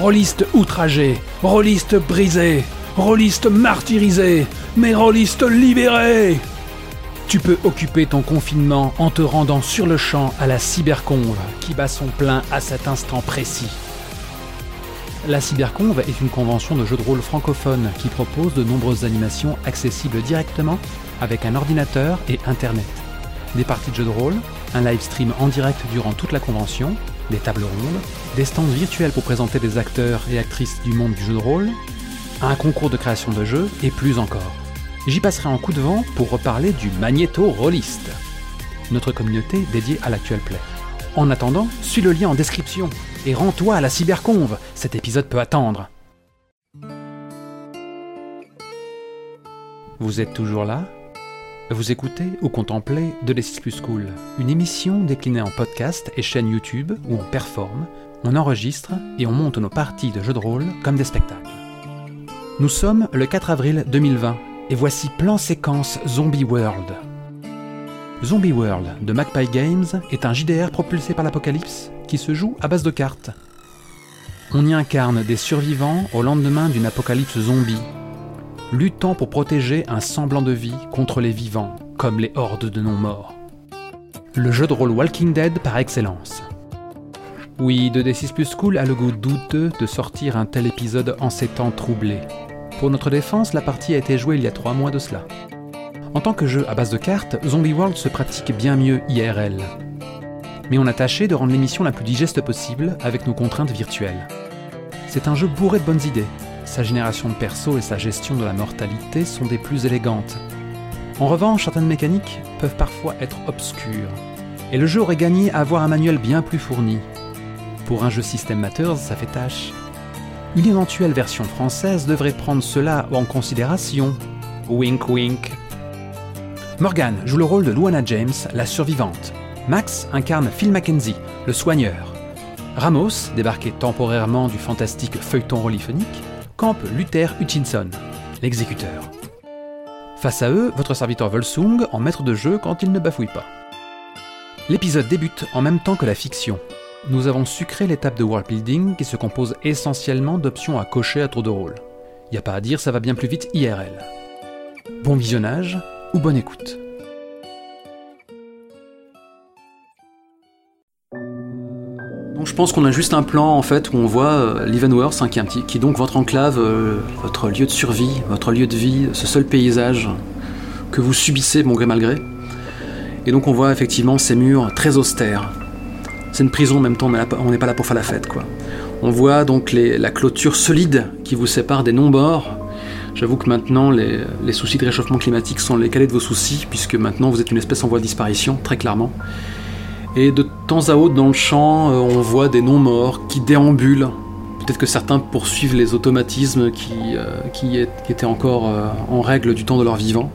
Rôliste outragé, rôliste brisé, rôliste martyrisé, mais rôliste libéré Tu peux occuper ton confinement en te rendant sur le champ à la cyberconve qui bat son plein à cet instant précis. La Cyberconve est une convention de jeux de rôle francophone qui propose de nombreuses animations accessibles directement avec un ordinateur et Internet. Des parties de jeux de rôle, un live stream en direct durant toute la convention, des tables rondes, des stands virtuels pour présenter des acteurs et actrices du monde du jeu de rôle, un concours de création de jeux et plus encore. J'y passerai en coup de vent pour reparler du Magneto Rolliste, notre communauté dédiée à l'actuel play. En attendant, suis le lien en description et rends-toi à la cyberconve, cet épisode peut attendre. Vous êtes toujours là? Vous écoutez ou contemplez De l'Essis Plus Cool, une émission déclinée en podcast et chaîne YouTube où on performe, on enregistre et on monte nos parties de jeux de rôle comme des spectacles. Nous sommes le 4 avril 2020 et voici plan séquence Zombie World. Zombie World de Magpie Games est un JDR propulsé par l'apocalypse qui se joue à base de cartes. On y incarne des survivants au lendemain d'une apocalypse zombie, luttant pour protéger un semblant de vie contre les vivants, comme les hordes de non-morts. Le jeu de rôle Walking Dead par excellence. Oui, 2D6 Plus Cool a le goût douteux de sortir un tel épisode en ces temps troublés. Pour notre défense, la partie a été jouée il y a trois mois de cela. En tant que jeu à base de cartes, Zombie World se pratique bien mieux IRL. Mais on a tâché de rendre l'émission la plus digeste possible avec nos contraintes virtuelles. C'est un jeu bourré de bonnes idées. Sa génération de persos et sa gestion de la mortalité sont des plus élégantes. En revanche, certaines mécaniques peuvent parfois être obscures. Et le jeu aurait gagné à avoir un manuel bien plus fourni. Pour un jeu System Matters, ça fait tâche. Une éventuelle version française devrait prendre cela en considération. Wink wink. Morgan joue le rôle de Luana James, la survivante. Max incarne Phil Mackenzie, le soigneur. Ramos, débarqué temporairement du fantastique feuilleton roliphonique, campe Luther Hutchinson, l'exécuteur. Face à eux, votre serviteur Volsung en maître de jeu quand il ne bafouille pas. L'épisode débute en même temps que la fiction. Nous avons sucré l'étape de world building qui se compose essentiellement d'options à cocher à tour de rôle. Y a pas à dire, ça va bien plus vite IRL. Bon visionnage ou bonne écoute. Donc je pense qu'on a juste un plan en fait où on voit euh, Leavenworth, hein, qui, est donc votre enclave, euh, votre lieu de survie, votre lieu de vie, ce seul paysage que vous subissez bon gré mal gré. Et donc on voit effectivement ces murs très austères. C'est une prison en même temps, on n'est pas là pour faire la fête quoi. On voit donc la clôture solide qui vous sépare des non-bords. J'avoue que maintenant les, les soucis de réchauffement climatique sont les calés de vos soucis, puisque maintenant vous êtes une espèce en voie de disparition, très clairement. Et de temps à autre dans le champ, euh, on voit des non-morts qui déambulent. Peut-être que certains poursuivent les automatismes qui, euh, étaient encore euh, en règle du temps de leur vivant.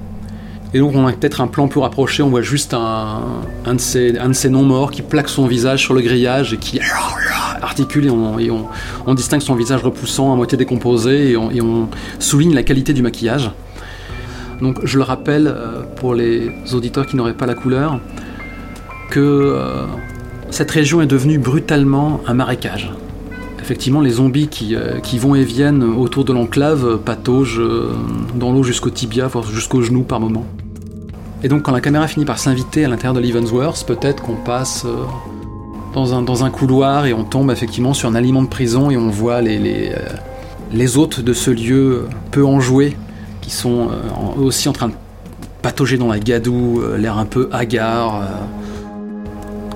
Et donc on a peut-être un plan plus rapproché, on voit juste un, de ces, non-morts qui plaque son visage sur le grillage et qui articule et, on, distingue son visage repoussant, à moitié décomposé, et on, souligne la qualité du maquillage. Donc je le rappelle pour les auditeurs qui n'auraient pas la couleur, que euh, cette région est devenue brutalement un marécage. Effectivement, les zombies qui, euh, vont et viennent autour de l'enclave euh, pataugent dans l'eau jusqu'au tibia, voire jusqu'aux genoux par moment. Et donc, quand la caméra finit par s'inviter à l'intérieur de Leavenworth, peut-être qu'on passe dans, un, couloir et on tombe effectivement sur un aliment de prison et on voit les, les, hôtes de ce lieu peu enjoués qui sont aussi en train de patauger dans la gadoue, l'air un peu hagard.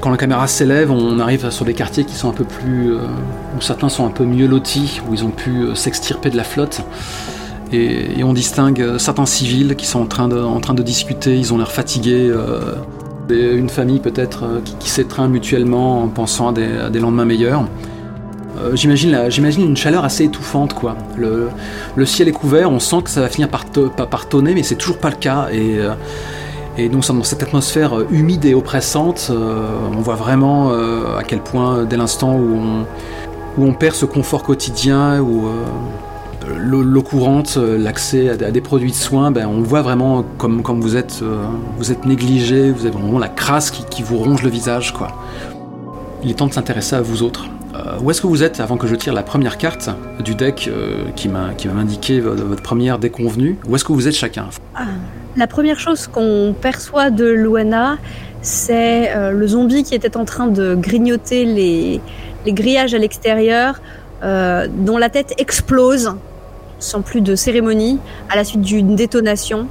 Quand la caméra s'élève, on arrive sur des quartiers qui sont un peu plus. euh, où certains sont un peu mieux lotis, où ils ont pu euh, s'extirper de la flotte. Et, on distingue euh, certains civils qui sont en train de, en train de discuter, ils ont l'air fatigués. une famille peut-être qui, s'étreint mutuellement en pensant à des, lendemains meilleurs. Euh, j'imagine, une chaleur assez étouffante, quoi. Le, ciel est couvert, on sent que ça va finir par, par, tonner, mais c'est toujours pas le cas. Et, et sommes dans cette atmosphère euh, humide et oppressante. euh, on voit vraiment euh, à quel point, dès l'instant où on, où on perd ce confort quotidien, où l'eau courante, l'accès à, des- produits de soins, ben, on voit vraiment comme, comme vous, êtes, vous êtes négligé, vous avez vraiment la crasse qui, vous ronge le visage. Quoi. Il est temps de s'intéresser à vous autres. Où est-ce que vous êtes avant que je tire la première carte du deck euh, qui m'a indiqué votre première déconvenue? Où est-ce que vous êtes chacun? Ah, La première chose qu'on perçoit de Luana, c'est euh, le zombie qui était en train de grignoter les, grillages à l'extérieur, dont la tête explose sans plus de cérémonie à la suite d'une détonation.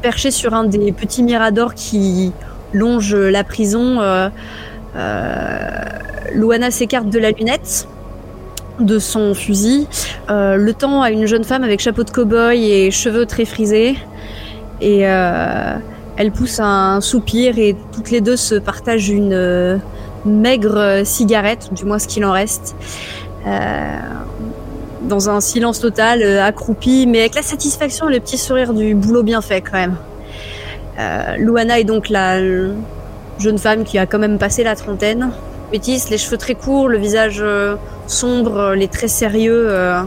perché sur un des petits miradors qui longe la prison, Luana s'écarte de la lunette de son fusil, euh, le temps à une jeune femme avec chapeau de cow-boy et cheveux très frisés. Et euh, elle pousse un soupir et toutes les deux se partagent une euh, maigre cigarette, du moins ce qu'il en reste. dans un silence total, accroupi, mais avec la satisfaction et le petit sourire du boulot bien fait quand même. Luana est donc la jeune femme qui a quand même passé la trentaine, les cheveux très courts, le visage euh, sombre, euh, les traits sérieux. Euh,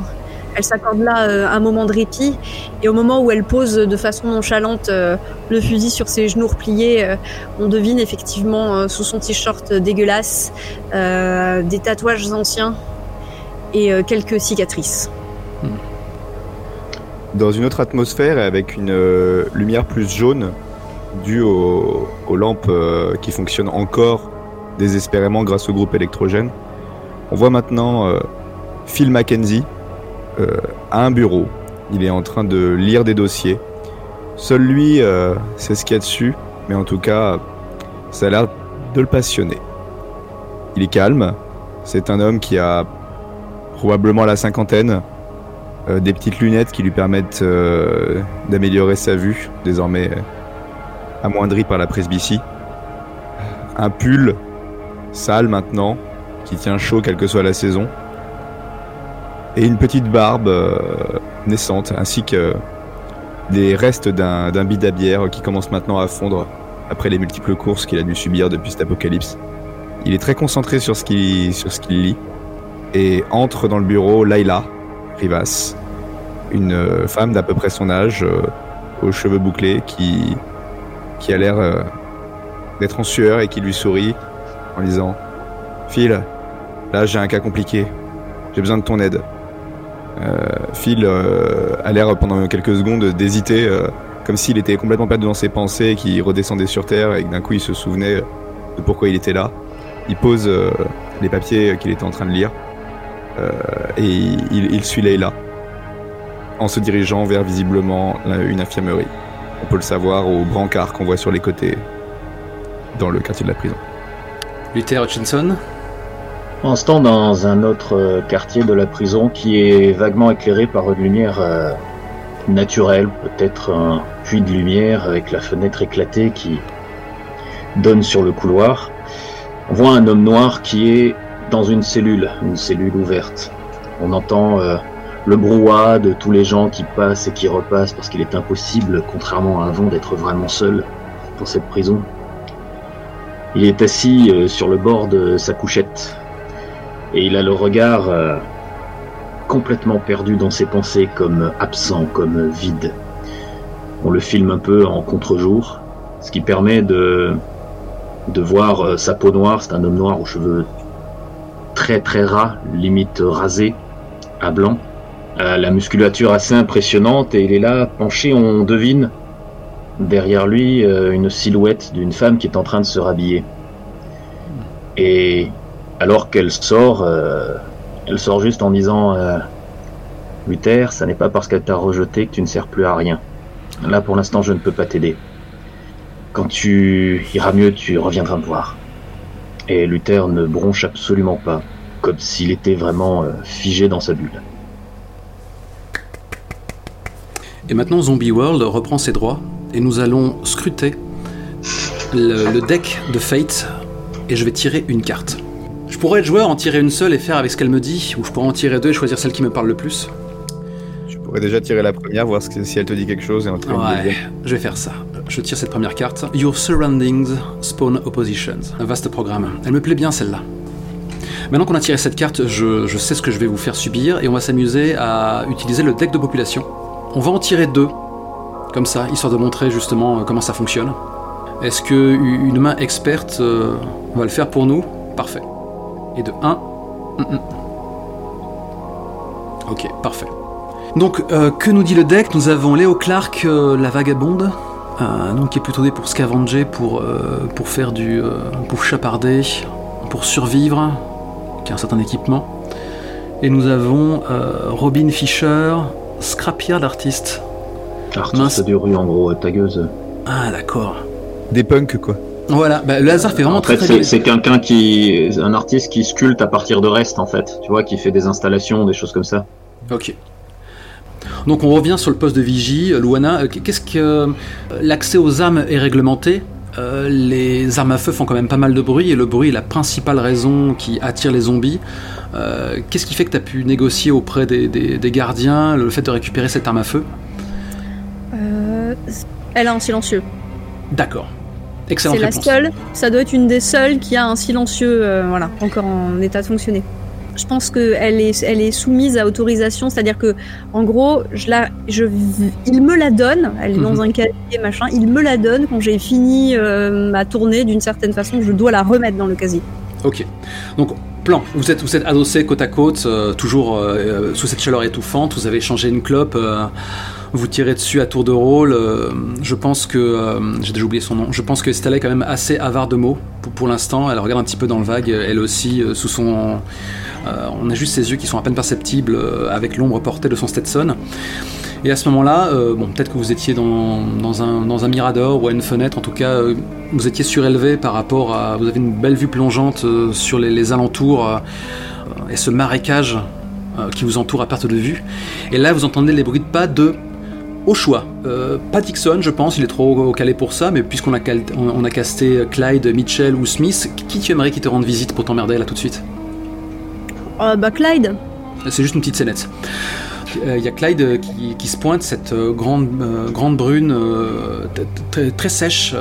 elle s'accorde là un moment de répit et au moment où elle pose de façon nonchalante le fusil sur ses genoux repliés, on devine effectivement sous son t-shirt dégueulasse des tatouages anciens et quelques cicatrices. Hmm. Dans une autre atmosphère et avec une lumière plus jaune due aux lampes qui fonctionnent encore désespérément grâce au groupe électrogène. On voit maintenant euh, Phil Mackenzie euh, à un bureau. Il est en train de lire des dossiers. Seul lui euh, sait ce qu'il y a dessus, mais en tout cas, ça a l'air de le passionner. Il est calme. C'est un homme qui a probablement la cinquantaine, des petites lunettes qui lui permettent d'améliorer sa vue, désormais amoindrie par la presbytie. Un pull sale maintenant, qui tient chaud quelle que soit la saison. Et une petite barbe euh, naissante, ainsi que des restes d'un bid à bière qui commence maintenant à fondre après les multiples courses qu'il a dû subir depuis cet apocalypse. Il est très concentré sur ce qu'il lit et entre dans le bureau Laila Rivas, une euh, femme d'à peu près son âge, euh, aux cheveux bouclés, qui, qui a l'air d'être en sueur et qui lui sourit en disant Phil, là j'ai un cas compliqué, j'ai besoin de ton aide. Euh, Phil euh, a l'air pendant quelques secondes d'hésiter, euh, comme s'il était complètement perdu dans ses pensées, qu'il redescendait sur Terre et que d'un coup il se souvenait de pourquoi il était là. Il pose les papiers qu'il était en train de lire et il, suit Leila en se dirigeant vers visiblement une infirmerie. On peut le savoir au brancard qu'on voit sur les côtés dans le quartier de la prison. Luther Hutchinson ce temps, dans un autre euh, quartier de la prison qui est vaguement éclairé par une lumière euh, naturelle, peut-être un puits de lumière avec la fenêtre éclatée qui donne sur le couloir, on voit un homme noir qui est dans une cellule, une cellule ouverte. On entend euh, le brouhaha de tous les gens qui passent et qui repassent parce qu'il est impossible, contrairement à avant, d'être vraiment seul dans cette prison. Il est assis euh, sur le bord de sa couchette et il a le regard euh, complètement perdu dans ses pensées, comme absent, comme vide. On le filme un peu en contre-jour, ce qui permet de, de voir euh, sa peau noire. C'est un homme noir aux cheveux très très ras, limite rasés, à blanc. la musculature assez impressionnante et il est là penché, on devine, derrière lui euh, une silhouette d'une femme qui est en train de se rhabiller. Et alors qu'elle sort, euh, elle sort juste en disant euh, Luther, ça n'est pas parce qu'elle t'a rejeté que tu ne sers plus à rien. Là pour l'instant je ne peux pas t'aider. Quand tu iras mieux, tu reviendras me voir. Et Luther ne bronche absolument pas, comme s'il était vraiment figé dans sa bulle. Et maintenant Zombie World reprend ses droits et nous allons scruter le, deck de Fate et je vais tirer une carte. Je pourrais être joueur, en tirer une seule et faire avec ce qu'elle me dit, ou je pourrais en tirer deux et choisir celle qui me parle le plus. Tu pourrais déjà tirer la première, voir si elle te dit quelque chose et en tirer ouais, je vais faire ça. Je tire cette première carte. Your surroundings spawn oppositions. Un vaste programme. Elle me plaît bien celle-là. Maintenant qu'on a tiré cette carte, je, je sais ce que je vais vous faire subir et on va s'amuser à utiliser le deck de population. On va en tirer deux comme ça, histoire de montrer justement euh, comment ça fonctionne. Est-ce qu'une main experte euh, va le faire pour nous? Parfait. Et de 1. Ok, parfait. Donc, euh, que nous dit le deck? Nous avons Léo Clark, la vagabonde, qui est plutôt né pour scavenger, pour, faire du. pour chaparder, pour survivre, qui a un certain équipement. Et nous avons Robin Fisher, Scrapyard artiste. Artiste de rue, en gros, tagueuse. Ah, d'accord. Des punks, quoi. Voilà, bah, le hasard fait vraiment en très fait, très c'est bien. c'est quelqu'un qui. Un artiste qui sculpte à partir de restes, en fait. Tu vois, qui fait des installations, des choses comme ça. Ok. Donc on revient sur le poste de vigie. Luana, euh, qu'est-ce que euh, l'accès aux armes est réglementé? Euh, Les armes à feu font quand même pas mal de bruit et le bruit est la principale raison qui attire les zombies. Euh, qu'est-ce qui fait que tu as pu négocier auprès des, des- des gardiens le fait de récupérer cette arme à feu? Euh, elle a un silencieux. D'accord. Excellente C'est la réponse. seule, ça doit être une des seules qui a un silencieux, euh, voilà, encore en état de fonctionner. Je pense qu'elle est, elle est soumise à autorisation, c'est-à-dire que, en gros, je la, je, il me la donne, elle est dans Mhm. un casier, machin, il me la donne quand j'ai fini euh, ma tournée d'une certaine façon, je dois la remettre dans le casier. Ok. Donc, plan. Vous êtes, vous êtes adossés côte à côte, euh, toujours sous cette chaleur étouffante. Vous avez changé une clope. Vous tirez dessus à tour de rôle. euh, je pense que. euh, J'ai déjà oublié son nom. Je pense que Stella est quand même assez avare de mots pour, l'instant. Elle regarde un petit peu dans le vague, elle aussi, euh, sous son. on a juste ses yeux qui sont à peine perceptibles avec l'ombre portée de son Stetson. Et à ce moment-là, bon, peut-être que vous étiez dans, un, dans un mirador ou à une fenêtre, en tout cas, vous étiez surélevé par rapport à. Vous avez une belle vue plongeante sur les, les alentours et ce marécage qui vous entoure à perte de vue. Et là, vous entendez les bruits de pas de. Au choix. Euh, pas Dixon, je pense, il est trop calé pour ça, mais puisqu'on a, cal- on, a casté Clyde, Mitchell ou Smith, qui tu aimerais qui te rende visite pour t'emmerder là tout de suite? Euh, bah, Clyde, C'est juste une petite scénette. Euh, Il y a Clyde qui, qui se pointe, cette grande, grande brune, très, très sèche,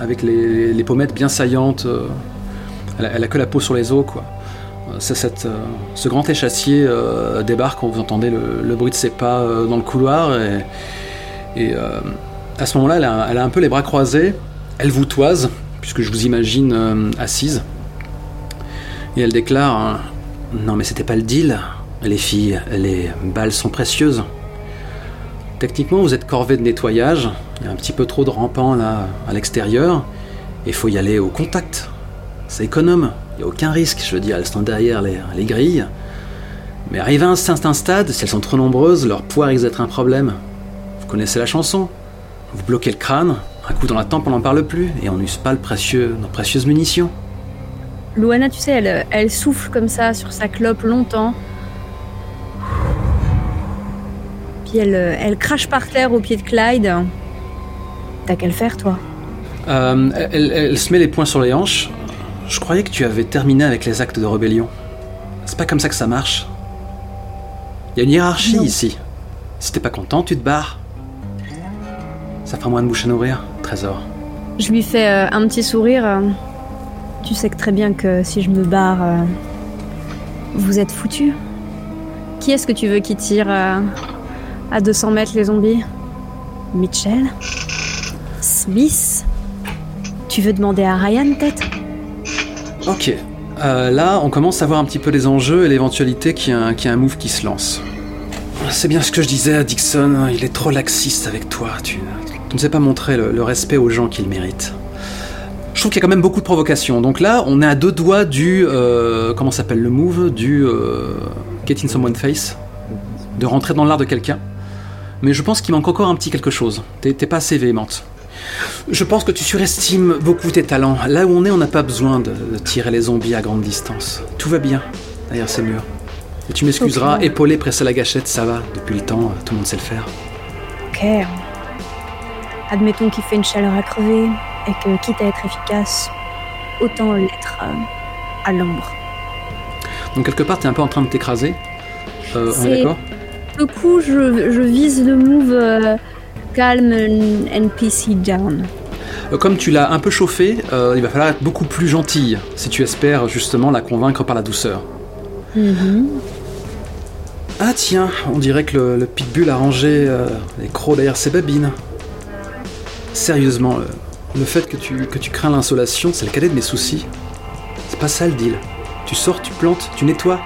avec les, les pommettes bien saillantes. elle, a, elle a que la peau sur les os, quoi. Cette, euh, ce grand échassier euh, débarque quand vous entendez le, bruit de ses pas euh, dans le couloir. Et, et, à ce moment-là, elle a, un peu les bras croisés. Elle vous toise, puisque je vous imagine assise. Et elle déclare Non, mais c'était pas le deal. Les filles, les balles sont précieuses. Techniquement, vous êtes corvée de nettoyage. Il y a un petit peu trop de rampants là à l'extérieur. Il faut y aller au contact. C'est économe. Il n'y a aucun risque. Je veux dire, elles sont derrière les, les grilles. Mais arrivé à un certain stade, si elles sont trop nombreuses, leur poids risque d'être un problème. Vous connaissez la chanson Vous bloquez le crâne, un coup dans la tempe, on n'en parle plus, et on n'use pas le précieux, nos précieuses munitions. Luana, tu sais, elle, elle souffle comme ça sur sa clope longtemps. Puis elle, elle crache par terre au pied de Clyde. T'as qu'à le faire, toi. Euh, elle, elle se met les poings sur les hanches. Je croyais que tu avais terminé avec les actes de rébellion. C'est pas comme ça que ça marche. Il y a une hiérarchie Non. ici. Si t'es pas content, tu te barres. Ça fera moins de bouche à nourrir, trésor. Je lui fais euh, un petit sourire. euh. Tu sais que très bien que si je me barre, euh, vous êtes foutu. Qui est-ce que tu veux qui tire euh, à 200 mètres les zombies? Mitchell? Smith? Tu veux demander à Ryan, peut-être? Ok. Euh, là, on commence à voir un petit peu les enjeux et l'éventualité qu'il y, y a un move qui se lance. C'est bien ce que je disais à Dixon, il est trop laxiste avec toi. Tu, tu ne sais pas montrer le, respect aux gens qu'il mérite. Je trouve qu'il y a quand même beaucoup de provocations. Donc là, on est à deux doigts du. euh, comment s'appelle le move Du. euh, get in face. De rentrer dans l'art de quelqu'un. Mais je pense qu'il manque encore un petit quelque chose. T'es pas assez véhémente. Je pense que tu surestimes beaucoup tes talents. Là où on est, on n'a pas besoin de, de tirer les zombies à grande distance. Tout va bien derrière ces murs. Et tu m'excuseras, Ok. épaulé, pressé à la gâchette, ça va. Depuis le temps, tout le monde sait le faire. Ok. Admettons qu'il fait une chaleur à crever et que, quitte à être efficace, autant l'être euh, à l'ombre. Donc quelque part, t'es un peu en train de t'écraser. Euh, on est C'est- d'accord? Du coup, je, je vise le move euh, calm NPC down. Euh, Comme tu l'as un peu chauffé, euh, il va falloir être beaucoup plus gentille si tu espères justement la convaincre par la douceur. Mhm. Ah tiens, on dirait que le, le pitbull a rangé euh, les crocs derrière ses babines. Sérieusement, le, le fait que tu, que tu crains l'insolation, c'est le cadet de mes soucis. C'est pas ça le deal. Tu sors, tu plantes, tu nettoies.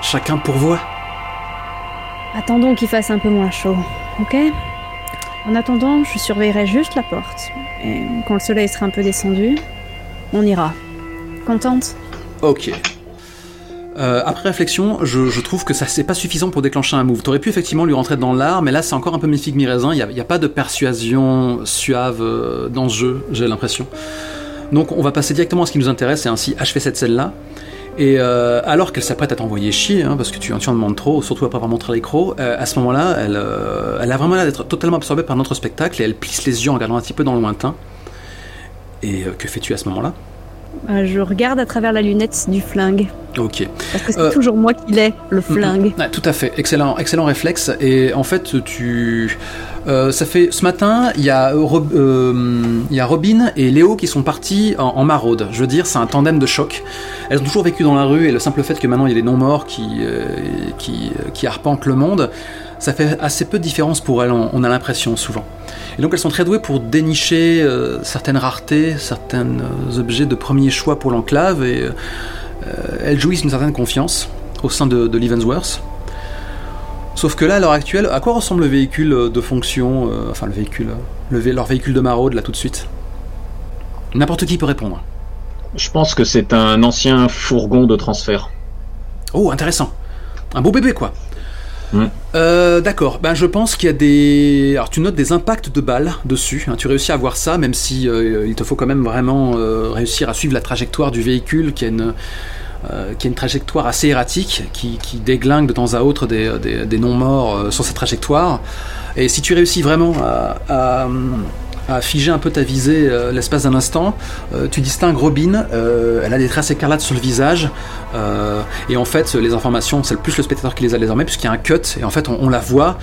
Chacun pourvoit. Attendons qu'il fasse un peu moins chaud, ok? En attendant, je surveillerai juste la porte. Et quand le soleil sera un peu descendu, on ira. Contente Ok. Euh, après réflexion, je, trouve que ça c'est pas suffisant pour déclencher un move. T'aurais pu effectivement lui rentrer dans l'art, mais là c'est encore un peu mi-figue mi-raisin. Il n'y a, pas de persuasion suave euh, dans ce jeu, j'ai l'impression. Donc on va passer directement à ce qui nous intéresse et ainsi achever cette scène-là. Et euh, alors qu'elle s'apprête à t'envoyer chier, hein, parce que tu, tu en demandes trop, surtout après avoir montré l'écran, euh, à ce moment-là, elle, euh, elle a vraiment l'air d'être totalement absorbée par notre spectacle et elle plisse les yeux en regardant un petit peu dans le lointain. Et euh, que fais-tu à ce moment-là? Je regarde à travers la lunette du flingue. Ok. Parce que c'est Euh, toujours moi qui l'ai, le flingue. Ouais, tout à fait, excellent, excellent réflexe. Et en fait, tu, euh, ça fait ce matin, il y a euh, euh, y a Robin et Léo qui sont partis en, en maraude. Je veux dire, c'est un tandem de choc. Elles ont toujours vécu dans la rue et le simple fait que maintenant il y ait des non morts qui, euh, qui, qui arpentent le monde, ça fait assez peu de différence pour elles. On, on a l'impression souvent. Et donc elles sont très douées pour dénicher euh, certaines raretés, certains euh, objets de premier choix pour l'enclave et euh, elles jouissent d'une certaine confiance au sein de, de. Sauf que là, à l'heure actuelle, à quoi ressemble le véhicule de fonction, euh, enfin le véhicule, le vé- leur véhicule de maraude là tout de suite? N'importe qui peut répondre. Je pense que c'est un ancien fourgon de transfert. Oh, intéressant. Un beau bébé quoi. Mm. Euh, D'accord, ben je pense qu'il y a des... Alors tu notes des impacts de balles dessus, hein, tu réussis à voir ça, même si euh, il te faut quand même vraiment euh, réussir à suivre la trajectoire du véhicule qui a une, qui a une trajectoire assez erratique, qui, qui déglingue de temps à autre des, des- non-morts sur cette trajectoire. Et si tu réussis vraiment à, à, à figer un peu ta visée euh, l'espace d'un instant, euh, tu distingues Robin, euh, elle a des traces écarlates sur le visage, et en fait les informations, c'est plus le spectateur qui les a désormais, puisqu'il y a un cut, et en fait on, la voit,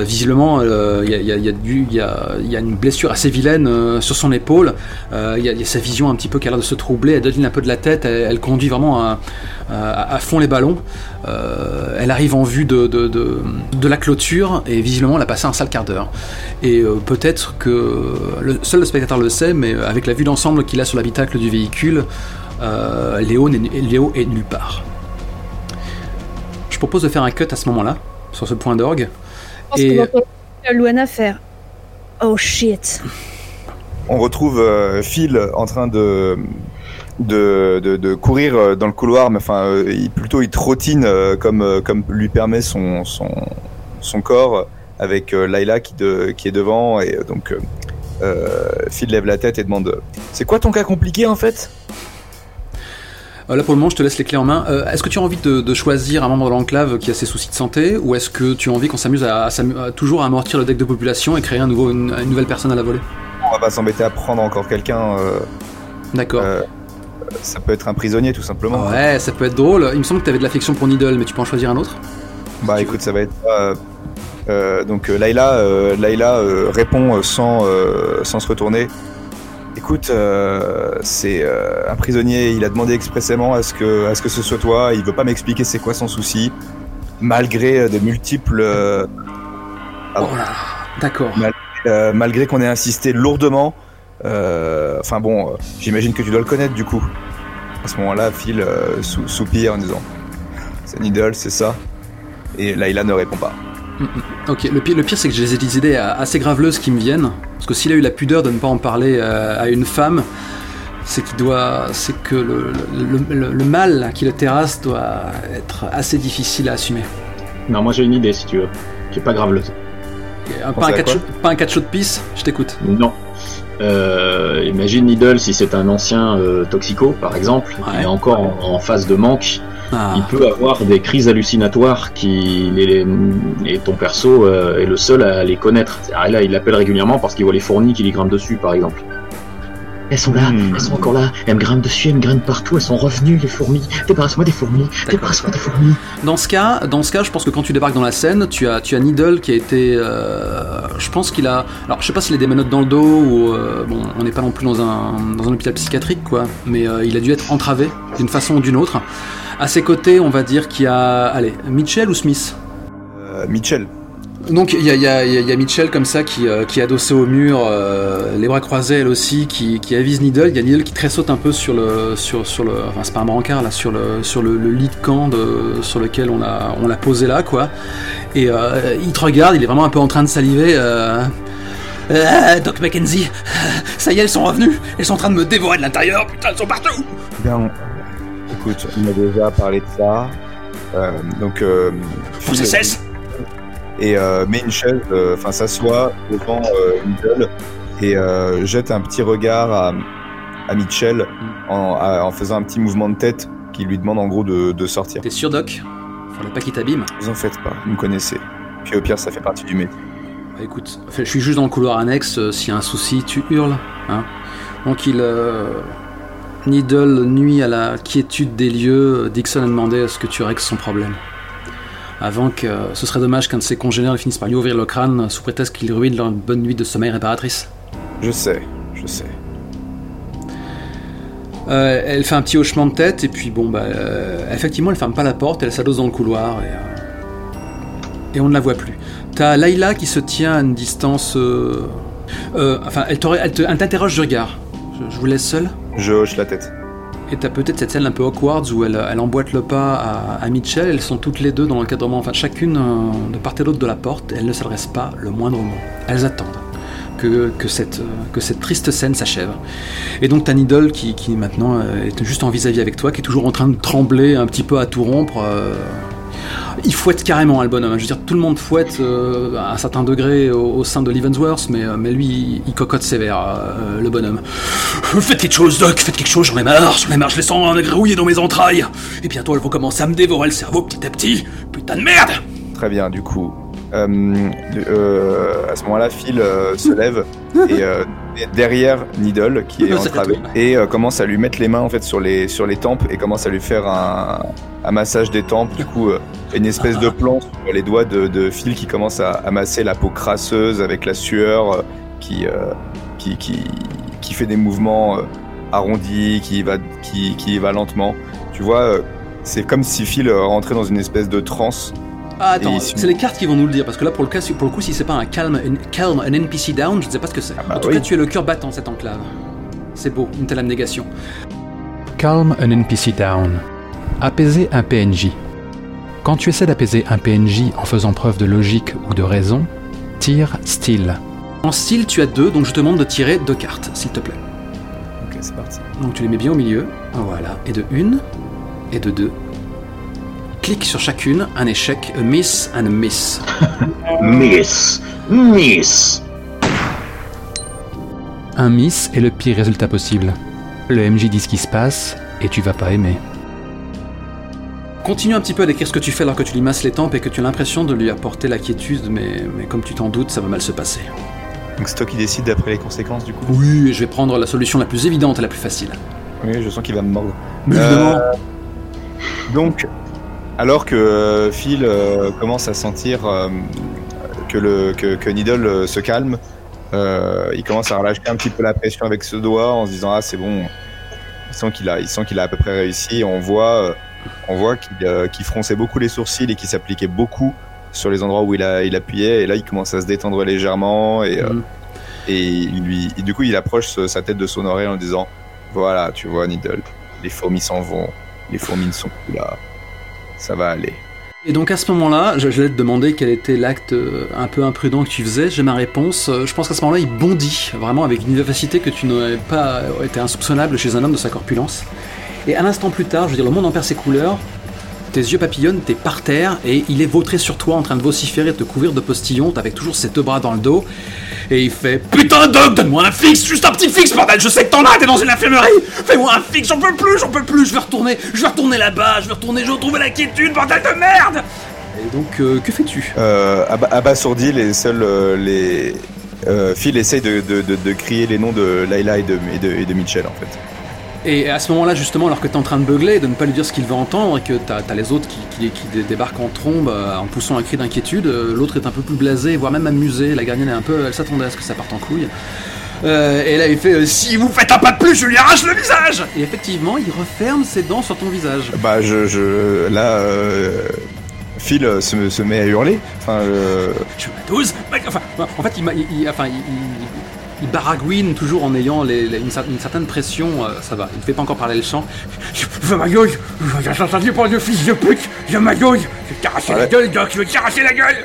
visiblement il y, a, une blessure assez vilaine sur son épaule, il y, a- sa vision un petit peu qui a l'air de se troubler, elle donne un peu de la tête, elle, conduit vraiment à fond les ballons, Euh, elle arrive en vue de, de, de- de la clôture, et visiblement elle a passé un sale quart d'heure. Et euh, peut-être que le, seul le spectateur le sait, mais avec la vue d'ensemble qu'il a sur l'habitacle du véhicule, euh, Léo, n'est- Léo est nulle part. Je propose de faire un cut à ce moment-là, sur ce point d'orgue. Je pense Et- qu'on entend Luana faire Oh shit. On retrouve euh, Phil en train de de, de, de courir euh, dans le couloir, mais enfin, euh, il, plutôt il trottine euh, comme euh, comme lui permet son son son corps avec Layla qui de qui est devant et donc Phil lève la tête et demande C'est quoi ton cas compliqué en fait? Là pour le moment, je te laisse les clés en main. Est-ce que tu as envie de, de choisir un membre de l'enclave qui a ses soucis de santé, ou est-ce que tu as envie qu'on s'amuse à, à s'amu- à toujours amortir le deck de population et créer un nouveau, une, une nouvelle personne à la volée? On va pas s'embêter à prendre encore quelqu'un. D'accord. Ça peut être un prisonnier tout simplement. Ouais, ça peut être drôle. Il me semble que tu avais de l'affection pour Needle, mais tu peux en choisir un autre Bah écoute, ça va être euh, euh, donc euh, Layla, euh, répond sans sans se retourner. Écoute, c'est un prisonnier. Il a demandé expressément à ce que à ce que ce soit toi. Il veut pas m'expliquer c'est quoi son souci, malgré de multiples, Ah. Oh là là, D'accord. malgré qu'on ait insisté lourdement. Euh, Enfin bon, euh, j'imagine que tu dois le connaître du coup. À ce moment-là, Phil euh, sou- soupire en disant c'est Needle, c'est ça. Et Layla ne répond pas. Ok, le pire, le pire c'est que j'ai des idées assez graveleuses qui me viennent. Parce que s'il a eu la pudeur de ne pas en parler euh, à une femme, c'est qu'il doit, c'est que le, le, le- le mal qui le terrasse doit être assez difficile à assumer. Non, moi j'ai une idée si tu veux, qui est pas graveleuse. Un- Pas un, catch, pas un de pisse, je t'écoute. Non. Euh, imagine Needle si c'est un ancien euh, toxico par exemple, Ouais. il est encore en, en phase de manque, Ah, il peut avoir des crises hallucinatoires qui les- et ton perso euh, est le seul à les connaître. Ah, là, il l'appelle régulièrement parce qu'il voit les fourmis qui lui grimpent dessus par exemple. Elles sont là, Hmm. elles sont encore là, elles me grimpent dessus, elles me grimpent partout, elles sont revenues les fourmis. Débarrasse-moi des fourmis, débarrasse-moi des fourmis. Dans ce cas, dans ce cas, je pense que quand tu débarques dans la scène, tu as, tu as Needle qui a été, euh, je pense qu'il a, alors je sais pas s'il a des menottes dans le dos ou, euh, bon, on n'est pas non plus dans un, dans un hôpital psychiatrique quoi, mais euh, il a dû être entravé d'une façon ou d'une autre. À ses côtés, on va dire qu'il y a, allez, Mitchell ou Smith? Euh, Mitchell. Donc il y a, y, a, y a, Mitchell comme ça qui, euh, qui est adossé au mur, euh, les bras croisés elle aussi, qui, qui avise Needle. Il y a Needle qui tressaute un peu sur le, sur, sur le, enfin c'est pas un brancard là, sur le, sur le, lit de camp de, sur lequel on l'a, on l'a posé là quoi. Et euh, il te regarde, il est vraiment un peu en train de saliver. Doc Mackenzie, ça y est, elles sont revenues. Elles sont en train de me dévorer de l'intérieur. Putain, elles sont partout. Bien, écoute, on a déjà parlé de ça. donc, faut que ça cesse et euh, met une chaise, euh, enfin s'assoit devant euh, et euh, jette un petit regard à, à Mitchell en, en, faisant un petit mouvement de tête qui lui demande en gros de, de sortir. T'es sûr, Doc? Faudrait pas qu'il t'abîme. Vous en faites pas, vous me connaissez. Puis au pire, ça fait partie du métier. Bah, écoute, je suis juste dans le couloir annexe. S'il y a un souci, tu hurles. Hein Donc il. Needle nuit à la quiétude des lieux. Dixon a demandé à ce que tu règles son problème avant que ce serait dommage qu'un de ses congénères finisse par lui ouvrir le crâne sous prétexte qu'il ruine leur bonne nuit de sommeil réparatrice. Je sais, je sais. Euh, elle fait un petit hochement de tête et puis bon bah euh, effectivement elle ferme pas la porte, elle s'adosse dans le couloir et, euh, et on ne la voit plus. T'as Layla qui se tient à une distance, enfin elle t'interroge du regard. Je, je vous laisse seul. Je hoche la tête. Et t'as peut-être cette scène un peu awkward où elle, emboîte le pas à, Mitchell. Elles sont toutes les deux dans l'encadrement, enfin chacune euh, de part et d'autre de la porte. elles ne s'adressent pas le moindre mot. Elles attendent que, que, cette, triste scène s'achève. Et donc t'as Needle qui, qui maintenant euh, est juste en vis-à-vis avec toi, qui est toujours en train de trembler un petit peu à tout rompre. Euh, il fouette carrément hein, le bonhomme. Je veux dire, tout le monde fouette euh, à un certain degré au, sein de Leavenworth, mais, euh, mais lui, il, cocotte sévère, euh, le bonhomme. Faites quelque chose, Doc, faites quelque chose, j'en ai marre, j'en ai marre, je les sens grouiller dans mes entrailles. Et bientôt, elles vont commencer à me dévorer le cerveau petit à petit. Putain de merde Très bien, du coup. à ce moment-là, Phil se lève et derrière Needle qui est entravé et commence à lui mettre les mains en fait sur les sur les tempes et commence à lui faire un, un massage des tempes. Du coup, une espèce de plan sur les doigts de, de Phil qui commence à, à, masser la peau crasseuse avec la sueur euh, qui, euh, qui, qui, qui, fait des mouvements euh, arrondis, qui va, qui, qui va lentement. Tu vois, c'est comme si Phil rentrait dans une espèce de transe. Ah, attends, c'est les cartes qui vont nous le dire, parce que là, pour le, cas, pour le coup, si c'est pas un calm, calm, un NPC down, je ne sais pas ce que c'est. Ah bah en tout cas, tu es le cœur battant, cette enclave. C'est beau, une telle abnégation. Calm an NPC down. Apaiser un PNJ. Quand tu essaies d'apaiser un PNJ en faisant preuve de logique ou de raison, tire style. En style, tu as deux, donc je te demande de tirer deux cartes, s'il te plaît. Ok, c'est parti. Donc tu les mets bien au milieu. Voilà. Et de une, et de deux. Clique sur chacune, un échec, a miss and a miss. miss, miss. Un miss est le pire résultat possible. Le MJ dit ce qui se passe, et tu vas pas aimer. Continue un petit peu à décrire ce que tu fais alors que tu lui masses les tempes et que tu as l'impression de lui apporter la quiétude, mais, mais comme tu t'en doutes, ça va mal se passer. Donc c'est toi qui décides d'après les conséquences du coup Oui, je vais prendre la solution la plus évidente et la plus facile. Oui, je sens qu'il va me mordre. Mais évidemment euh, Donc, alors que euh, Phil euh, commence à sentir que, le, que, que Needle se calme, il commence à relâcher un petit peu la pression avec ce doigt en se disant Ah, c'est bon, il sent qu'il a, il sent qu'il a à peu près réussi. On voit on voit euh, qu'il fronçait beaucoup les sourcils et qu'il s'appliquait beaucoup sur les endroits où il, a, il appuyait. Et là, il commence à se détendre légèrement. Et, euh, mhm. et, lui, du coup, il approche sa tête de son oreille en disant Voilà, tu vois, Needle, les fourmis s'en vont. Les fourmis ne sont plus là. Ça va aller. Et donc à ce moment-là, je, vais te demander quel était l'acte euh, un peu imprudent que tu faisais. J'ai ma réponse. Je pense qu'à ce moment-là, il bondit, vraiment avec une vivacité que tu n'aurais pas été insoupçonnable chez un homme de sa corpulence. Et un instant plus tard, je veux dire, le monde en perd ses couleurs, tes yeux papillonnent, t'es par terre, et il est vautré sur toi en train de vociférer, de te couvrir de postillons, avec toujours ses deux bras dans le dos. Et il fait Putain, Doc, donne-moi un fixe, juste un petit fixe, bordel, je sais que t'en as, t'es dans une infirmerie Fais-moi un fixe, j'en peux plus, j'en peux plus, je vais retourner, je vais retourner là-bas, je vais retourner, je vais retrouver la quiétude, bordel de merde Et donc, euh, que fais-tu? Euh, Abasourdi, les seuls. Euh, les. Euh, Phil essaye de, crier les noms de Layla et de, et de Mitchell en fait. Et à ce moment-là, justement, alors que tu es en train de beugler, de ne pas lui dire ce qu'il veut entendre, et que tu as, les autres qui, débarquent en trombe euh, en poussant un cri d'inquiétude, euh, l'autre est un peu plus blasé, voire même amusé, la gardienne est un peu. Elle s'attendait à ce que ça parte en couille. Euh, et là, il fait Si vous faites un pas de plus, je lui arrache le visage Et effectivement, il referme ses dents sur ton visage. Bah, je. je là. Phil se, se met à hurler. Enfin, Je à 12 enfin, En fait, il- il- enfin, il, il- baragouine toujours en ayant les- les- une, cer- une certaine pression. euh, ça va, il ne fait pas encore parler le chant. Je veux ma gueule J'ai pour de fils de pute Je veux ma gueule Je vais t'arracher la gueule, Doc Je vais t'arracher la gueule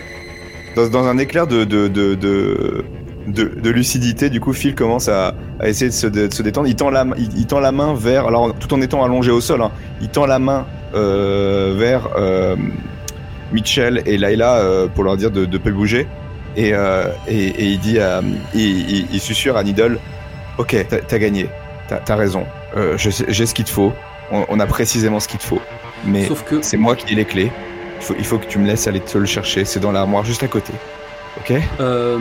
dans, dans un éclair de de, de, de, de- de lucidité, du coup, Phil commence à, à essayer de se, dé- de se détendre. Il tend, la, main- il, il tend la main vers, alors tout en étant allongé au sol, hein, il tend la main euh, vers euh, Mitchell et Layla pour leur dire de ne pas bouger. Et, euh, et, et il dit, à, il, il, il susurre à Needle, ok, t'as gagné, t'as as raison, Euh, j'ai ce qu'il te faut, on, on a précisément ce qu'il te faut, mais que c'est moi qui ai les clés. Il faut, il faut que tu me laisses aller te le chercher. C'est dans l'armoire juste à côté. Ok? Euh,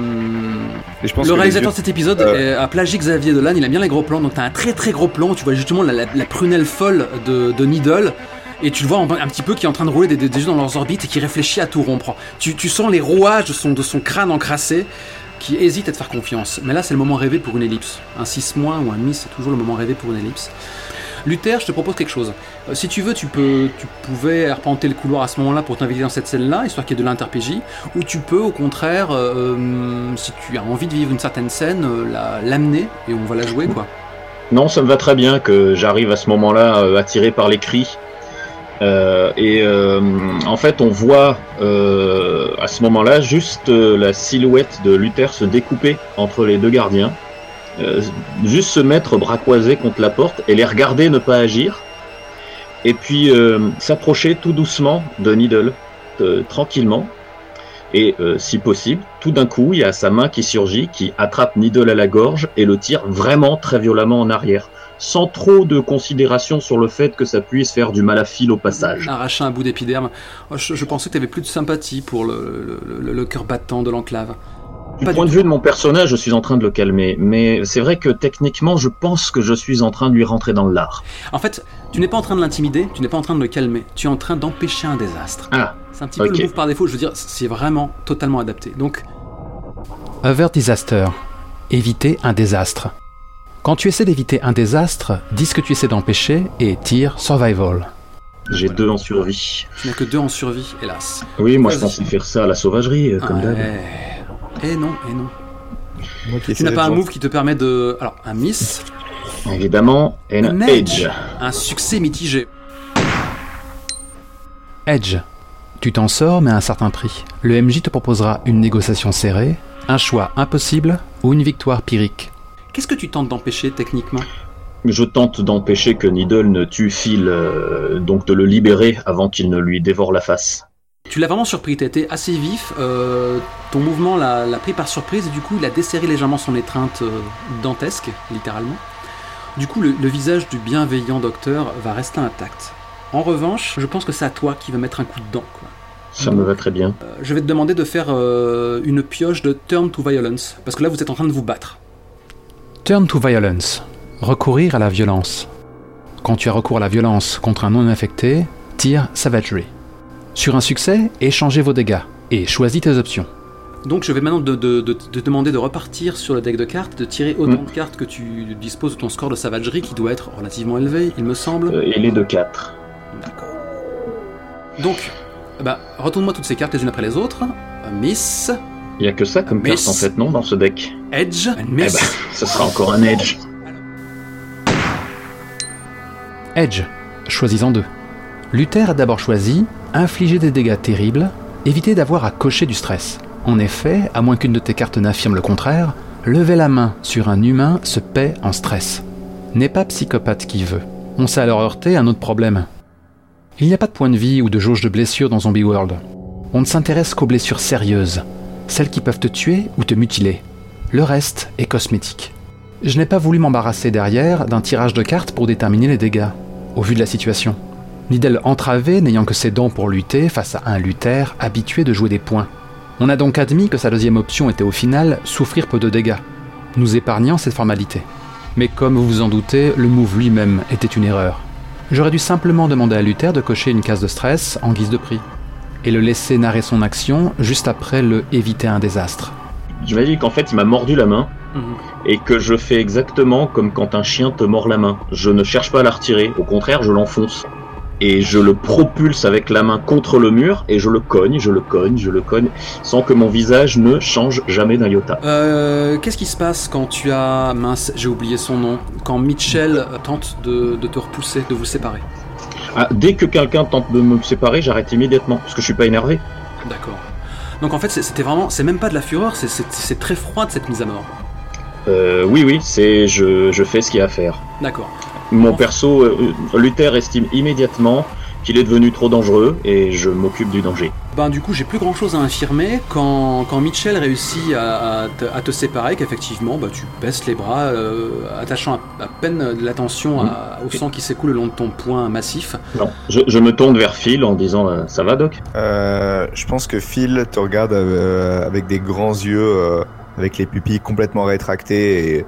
Et je pense le réalisateur de cet épisode Euh. a plagié Xavier Dolan, il a bien les gros plans, donc t'as un très très gros plan, où tu vois justement la, la- la prunelle folle de, de Needle, et tu le vois un, petit peu qui est en train de rouler des, des- yeux dans leurs orbites et qui réfléchit à tout rompre. Tu, sens les rouages de son, crâne encrassé, qui hésite à te faire confiance. Mais là c'est le moment rêvé pour une ellipse. Un 6 mois ou un demi, c'est toujours le moment rêvé pour une ellipse. Luther, je te propose quelque chose. Euh, si tu veux, tu peux, tu pouvais arpenter le couloir à ce moment-là pour t'inviter dans cette scène-là, histoire qu'il y ait de l'inter-PJ, ou tu peux, au contraire, euh, euh, si tu as envie de vivre une certaine scène, la- l'amener et on va la jouer, quoi. Non, ça me va très bien que j'arrive à ce moment-là attiré par les cris. Euh, et euh, en fait, on voit euh, à ce moment-là juste la silhouette de Luther se découper entre les deux gardiens, juste se mettre bras croisés contre la porte et les regarder ne pas agir, et puis s'approcher tout doucement de Needle, tranquillement. Et si possible, tout d'un coup, il y a sa main qui surgit, qui attrape Needle à la gorge et le tire vraiment très violemment en arrière, sans trop de considération sur le fait que ça puisse faire du mal à fil au passage. Arracher un bout d'épiderme. Oh, Je, je pensais que tu avais plus de sympathie pour le, le- le- le cœur battant de l'enclave. Du Pas point du de vue de mon personnage, je suis en train de le calmer, mais c'est vrai que techniquement, je pense que je suis en train de lui rentrer dans le lard. En fait, tu n'es pas en train de l'intimider, tu n'es pas en train de le calmer, tu es en train d'empêcher un désastre. Ah, C'est un petit peu le move par défaut, je veux dire, c'est vraiment totalement adapté. Donc, Over disaster. Éviter un désastre. Quand tu essaies d'éviter un désastre, dis ce que tu essaies d'empêcher et tire survival. j'ai deux en survie. tu n'as que deux en survie, hélas. Oui, moi je pensais faire ça à la sauvagerie, euh, comme d'hab. Ouais. Eh non, eh non. Moi qui Tu n'as pas un move qui te permet de... Alors, un miss, Évidemment, et Un un edge. edge. un succès mitigé. Edge. Tu t'en sors, mais à un certain prix. Le MJ te proposera une négociation serrée, un choix impossible ou une victoire pyrrhique. Qu'est-ce que tu tentes d'empêcher techniquement? Je tente d'empêcher que Needle ne tue Phil, euh, donc de le libérer avant qu'il ne lui dévore la face. Tu l'as vraiment surpris, t'as été assez vif, euh, ton mouvement l'a l'a pris par surprise et du coup il a desserré légèrement son étreinte euh, dantesque, littéralement. Du coup le, le visage du bienveillant docteur va rester intact. En revanche, je pense que c'est à toi qui va mettre un coup de dent. Quoi. Ça me va très bien. Je vais te demander de faire une pioche de Turn to Violence, parce que là vous êtes en train de vous battre. Turn to violence. Recourir à la violence. Quand tu as recours à la violence contre un non-infecté, tire savagery. Sur un succès, échangez vos dégâts et choisis tes options. Donc je vais maintenant te de, de- te demander de repartir sur le deck de cartes, de tirer autant Mm. de cartes que tu disposes de ton score de savagerie qui doit être relativement élevé, il me semble. Euh, et les deux 4. D'accord. Donc, bah, retourne-moi toutes ces cartes les unes après les autres. Euh, Miss, Il y a que ça comme Miss. carte en fait, non, dans ce deck Edge, Eh ben, ce sera encore un edge. Edge. Choisis-en deux. Luther a d'abord choisi infliger des dégâts terribles, éviter d'avoir à cocher du stress. En effet, à moins qu'une de tes cartes n'affirme le contraire, lever la main sur un humain se paie en stress. N'est pas psychopathe qui veut. On s'est alors heurté à un autre problème. Il n'y a pas de point de vie ou de jauge de blessure dans Zombie World. On ne s'intéresse qu'aux blessures sérieuses, celles qui peuvent te tuer ou te mutiler. Le reste est cosmétique. Je n'ai pas voulu m'embarrasser derrière d'un tirage de cartes pour déterminer les dégâts, au vu de la situation. Needle entravé n'ayant que ses dents pour lutter face à un Luther habitué de jouer des points. On a donc admis que sa deuxième option était au final souffrir peu de dégâts, nous épargnant cette formalité. Mais comme vous vous en doutez, le move lui-même était une erreur. J'aurais dû simplement demander à Luther de cocher une case de stress en guise de prix, et le laisser narrer son action juste après le éviter un désastre. J'imagine qu'en fait, il m'a mordu la main Mhm. et que je fais exactement comme quand un chien te mord la main. Je ne cherche pas à la retirer, au contraire, je l'enfonce. et je le propulse avec la main contre le mur et je le cogne, je le cogne, je le cogne, sans que mon visage ne change jamais d'un iota. Euh, Qu'est-ce qui se passe quand tu as... Mince, j'ai oublié son nom. Quand Mitchell tente de, de te repousser, de vous séparer? Ah, dès que quelqu'un tente de me séparer, j'arrête immédiatement, parce que je suis pas énervé. D'accord. Donc en fait, c'était vraiment... C'est même pas de la fureur, c'est- très froid de cette mise à mort. Euh, oui, oui, c'est je, je fais ce qu'il y a à faire. D'accord. Mon perso, euh, Luther estime immédiatement qu'il est devenu trop dangereux et je m'occupe du danger. Ben du coup, j'ai plus grand chose à infirmer quand, quand Mitchell réussit à, à te, à te séparer, qu'effectivement, bah, tu baisses les bras, euh, attachant à, à peine de l'attention à- au sang qui s'écoule le long de ton poing massif. Non, je, je me tourne vers Phil en disant euh, ça va Doc? Euh, je pense que Phil te regarde euh, avec des grands yeux, euh, avec les pupilles complètement rétractées et,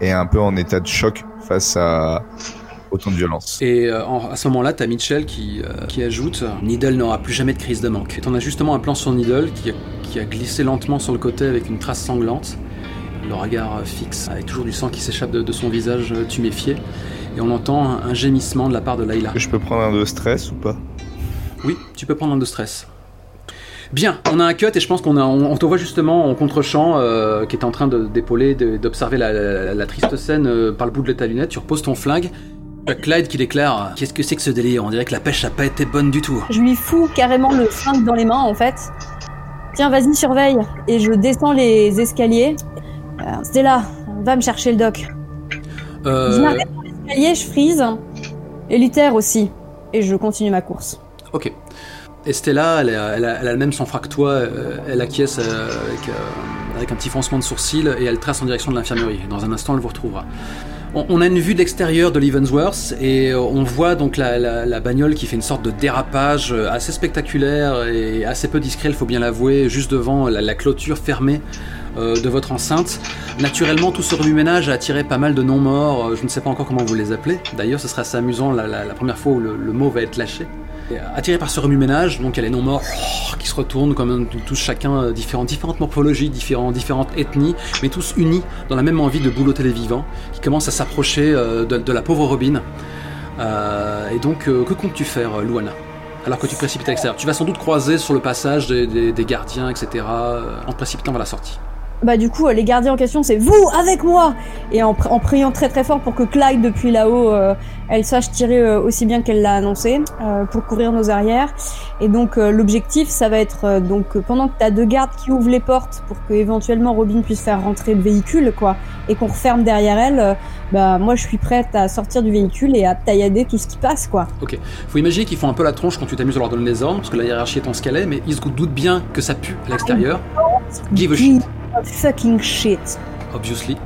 et un peu en état de choc face à autant de violence. Et euh, en- à ce moment-là, t'as Mitchell qui, euh, qui ajoute Needle n'aura plus jamais de crise de manque. Et t'en as justement un plan sur Needle qui a, qui a glissé lentement sur le côté avec une trace sanglante. Le regard euh, fixe, avec toujours du sang qui s'échappe de, de son visage euh, tuméfié. Et on entend un, un gémissement de la part de Layla. Je peux prendre un de stress ou pas? Oui, tu peux prendre un de stress. Bien, on a un cut et je pense qu'on a, on, on te voit justement en contre-champ euh, qui est en train d'épauler, d'observer la, la- la triste scène euh, par le bout de ta lunette. Tu reposes ton flingue. As Clyde qui déclare Qu'est-ce que c'est que ce délire? On dirait que la pêche a pas été bonne du tout. Je lui fous carrément le flingue dans les mains en fait. Tiens, vas-y, surveille. Et je descends les escaliers. Euh, Stella, va me chercher le doc. Je Euh, m'arrête dans l'escalier, je freeze. Et Luther aussi. Et je continue ma course. ok. Estella, elle, a- elle a, elle a le même sang-froid que toi. euh, elle acquiesce euh, avec, euh, avec un petit froncement de sourcil et elle trace en direction de l'infirmerie. Dans un instant, elle vous retrouvera. On, a une vue d'extérieur de Leavenworth et euh, on voit donc la, la- bagnole qui fait une sorte de dérapage euh, assez spectaculaire et assez peu discret, il faut bien l'avouer, juste devant la, clôture fermée euh, de votre enceinte. Naturellement, tout ce remue-ménage a attiré pas mal de non-morts. Je ne sais pas encore comment vous les appelez. D'ailleurs, ce sera assez amusant la, première fois où le mot va être lâché. Et, euh, attiré par ce remue-ménage, donc il y a les non-morts qui se retournent comme tous chacun euh, différents, différentes morphologies, différentes ethnies, mais tous unis dans la même envie de boulotter les vivants, qui commencent à s'approcher euh, de, la pauvre Robin. Euh, et donc, que comptes-tu faire, Luana? Alors que tu te précipites à l'extérieur Tu vas sans doute croiser sur le passage des, gardiens, etc., en te précipitant vers la sortie. Bah du coup, euh, les gardiens en question, c'est vous avec moi Et en, pr- en priant très très fort pour que Clyde, depuis là-haut, euh, elle sache tirer euh, aussi bien qu'elle l'a annoncé, euh, pour courir nos arrières. Et donc l'objectif, ça va être, donc pendant que t'as deux gardes qui ouvrent les portes pour que éventuellement Robin puisse faire rentrer le véhicule, quoi, et qu'on referme derrière elle, bah moi je suis prête à sortir du véhicule et à taillader tout ce qui passe, quoi. Faut imaginer qu'ils font un peu la tronche quand tu t'amuses à leur donner les ordres, parce que la hiérarchie est en ce qu'elle est, mais ils se doutent bien que ça pue à l'extérieur. Give a shit. Fucking shit. obviously.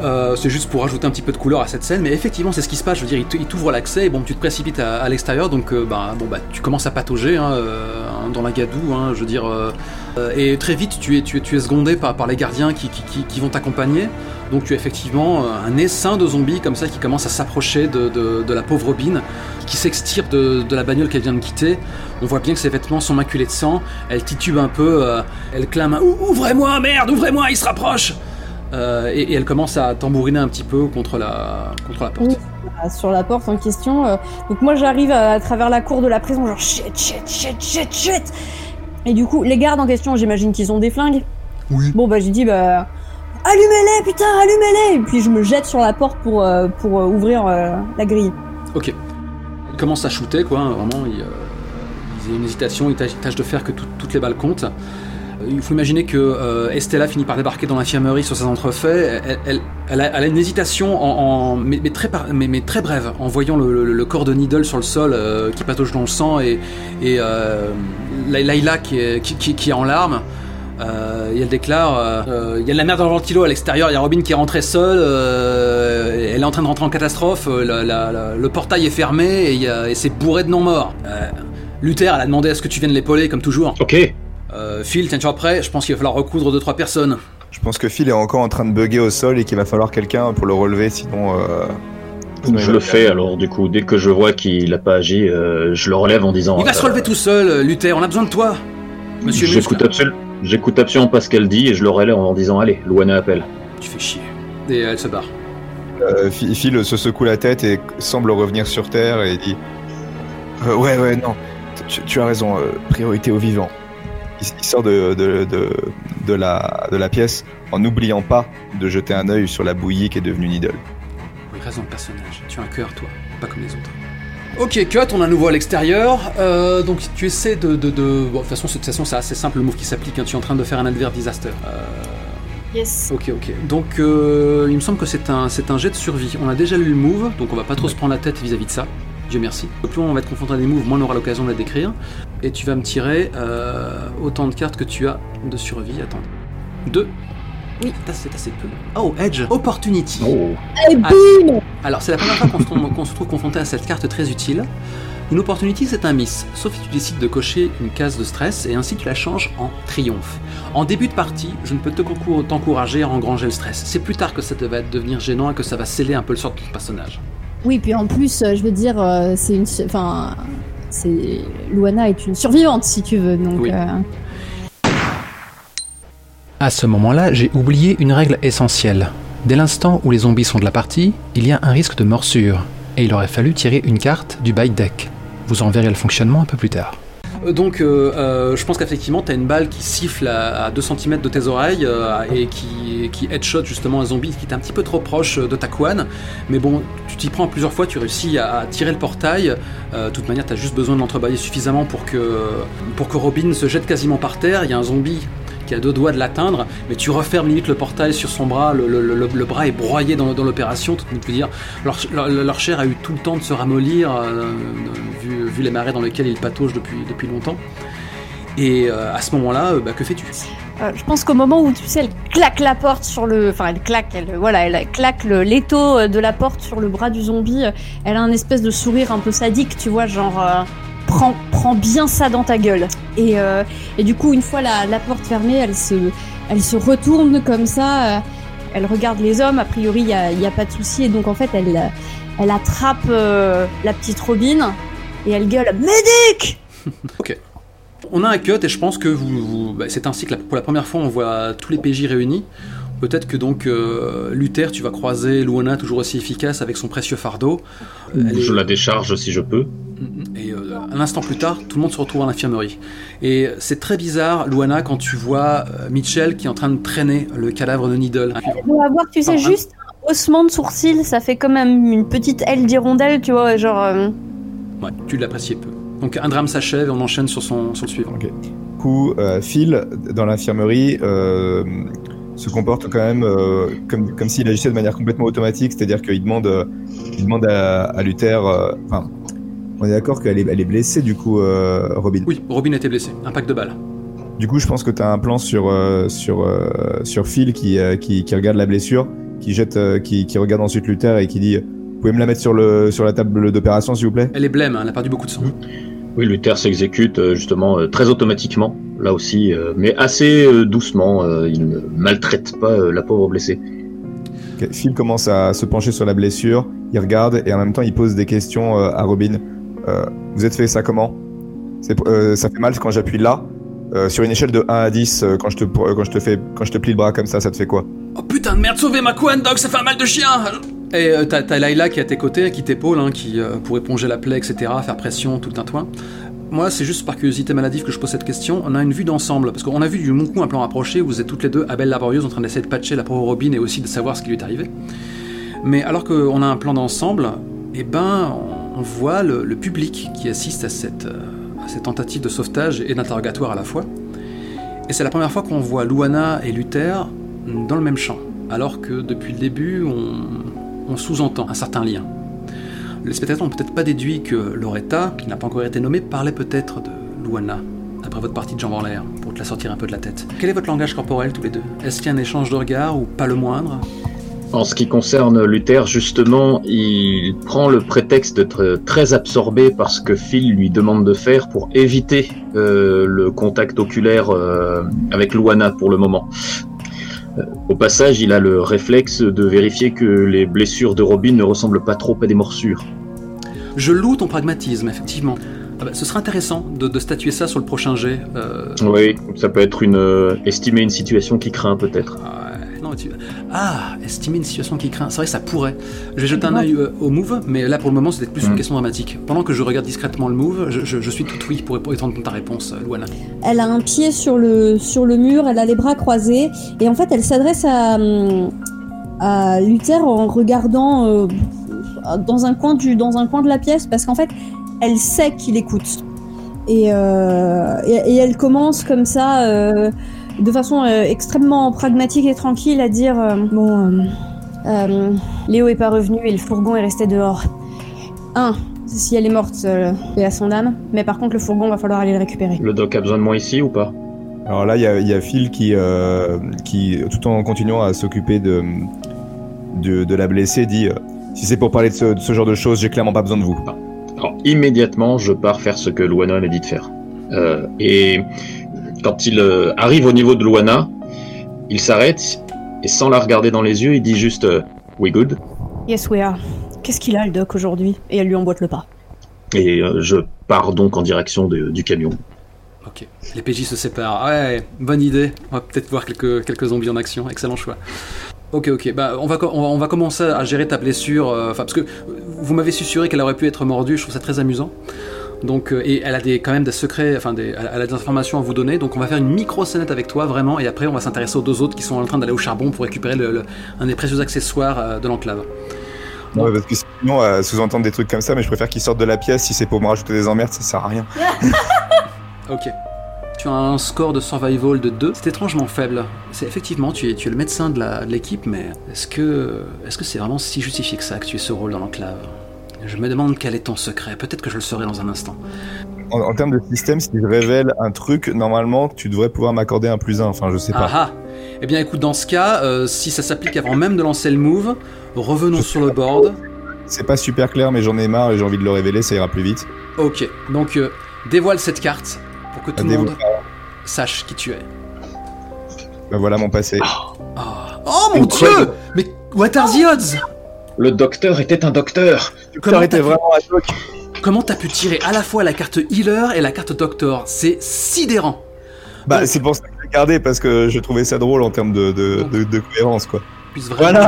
Euh, c'est juste pour rajouter un petit peu de couleur à cette scène, mais effectivement c'est ce qui se passe. Je veux dire, il t'ouvre l'accès et bon, tu te précipites à, l'extérieur, donc euh, bah, bon, bah, tu commences à patauger hein, euh, dans la gadoue. Hein, je veux dire, et très vite tu es, tu es, tu es secondé par, les gardiens qui, qui, qui vont t'accompagner. Donc tu as effectivement euh, un essaim de zombies comme ça qui commence à s'approcher de, de, de la pauvre Robin, qui s'extirpe de, de la bagnole qu'elle vient de quitter. On voit bien que ses vêtements sont maculés de sang. Elle titube un peu, euh, elle clame Ouvrez-moi, merde, ouvrez-moi, il se rapproche Euh, et, et elle commence à tambouriner un petit peu contre la, contre la porte. Oui. Sur la porte en question. euh, Donc moi j'arrive à, à travers la cour de la prison, genre shit, shit, shit, shit, shit. Et du coup, les gardes en question, j'imagine qu'ils ont des flingues. Oui. Bon bah j'ai dit bah allumez-les, putain, allumez-les. Et puis je me jette sur la porte pour euh, pour euh, ouvrir euh, la grille. Ok. Il commence à shooter, quoi. hein, Vraiment, il, euh, a une hésitation, il tâche, de faire que tout- toutes les balles comptent. Il faut imaginer que Estella finit par débarquer dans l'infirmerie sur ses entrefaits. Elle, a, une hésitation, mais, très, très brève, en voyant le, corps de Needle sur le sol qui patauge dans le sang et, et Lay- Layla qui est en larmes. Euh, et elle déclare euh, euh, il y a de la merde dans le ventilo à l'extérieur, il y a Robin qui est rentrée seule, euh, elle est en train de rentrer en catastrophe, euh, la- la- la- le portail est fermé et, c'est bourré de non-morts. Euh, Luther, elle a demandé à ce que tu viennes l'épauler comme toujours. Ok, Euh, Phil, tiens-tu prêt? Je pense qu'il va falloir recoudre deux trois personnes. Je pense que Phil est encore en train de bugger au sol et qu'il va falloir quelqu'un pour le relever, sinon. Euh... je le fais alors du coup, dès que je vois qu'il a pas agi, euh, je le relève en disant... Il va se relever tout seul, Luther, on a besoin de toi. Monsieur J'écoute absolu- j'écoute absolument pas ce qu'elle dit et je le relève en disant allez, Luana appelle. Tu fais chier. Et elle se barre. Euh, Phil Phil se secoue la tête et semble revenir sur terre et dit Euh, ouais, ouais, non. Tu, tu as raison. euh, priorité aux vivants. Il, il sort de, de, de, de la, de la pièce en n'oubliant pas de jeter un œil sur la bouillie qui est devenue Needle. Oui, raison de personnage. Tu as un cœur, toi, pas comme les autres. Ok, cut, on a un nouveau à l'extérieur. Euh, donc tu essaies de. de, de- bon, de toute façon, c'est- de toute façon, c'est assez simple le move qui s'applique. hein. Tu es en train de faire un adverse disaster. Euh, Yes. ok, ok. Donc euh, il me semble que c'est un, c'est un jet de survie. On a déjà lu le move, donc on va pas trop se prendre la tête vis-à-vis de ça. Dieu merci. Plus on va être confronté à des moves, moins on aura l'occasion de les décrire. Et tu vas me tirer euh, autant de cartes que tu as de survie. Attends. Deux. Oui. C'est assez, peu. Oh, Edge. Opportunity. Oh, Et Ah. boum Alors, c'est la première fois qu'on se, trouve- qu'on se trouve confronté à cette carte très utile. Une opportunity, c'est un miss, sauf si tu décides de cocher une case de stress et ainsi tu la changes en triomphe. En début de partie, je ne peux t'encourager à engranger le stress. C'est plus tard que ça va devenir gênant et que ça va sceller un peu le sort de ton personnage. Oui, puis en plus, euh, je veux dire, euh, c'est une. Enfin. C'est. Luana est une survivante, si tu veux, donc. Oui. euh, À ce moment-là, j'ai oublié une règle essentielle. Dès l'instant où les zombies sont de la partie, il y a un risque de morsure, et il aurait fallu tirer une carte du bite deck. Vous en verrez le fonctionnement un peu plus tard. Euh, Donc, euh, euh, je pense qu'effectivement, tu as une balle qui siffle à, à 2 cm de tes oreilles et qui, qui headshot justement un zombie qui est un petit peu trop proche de ta couane. Mais bon, tu t'y prends plusieurs fois, tu réussis à, tirer le portail. De toute manière, tu as juste besoin de l'entrebâiller suffisamment pour que, pour que Robin se jette quasiment par terre. Il y a un zombie qui a deux doigts de l'atteindre, mais tu refermes limite le portail sur son bras, le, le- le- le bras est broyé dans, dans l'opération, tout veux dire, leur, chair a eu tout le temps de se ramollir, euh, vu, vu les marais dans lesquels ils pataugent depuis, depuis longtemps. Et euh, à ce moment-là, euh, bah, que fais-tu? Je pense qu'au moment où tu sais, elle claque la porte sur le, enfin elle claque, elle, voilà, elle claque le- l'étau de la porte sur le bras du zombie. Elle a un espèce de sourire un peu sadique, tu vois, genre prends, bien ça dans ta gueule. Et, euh, et du coup, une fois la, la porte fermée, elle se, elle se retourne comme ça. euh, elle regarde les hommes. A priori, il y a, y a pas de souci. Et donc en fait, elle, elle attrape euh, la petite Robin et elle gueule Médic On a un cut et je pense que vous, bah, c'est ainsi que pour la première fois on voit tous les PJ réunis. Peut-être que donc euh, Luther, tu vas croiser Luana toujours aussi efficace avec son précieux fardeau. Elle est- je la décharge si je peux. Et euh, un instant plus tard, tout le monde se retrouve à l'infirmerie. Et c'est très bizarre, Luana, quand tu vois euh, Mitchell qui est en train de traîner le cadavre de Needle. Elle doit avoir, tu sais, juste un haussement de sourcil, ça fait quand même une petite aile d'hirondelle, tu vois, genre. euh, Ouais, tu l'appréciais peu. Donc un drame s'achève et on enchaîne sur, son, sur le suivant. Du coup, euh, Phil, dans l'infirmerie, euh, se comporte quand même euh, comme, comme s'il agissait de manière complètement automatique, c'est-à-dire qu'il demande, euh, il demande à, à Luther. euh, Enfin, on est d'accord qu'elle est, elle est blessée, du coup, euh, Robin. Oui, Robin a été blessé, impact de balle. Du coup, je pense que tu as un plan sur, euh, sur, euh, sur Phil qui, euh, qui, qui regarde la blessure, qui, jette, euh, qui, qui regarde ensuite Luther et qui dit Vous pouvez me la mettre sur, le, sur la table d'opération, s'il vous plaît? Elle est blême, hein, elle a perdu beaucoup de sang. Oui, Luther s'exécute justement très automatiquement, là aussi, euh, mais assez euh, doucement. euh, il ne maltraite pas euh, la pauvre blessée. Phil commence à se pencher sur la blessure, il regarde et en même temps il pose des questions euh, à Robin. Euh, vous êtes fait ça comment? Euh, Ça fait mal quand j'appuie là? Euh, Sur une échelle de 1 à 10, euh, quand, je te, euh, quand, je te fais, quand je te plie le bras comme ça, ça te fait quoi? Oh putain de merde, sauvez ma couenne, Doc, ça fait un mal de chien Et euh, t'as t'as Layla qui est à tes côtés, qui t'épaule, hein, qui euh, pour éponger la plaie, etc., faire pression, tout le tintouin. Moi, c'est juste par curiosité maladive que je pose cette question. On a une vue d'ensemble, parce qu'on a vu du mon un plan rapproché où vous êtes toutes les deux à belle laborieuse en train d'essayer de patcher la pauvre Robin et aussi de savoir ce qui lui est arrivé. Mais alors qu'on a un plan d'ensemble, eh ben, on, voit le, public qui assiste à cette, euh, à cette tentative de sauvetage et d'interrogatoire à la fois. Et c'est la première fois qu'on voit Luana et Luther dans le même champ, alors que depuis le début, on sous-entend un certain lien. Les spectateurs n'ont peut-être pas déduit que Loretta, qui n'a pas encore été nommée, parlait peut-être de Luana, après votre partie de jambes en l'air, pour te la sortir un peu de la tête. Quel est votre langage corporel tous les deux? Est-ce qu'il y a un échange de regards, ou pas le moindre? En ce qui concerne Luther, justement, il prend le prétexte d'être très absorbé par ce que Phil lui demande de faire pour éviter euh, le contact oculaire euh, avec Luana pour le moment. Au passage, il a le réflexe de vérifier que les blessures de Robin ne ressemblent pas trop à des morsures. Je loue ton pragmatisme, effectivement. Ah bah, ce serait intéressant de, de statuer ça sur le prochain jet. euh, Oui, ça peut être une euh, estimer une situation qui craint peut-être. Tu... Ah, estimer une situation qui craint. C'est vrai, ça pourrait. Je vais jeter un œil euh, au move, mais là pour le moment, c'était plus une Mm. question dramatique. Pendant que je regarde discrètement le move, je, je- je suis tout oui pour, pour étendre ta réponse, euh, Luana. Elle a un pied sur le, sur le mur, elle a les bras croisés, et en fait, elle s'adresse à, hum, à Luther en regardant euh, dans, un coin du, dans un coin de la pièce, parce qu'en fait, elle sait qu'il écoute. Et, euh, et, et elle commence comme ça, euh, de façon euh, extrêmement pragmatique et tranquille, à dire euh, Bon, euh, euh, Léo est pas revenu et le fourgon est resté dehors. Un, si elle est morte, euh, et à son âme, mais par contre, le fourgon, va falloir aller le récupérer. Le doc a besoin de moi ici ou pas? Alors là, il y a, y a Phil qui, euh, qui, tout en continuant à s'occuper de, de, de la blessée, dit euh, Si c'est pour parler de ce, de ce genre de choses, j'ai clairement pas besoin de vous. Alors, immédiatement, je pars faire ce que Luana m'a dit de faire. Euh, et quand il euh, arrive au niveau de Luana, il s'arrête et sans la regarder dans les yeux, il dit juste euh, We good Yes, we are. Qu'est-ce qu'il a, le doc, aujourd'hui? Et elle lui emboîte le pas. Et euh, je pars donc en direction de- du camion. Ok. Les PJ se séparent. Ouais, bonne idée. On va peut-être voir quelques, quelques zombies en action. Excellent choix. Ok, ok. Bah, on va, co- on va, on va commencer à gérer ta blessure. euh, Enfin, parce que vous m'avez susurré qu'elle aurait pu être mordue. Je trouve ça très amusant. Donc, euh, et elle a des, quand même des secrets, enfin, des, elle a- des informations à vous donner. Donc, on va faire une micro scénette avec toi, vraiment. Et après, on va s'intéresser aux deux autres qui sont en train d'aller au charbon pour récupérer le, le- un des précieux accessoires euh, de l'enclave. Ouais, parce que sinon, euh, sous-entendre des trucs comme ça, mais je préfère qu'ils sortent de la pièce. Si c'est pour me rajouter des emmerdes, ça sert à rien. Ok. Tu as un score de survival de 2. C'est étrangement faible. C'est effectivement, tu es, tu es le médecin de l'équipe, mais est-ce que est-ce que c'est vraiment si justifié que ça que tu aies ce rôle dans l'enclave? Je me demande quel est ton secret. Peut-être que je le saurai dans un instant. En, en termes de système, si je révèle un truc, normalement, tu devrais pouvoir m'accorder un plus un. Enfin, je sais pas. Ah ah Eh bien, écoute, dans ce cas, euh, si ça s'applique avant même de lancer le move, revenons sur le board. C'est pas super clair, mais j'en ai marre et j'ai envie de le révéler, ça ira plus vite. Ok. Donc, euh, dévoile cette carte pour que tout le monde sache qui tu es. Bah voilà mon passé. Ah. Oh mon dieu Mais what are the odds? Le docteur était un docteur Comment était t'as pu- vraiment à choc. Comment t'as pu tirer à la fois la carte healer et la carte doctor? C'est sidérant. Bah, Donc- c'est pour ça que je l'ai gardé, parce que je trouvais ça drôle en termes de, de, de, de cohérence, quoi. puisse vraiment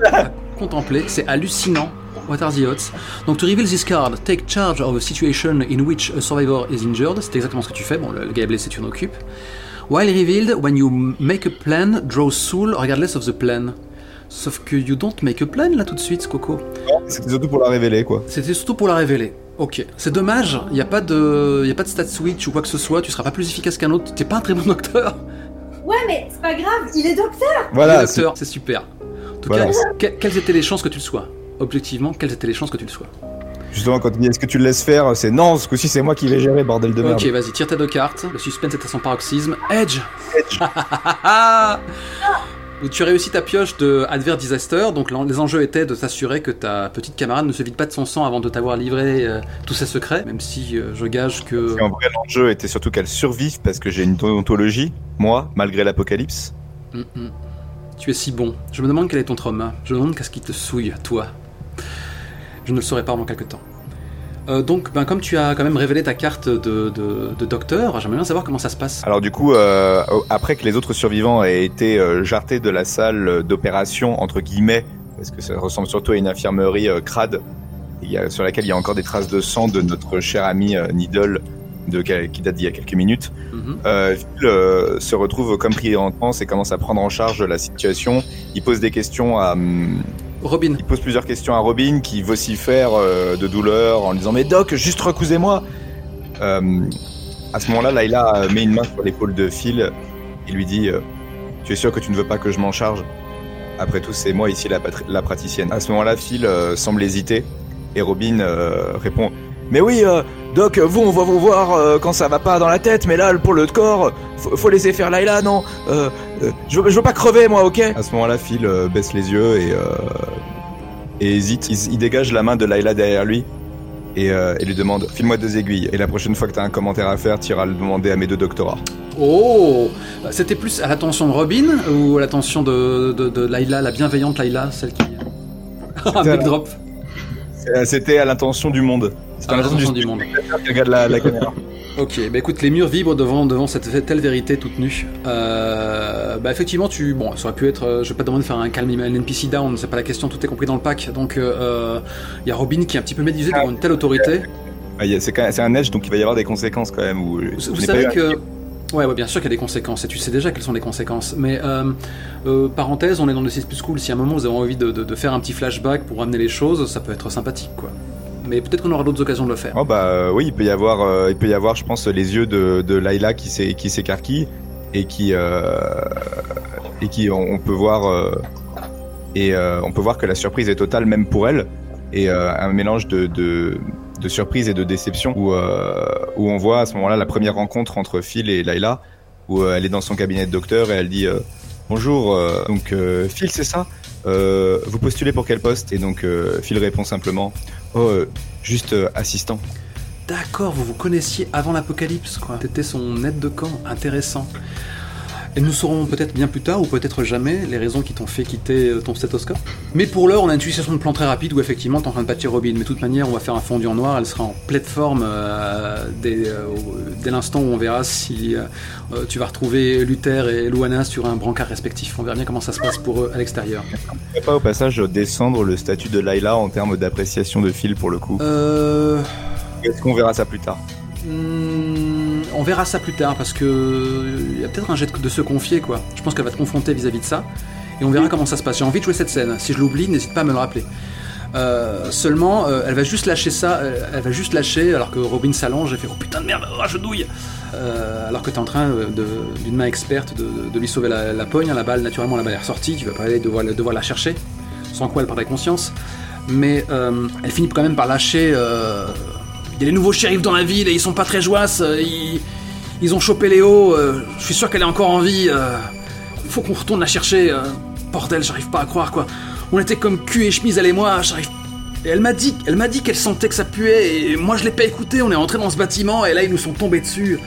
Voilà. contempler. C'est hallucinant. What are the odds? Donc, to reveal this card, take charge of a situation in which a survivor is injured. C'est exactement ce que tu fais. Bon, le, le gars est blessé, tu t'en occupes. While revealed, when you make a plan, draw soul regardless of the plan. Sauf que you don't make a plan là tout de suite, Coco. C'était surtout pour la révéler, quoi. C'était surtout pour la révéler. Ok. C'est dommage, il n'y a, pas de- y a pas de stat switch ou quoi que ce soit, tu seras pas plus efficace qu'un autre, t'es pas un très bon docteur. Ouais, mais c'est pas grave, il est docteur Voilà, Le c'est- docteur, c'est super. En tout Voilà. cas, que- quelles étaient les chances que tu le sois? Objectivement, quelles étaient les chances que tu le sois? Justement, quand il dit est-ce que tu le laisses faire, c'est non, ce coup-ci c'est moi qui vais gérer, bordel de merde. Ok, vas-y, tire tes deux cartes. Le suspense est à son paroxysme. Edge Donc, Tu réussis ta pioche de Adverse Disaster, donc les enjeux étaient de s'assurer que ta petite camarade ne se vide pas de son sang avant de t'avoir livré euh, tous ses secrets, même si euh, je gage que... En vrai, l'enjeu était surtout qu'elle survive parce que j'ai une ontologie, moi, malgré l'apocalypse. Mm, mm. Tu es si bon. Je me demande quel est ton trauma. Je me demande qu'est-ce qui te souille, toi. Je ne le saurai pas avant quelques temps. Euh, donc, ben, comme tu as quand même révélé ta carte de, de, de docteur, j'aimerais bien savoir comment ça se passe. Alors du coup, euh, après que les autres survivants aient été euh, jartés de la salle d'opération, entre guillemets, parce que ça ressemble surtout à une infirmerie crade, il y a, sur laquelle il y a encore des traces de sang de notre cher ami Needle, de, qui date d'il y a quelques minutes, Mhm. Phil se retrouve comme pris en transe et commence à prendre en charge la situation. Il pose des questions à... hum, Robin, il pose plusieurs questions à Robin qui vocifère euh, de douleur en disant mais Doc juste recousez-moi euh, à ce moment-là Layla euh, met une main sur l'épaule de Phil et lui dit tu es sûr que tu ne veux pas que je m'en charge? Après tout c'est moi ici la, la praticienne. À ce moment-là Phil semble hésiter et Robin répond mais oui euh, Doc vous on va vous voir euh, quand ça va pas dans la tête mais là pour le corps faut, faut laisser faire Layla non Euh, euh, je, veux, je veux pas crever moi ok à ce moment-là Phil euh, baisse les yeux et euh, et hésite. Il, il dégage la main de Layla derrière lui et, euh, et lui demande File-moi deux aiguilles. Et la prochaine fois que t'as un commentaire à faire, t'iras le demander à mes deux doctorats. Oh C'était plus à l'attention de Robin ou à l'attention de, de, de Layla, la bienveillante Layla, celle qui. à big drop. C'était à l'intention du monde. C'est à un l'attention du du monde. regarde la, la caméra. Ok, bah écoute, les murs vibrent devant, devant cette telle vérité toute nue. Euh, bah effectivement, tu, bon, ça aurait pu être, euh, je vais pas te demander de faire un calme un NPC down, c'est pas la question, tout est compris dans le pack. Donc, il euh, y a Robin qui est un petit peu médusé devant une telle autorité. Ah, C'est un edge, donc il va y avoir des conséquences quand même. Où, Vous, savez que. Ouais, ouais, bien sûr qu'il y a des conséquences, et tu sais déjà quelles sont les conséquences. Mais, euh, euh, parenthèse, on est dans le 6 plus cool, si à un moment vous avez envie de, de- de faire un petit flashback pour ramener les choses, ça peut être sympathique, quoi. Mais peut-être qu'on aura d'autres occasions de le faire. Oh bah euh, oui, il peut y avoir, euh, il peut y avoir, je pense, les yeux de, de Layla qui s'é- qui s'écarquillent et qui euh, et qui on, peut voir et on peut voir que la surprise est totale même pour elle et un mélange de, de surprise et de déception où où on voit à ce moment-là la première rencontre entre Phil et Layla où elle est dans son cabinet de docteur et elle dit bonjour donc Phil c'est ça vous postulez pour quel poste? Et donc Phil répond simplement oh euh, juste euh, assistant D'accord, vous vous connaissiez avant l'apocalypse, quoi. T'étais son aide de camp, intéressant. Et nous saurons peut-être bien plus tard, ou peut-être jamais, les raisons qui t'ont fait quitter euh, ton stéthoscope. Mais pour l'heure, on a une succession de plans très rapide où effectivement t'es en train de patcher Robin. Mais de toute manière, on va faire un fondu en noir, elle sera en pleine forme euh, dès, euh, dès l'instant où on verra si euh, tu vas retrouver Luther et Luana sur un brancard respectif. On verra bien comment ça se passe pour eux à l'extérieur. On pas au passage descendre le statut de Layla en termes d'appréciation de Phil pour le coup Euh... Est-ce qu'on verra ça plus tard? Hmm, on verra ça plus tard parce que il y a peut-être un jet de se confier quoi. Je pense qu'elle va te confronter vis-à-vis de ça et on verra comment ça se passe. J'ai envie de jouer cette scène. Si je l'oublie, n'hésite pas à me le rappeler. Euh, seulement, euh, elle va juste lâcher ça. euh, elle va juste lâcher alors que Robin s'allonge et fait oh putain de merde, oh, je douille. Euh, alors que t'es en train euh, d'une main experte de, lui sauver la, la pogne. La balle, naturellement, la balle est ressortie. Tu vas pas aller devoir, devoir la chercher. Sans quoi elle perdrait conscience. Mais euh, elle finit quand même par lâcher. Euh, il y a les nouveaux shérifs dans la ville et ils sont pas très joyeux. Ils, ils ont chopé Léo. euh, je suis sûr qu'elle est encore en vie. euh, faut qu'on retourne la chercher. euh, bordel, j'arrive pas à croire quoi. On était comme cul et chemise elle et moi. J'arrive. Et elle m'a dit, elle m'a dit qu'elle sentait que ça puait et moi je l'ai pas écouté. On est rentré dans ce bâtiment et là ils nous sont tombés dessus.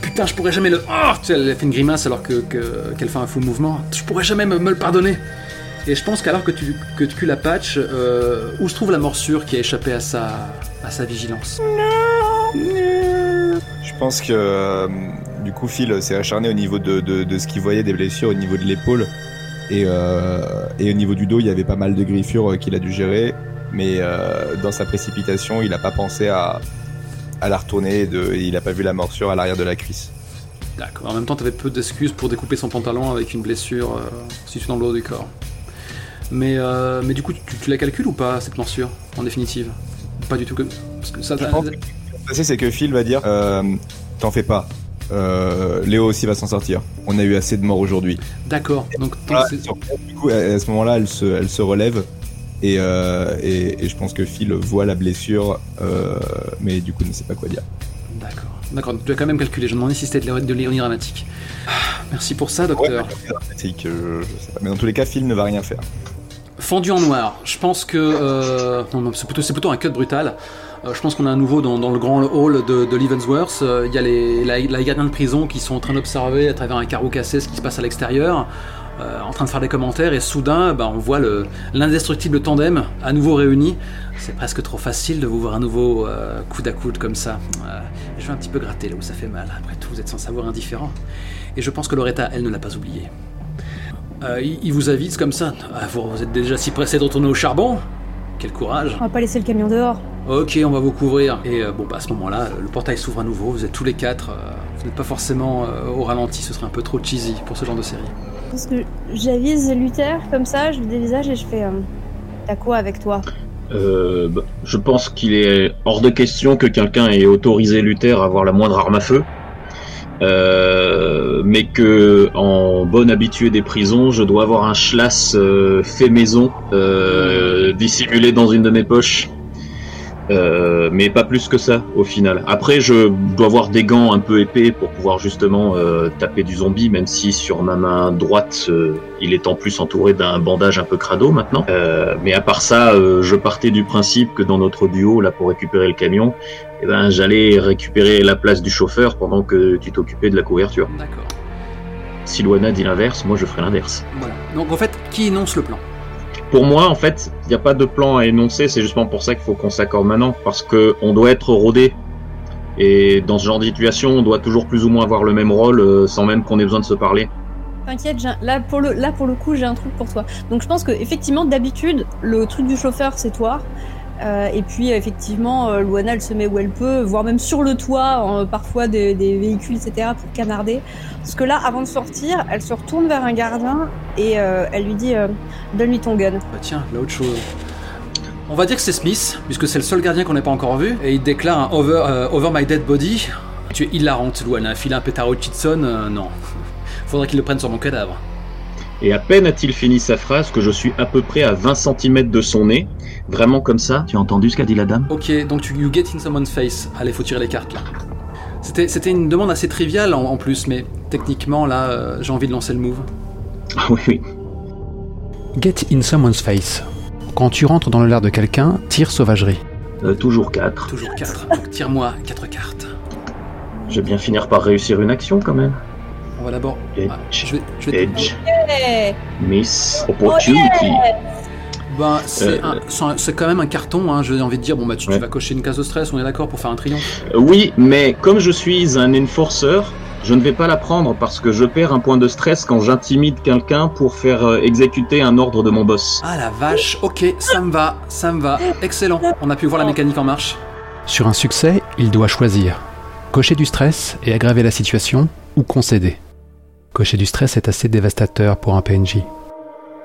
Putain, je pourrais jamais le. Oh Tu sais, elle fait une grimace alors que que- qu'elle fait un fou mouvement. Je pourrais jamais me le pardonner. Et je pense qu'alors que tu, que tu la patches, euh, où se trouve la morsure qui a échappé à sa, à sa vigilance? Je pense que euh, du coup Phil s'est acharné au niveau de, de, de ce qu'il voyait des blessures au niveau de l'épaule et, euh, et au niveau du dos il y avait pas mal de griffures qu'il a dû gérer mais dans sa précipitation il a pas pensé à, à la retourner et, de, et il a pas vu la morsure à l'arrière de la cuisse. D'accord. En même temps, t'avais peu d'excuses pour découper son pantalon avec une blessure située dans le haut du corps. Mais, euh, mais du coup, tu, tu la calcules ou pas, cette morsure, en définitive? Pas du tout que. Parce que ça, Je pense que ce qui va se passer c'est que Phil va dire euh, t'en fais pas. Euh, Léo aussi va s'en sortir. On a eu assez de morts aujourd'hui. D'accord. Donc, Voilà, du coup, à, ce moment-là, elle se, elle se relève et, euh, et, et je pense que Phil voit la blessure, euh, mais du coup ne sait pas quoi dire. D'accord. D'accord. Tu as quand même calculé. Je me demandais si c'était de l'ir- de l'ironie dramatique. Ah, Merci pour ça, docteur. C'est que je, je sais pas. Mais dans tous les cas, Phil ne va rien faire. Fendu en noir. Je pense que. euh, c'est plutôt, un cut brutal. Euh, je pense qu'on a un nouveau dans, le grand hall de, de Leavenworth. Euh, Il y a les, la, gardiens de prison qui sont en train d'observer à travers un carreau cassé ce qui se passe à l'extérieur, en train de faire des commentaires, et soudain, bah, on voit le- l'indestructible tandem à nouveau réuni. C'est presque trop facile de vous voir à nouveau coude à coude comme ça. Je vais un petit peu gratter là où ça fait mal. Après tout, vous êtes sans savoir indifférent. Et je pense que Loretta, elle, ne l'a pas oublié. Euh, il, il vous avise comme ça. Ah, vous, vous êtes déjà si pressé de retourner au charbon Quel courage. On va pas laisser le camion dehors. Ok, on va vous couvrir. Et euh, bon, bah, à ce moment-là, le portail s'ouvre à nouveau. Vous êtes tous les quatre. euh, vous n'êtes pas forcément euh, au ralenti. Ce serait un peu trop cheesy pour ce genre de série. Parce que j'avise Luther comme ça, je le dévisage et je fais. euh, T'as quoi avec toi? Euh, bah, je pense qu'il est hors de question que quelqu'un ait autorisé Luther à avoir la moindre arme à feu. Euh, mais que en bonne habitué des prisons, je dois avoir un schlass euh, fait maison, euh, dissimulé dans une de mes poches. Euh, mais pas plus que ça au final. Après, je dois avoir des gants un peu épais pour pouvoir justement taper du zombie, même si sur ma main droite, il est en plus entouré d'un bandage un peu crado maintenant. Mais à part ça, je partais du principe que dans notre duo, là pour récupérer le camion, eh ben, j'allais récupérer la place du chauffeur pendant que tu t'occupais de la couverture. D'accord. Si Luana dit l'inverse, moi je ferai l'inverse. Voilà. Donc en fait, qui énonce le plan? Pour moi, en fait, il n'y a pas de plan à énoncer. C'est justement pour ça qu'il faut qu'on s'accorde maintenant, parce que on doit être rodé. Et dans ce genre de situation, on doit toujours plus ou moins avoir le même rôle, euh, sans même qu'on ait besoin de se parler. T'inquiète, là pour le là pour le coup, j'ai un truc pour toi. Donc je pense que effectivement d'habitude, le truc du chauffeur c'est toi. Euh, et puis effectivement, euh, Luana elle se met où elle peut, voire même sur le toit, euh, parfois des, véhicules, etc. pour canarder. Parce que là, avant de sortir, elle se retourne vers un gardien et euh, elle lui dit Donne-lui ton gun. Bah tiens, là autre chose. On va dire que c'est Smith, puisque c'est le seul gardien qu'on n'ait pas encore vu, et il déclare over, over my dead body. Tu es hilarante, Luana. Filer un pétard Hutchinson, non. Faudrait qu'il le prenne sur mon cadavre. Et à peine a-t-il fini sa phrase que je suis à peu près à 20 cm de son nez, vraiment comme ça. Tu as entendu ce qu'a dit la dame Ok, donc tu you get in someone's face. Allez, faut tirer les cartes là. C'était, c'était une demande assez triviale en, en plus, mais techniquement là, euh, j'ai envie de lancer le move. Ah oui, oui. Get in someone's face. Quand tu rentres dans le l'air de quelqu'un, tire sauvagerie. Euh, toujours 4. Toujours 4. Donc tire-moi 4 cartes. Je vais bien finir par réussir une action quand même. On va d'abord. Edge. Ah, je vais, je vais te- Edge. Eh, Miss. Opportunity. Ben, c'est, Euh, c'est quand même un carton, hein. j'ai envie de dire, bon bah tu, vas cocher une case de stress, on est d'accord pour faire un triomphe. Euh, Oui, mais comme je suis un enforcer, je ne vais pas la prendre parce que je perds un point de stress quand j'intimide quelqu'un pour faire euh, exécuter un ordre de mon boss. Ah la vache, ok, ça me va, ça me va, excellent. On a pu voir la mécanique en marche. Sur un succès, il doit choisir. Cocher du stress et aggraver la situation ou concéder. Cocher du stress est assez dévastateur pour un PNJ.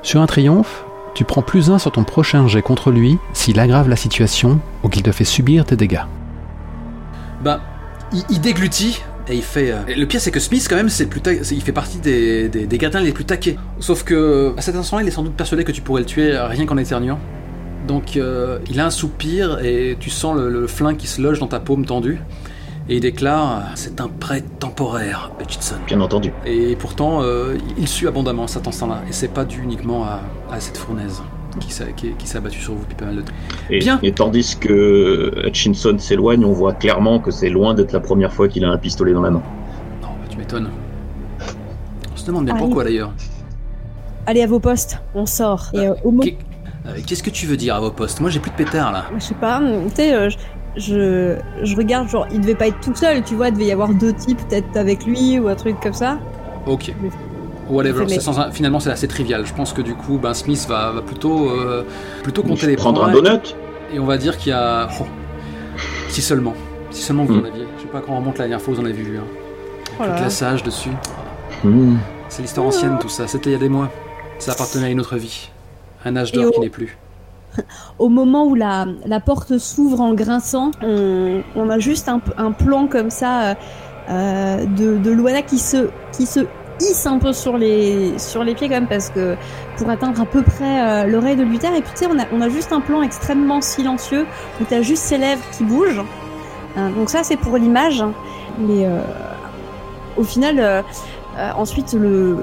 Sur un triomphe, tu prends plus un sur ton prochain jet contre lui s'il aggrave la situation ou qu'il te fait subir des dégâts. Ben, il, déglutit et il fait. euh, le pire c'est que Smith quand même, c'est le plus il fait partie des, des, gardiens les plus taqués. Sauf que à cet instant-là, il est sans doute persuadé que tu pourrais le tuer euh, rien qu'en éternuant. Donc euh, il a un soupir et tu sens le, le flingue qui se loge dans ta paume tendue. Et il déclare C'est un prêt temporaire, Hutchinson. Bien entendu. Et pourtant, euh, il sue abondamment cet instant-là. Et c'est pas dû uniquement à, à cette fournaise qui s'est qui, qui s'est abattue sur vous depuis pas mal de temps. Et, Bien. et tandis que Hutchinson s'éloigne, on voit clairement que c'est loin d'être la première fois qu'il a un pistolet dans la main. Non, bah, tu m'étonnes. On se demande bien pourquoi d'ailleurs. Allez à vos postes, on sort. Et euh, au moment Qu'est- euh, Qu'est-ce que tu veux dire à vos postes? Moi j'ai plus de pétard là. Je sais pas, tu sais, euh, je, regarde, genre, il devait pas être tout seul, tu vois, il devait y avoir deux types, peut-être avec lui ou un truc comme ça. Ok. Whatever, Mais- c'est sans finalement c'est assez trivial. Je pense que du coup, ben, Smith va, va plutôt, euh, plutôt compter les prendre points. un donut Et on va dire qu'il y a. oh, si seulement. Si seulement vous Hmm. en aviez. Je sais pas quand on remonte la dernière fois, vous en avez vu. Hein. Oh là Le glaçage dessus. Hmm. C'est l'histoire ancienne tout ça. C'était il y a des mois. Ça appartenait à une autre vie. Un âge d'or qui n'est plus. Au moment où la, la porte s'ouvre en grinçant, on, a juste un, plan comme ça euh, euh, de, de Luana qui se, qui se hisse un peu sur les, sur les pieds quand même parce que pour atteindre à peu près euh, l'oreille de Luther. Et puis tu sais, on a, on a juste un plan extrêmement silencieux où t'as juste ses lèvres qui bougent. Euh, donc ça c'est pour l'image. Mais au final, ensuite le,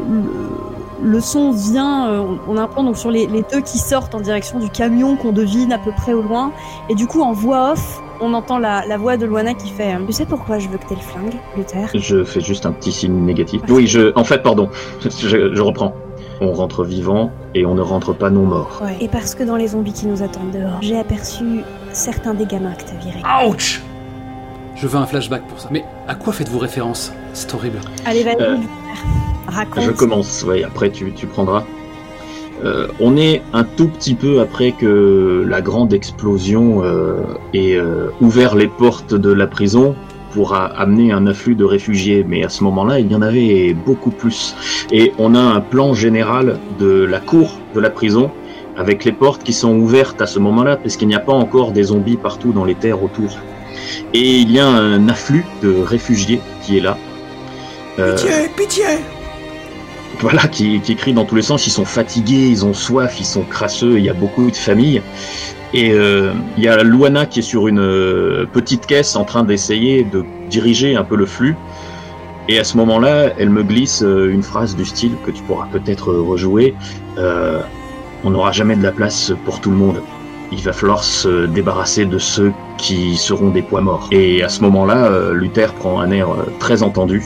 le son vient, euh, on- on a un plan donc sur les, les deux qui sortent en direction du camion qu'on devine à peu près au loin. Et du coup en voix off, on entend la, la voix de Luana qui fait euh, Tu sais pourquoi je veux que t'aies le flingue, Luther? Je fais juste un petit signe négatif. Oui, je, en fait, pardon, je, je reprends. On rentre vivant et on ne rentre pas non mort. Ouais. Et parce que dans les zombies qui nous attendent dehors, j'ai aperçu certains des gamins que t'as virés. Ouch Je veux un flashback pour ça. Mais à quoi faites-vous référence? C'est horrible. Allez, vas-y, Euh. Raconte. Je commence, oui, après tu, tu prendras. Euh, on est un tout petit peu après que la grande explosion euh, ait euh, ouvert les portes de la prison pour a- amener un afflux de réfugiés, mais à ce moment-là, il y en avait beaucoup plus. Et on a un plan général de la cour de la prison avec les portes qui sont ouvertes à ce moment-là, parce qu'il n'y a pas encore des zombies partout dans les terres autour. Et il y a un afflux de réfugiés qui est là. Euh, pitié voilà, qui, qui crient dans tous les sens. Ils sont fatigués, ils ont soif, ils sont crasseux. Il y a beaucoup de familles. Et euh, il y a Luana qui est sur une euh, petite caisse en train d'essayer de diriger un peu le flux. Et à ce moment-là, elle me glisse une phrase du style que tu pourras peut-être rejouer. Euh, on n'aura jamais de la place pour tout le monde. Il va falloir se débarrasser de ceux qui seront des poids morts. Et à ce moment-là, euh, Luther prend un air euh, très entendu.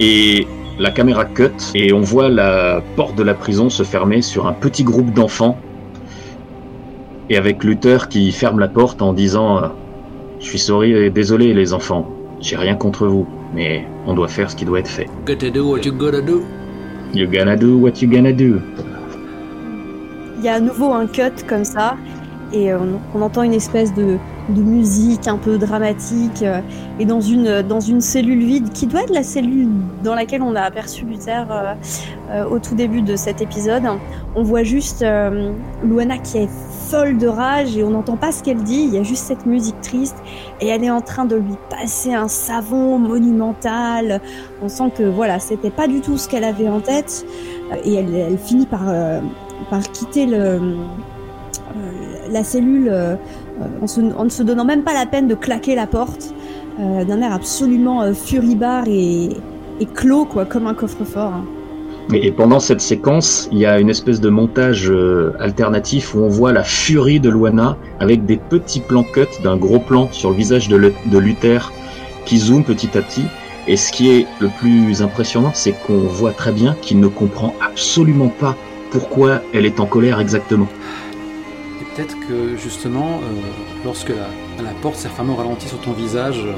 Et la caméra cut et on voit la porte de la prison se fermer sur un petit groupe d'enfants Et avec Luther qui ferme la porte en disant euh, Je suis sorry et désolé les enfants, j'ai rien contre vous, mais on doit faire ce qui doit être fait. Gotta do what you gotta do? You gonna do what you gonna do. Il y a à nouveau un cut comme ça, et euh, on, entend une espèce de, musique un peu dramatique, euh, et dans une, cellule vide, qui doit être la cellule dans laquelle on a aperçu Luther euh, au tout début de cet épisode, on voit juste Luana qui est folle de rage, et on n'entend pas ce qu'elle dit, il y a juste cette musique triste, et elle est en train de lui passer un savon monumental, on sent que voilà, c'était pas du tout ce qu'elle avait en tête, et elle, finit par, quitter le, la cellule euh, en, se- ne se donnant même pas la peine de claquer la porte, euh, d'un air absolument euh, furibard et, clos, quoi, comme un coffre-fort. hein. Et pendant cette séquence, il y a une espèce de montage alternatif où on voit la furie de Luana avec des petits plans cut d'un gros plan sur le visage de, de Luther qui zoome petit à petit. Et ce qui est le plus impressionnant, c'est qu'on voit très bien qu'il ne comprend absolument pas pourquoi elle est en colère exactement. Peut-être que justement, euh, lorsque la, porte s'est fermée au ralenti sur ton visage, euh,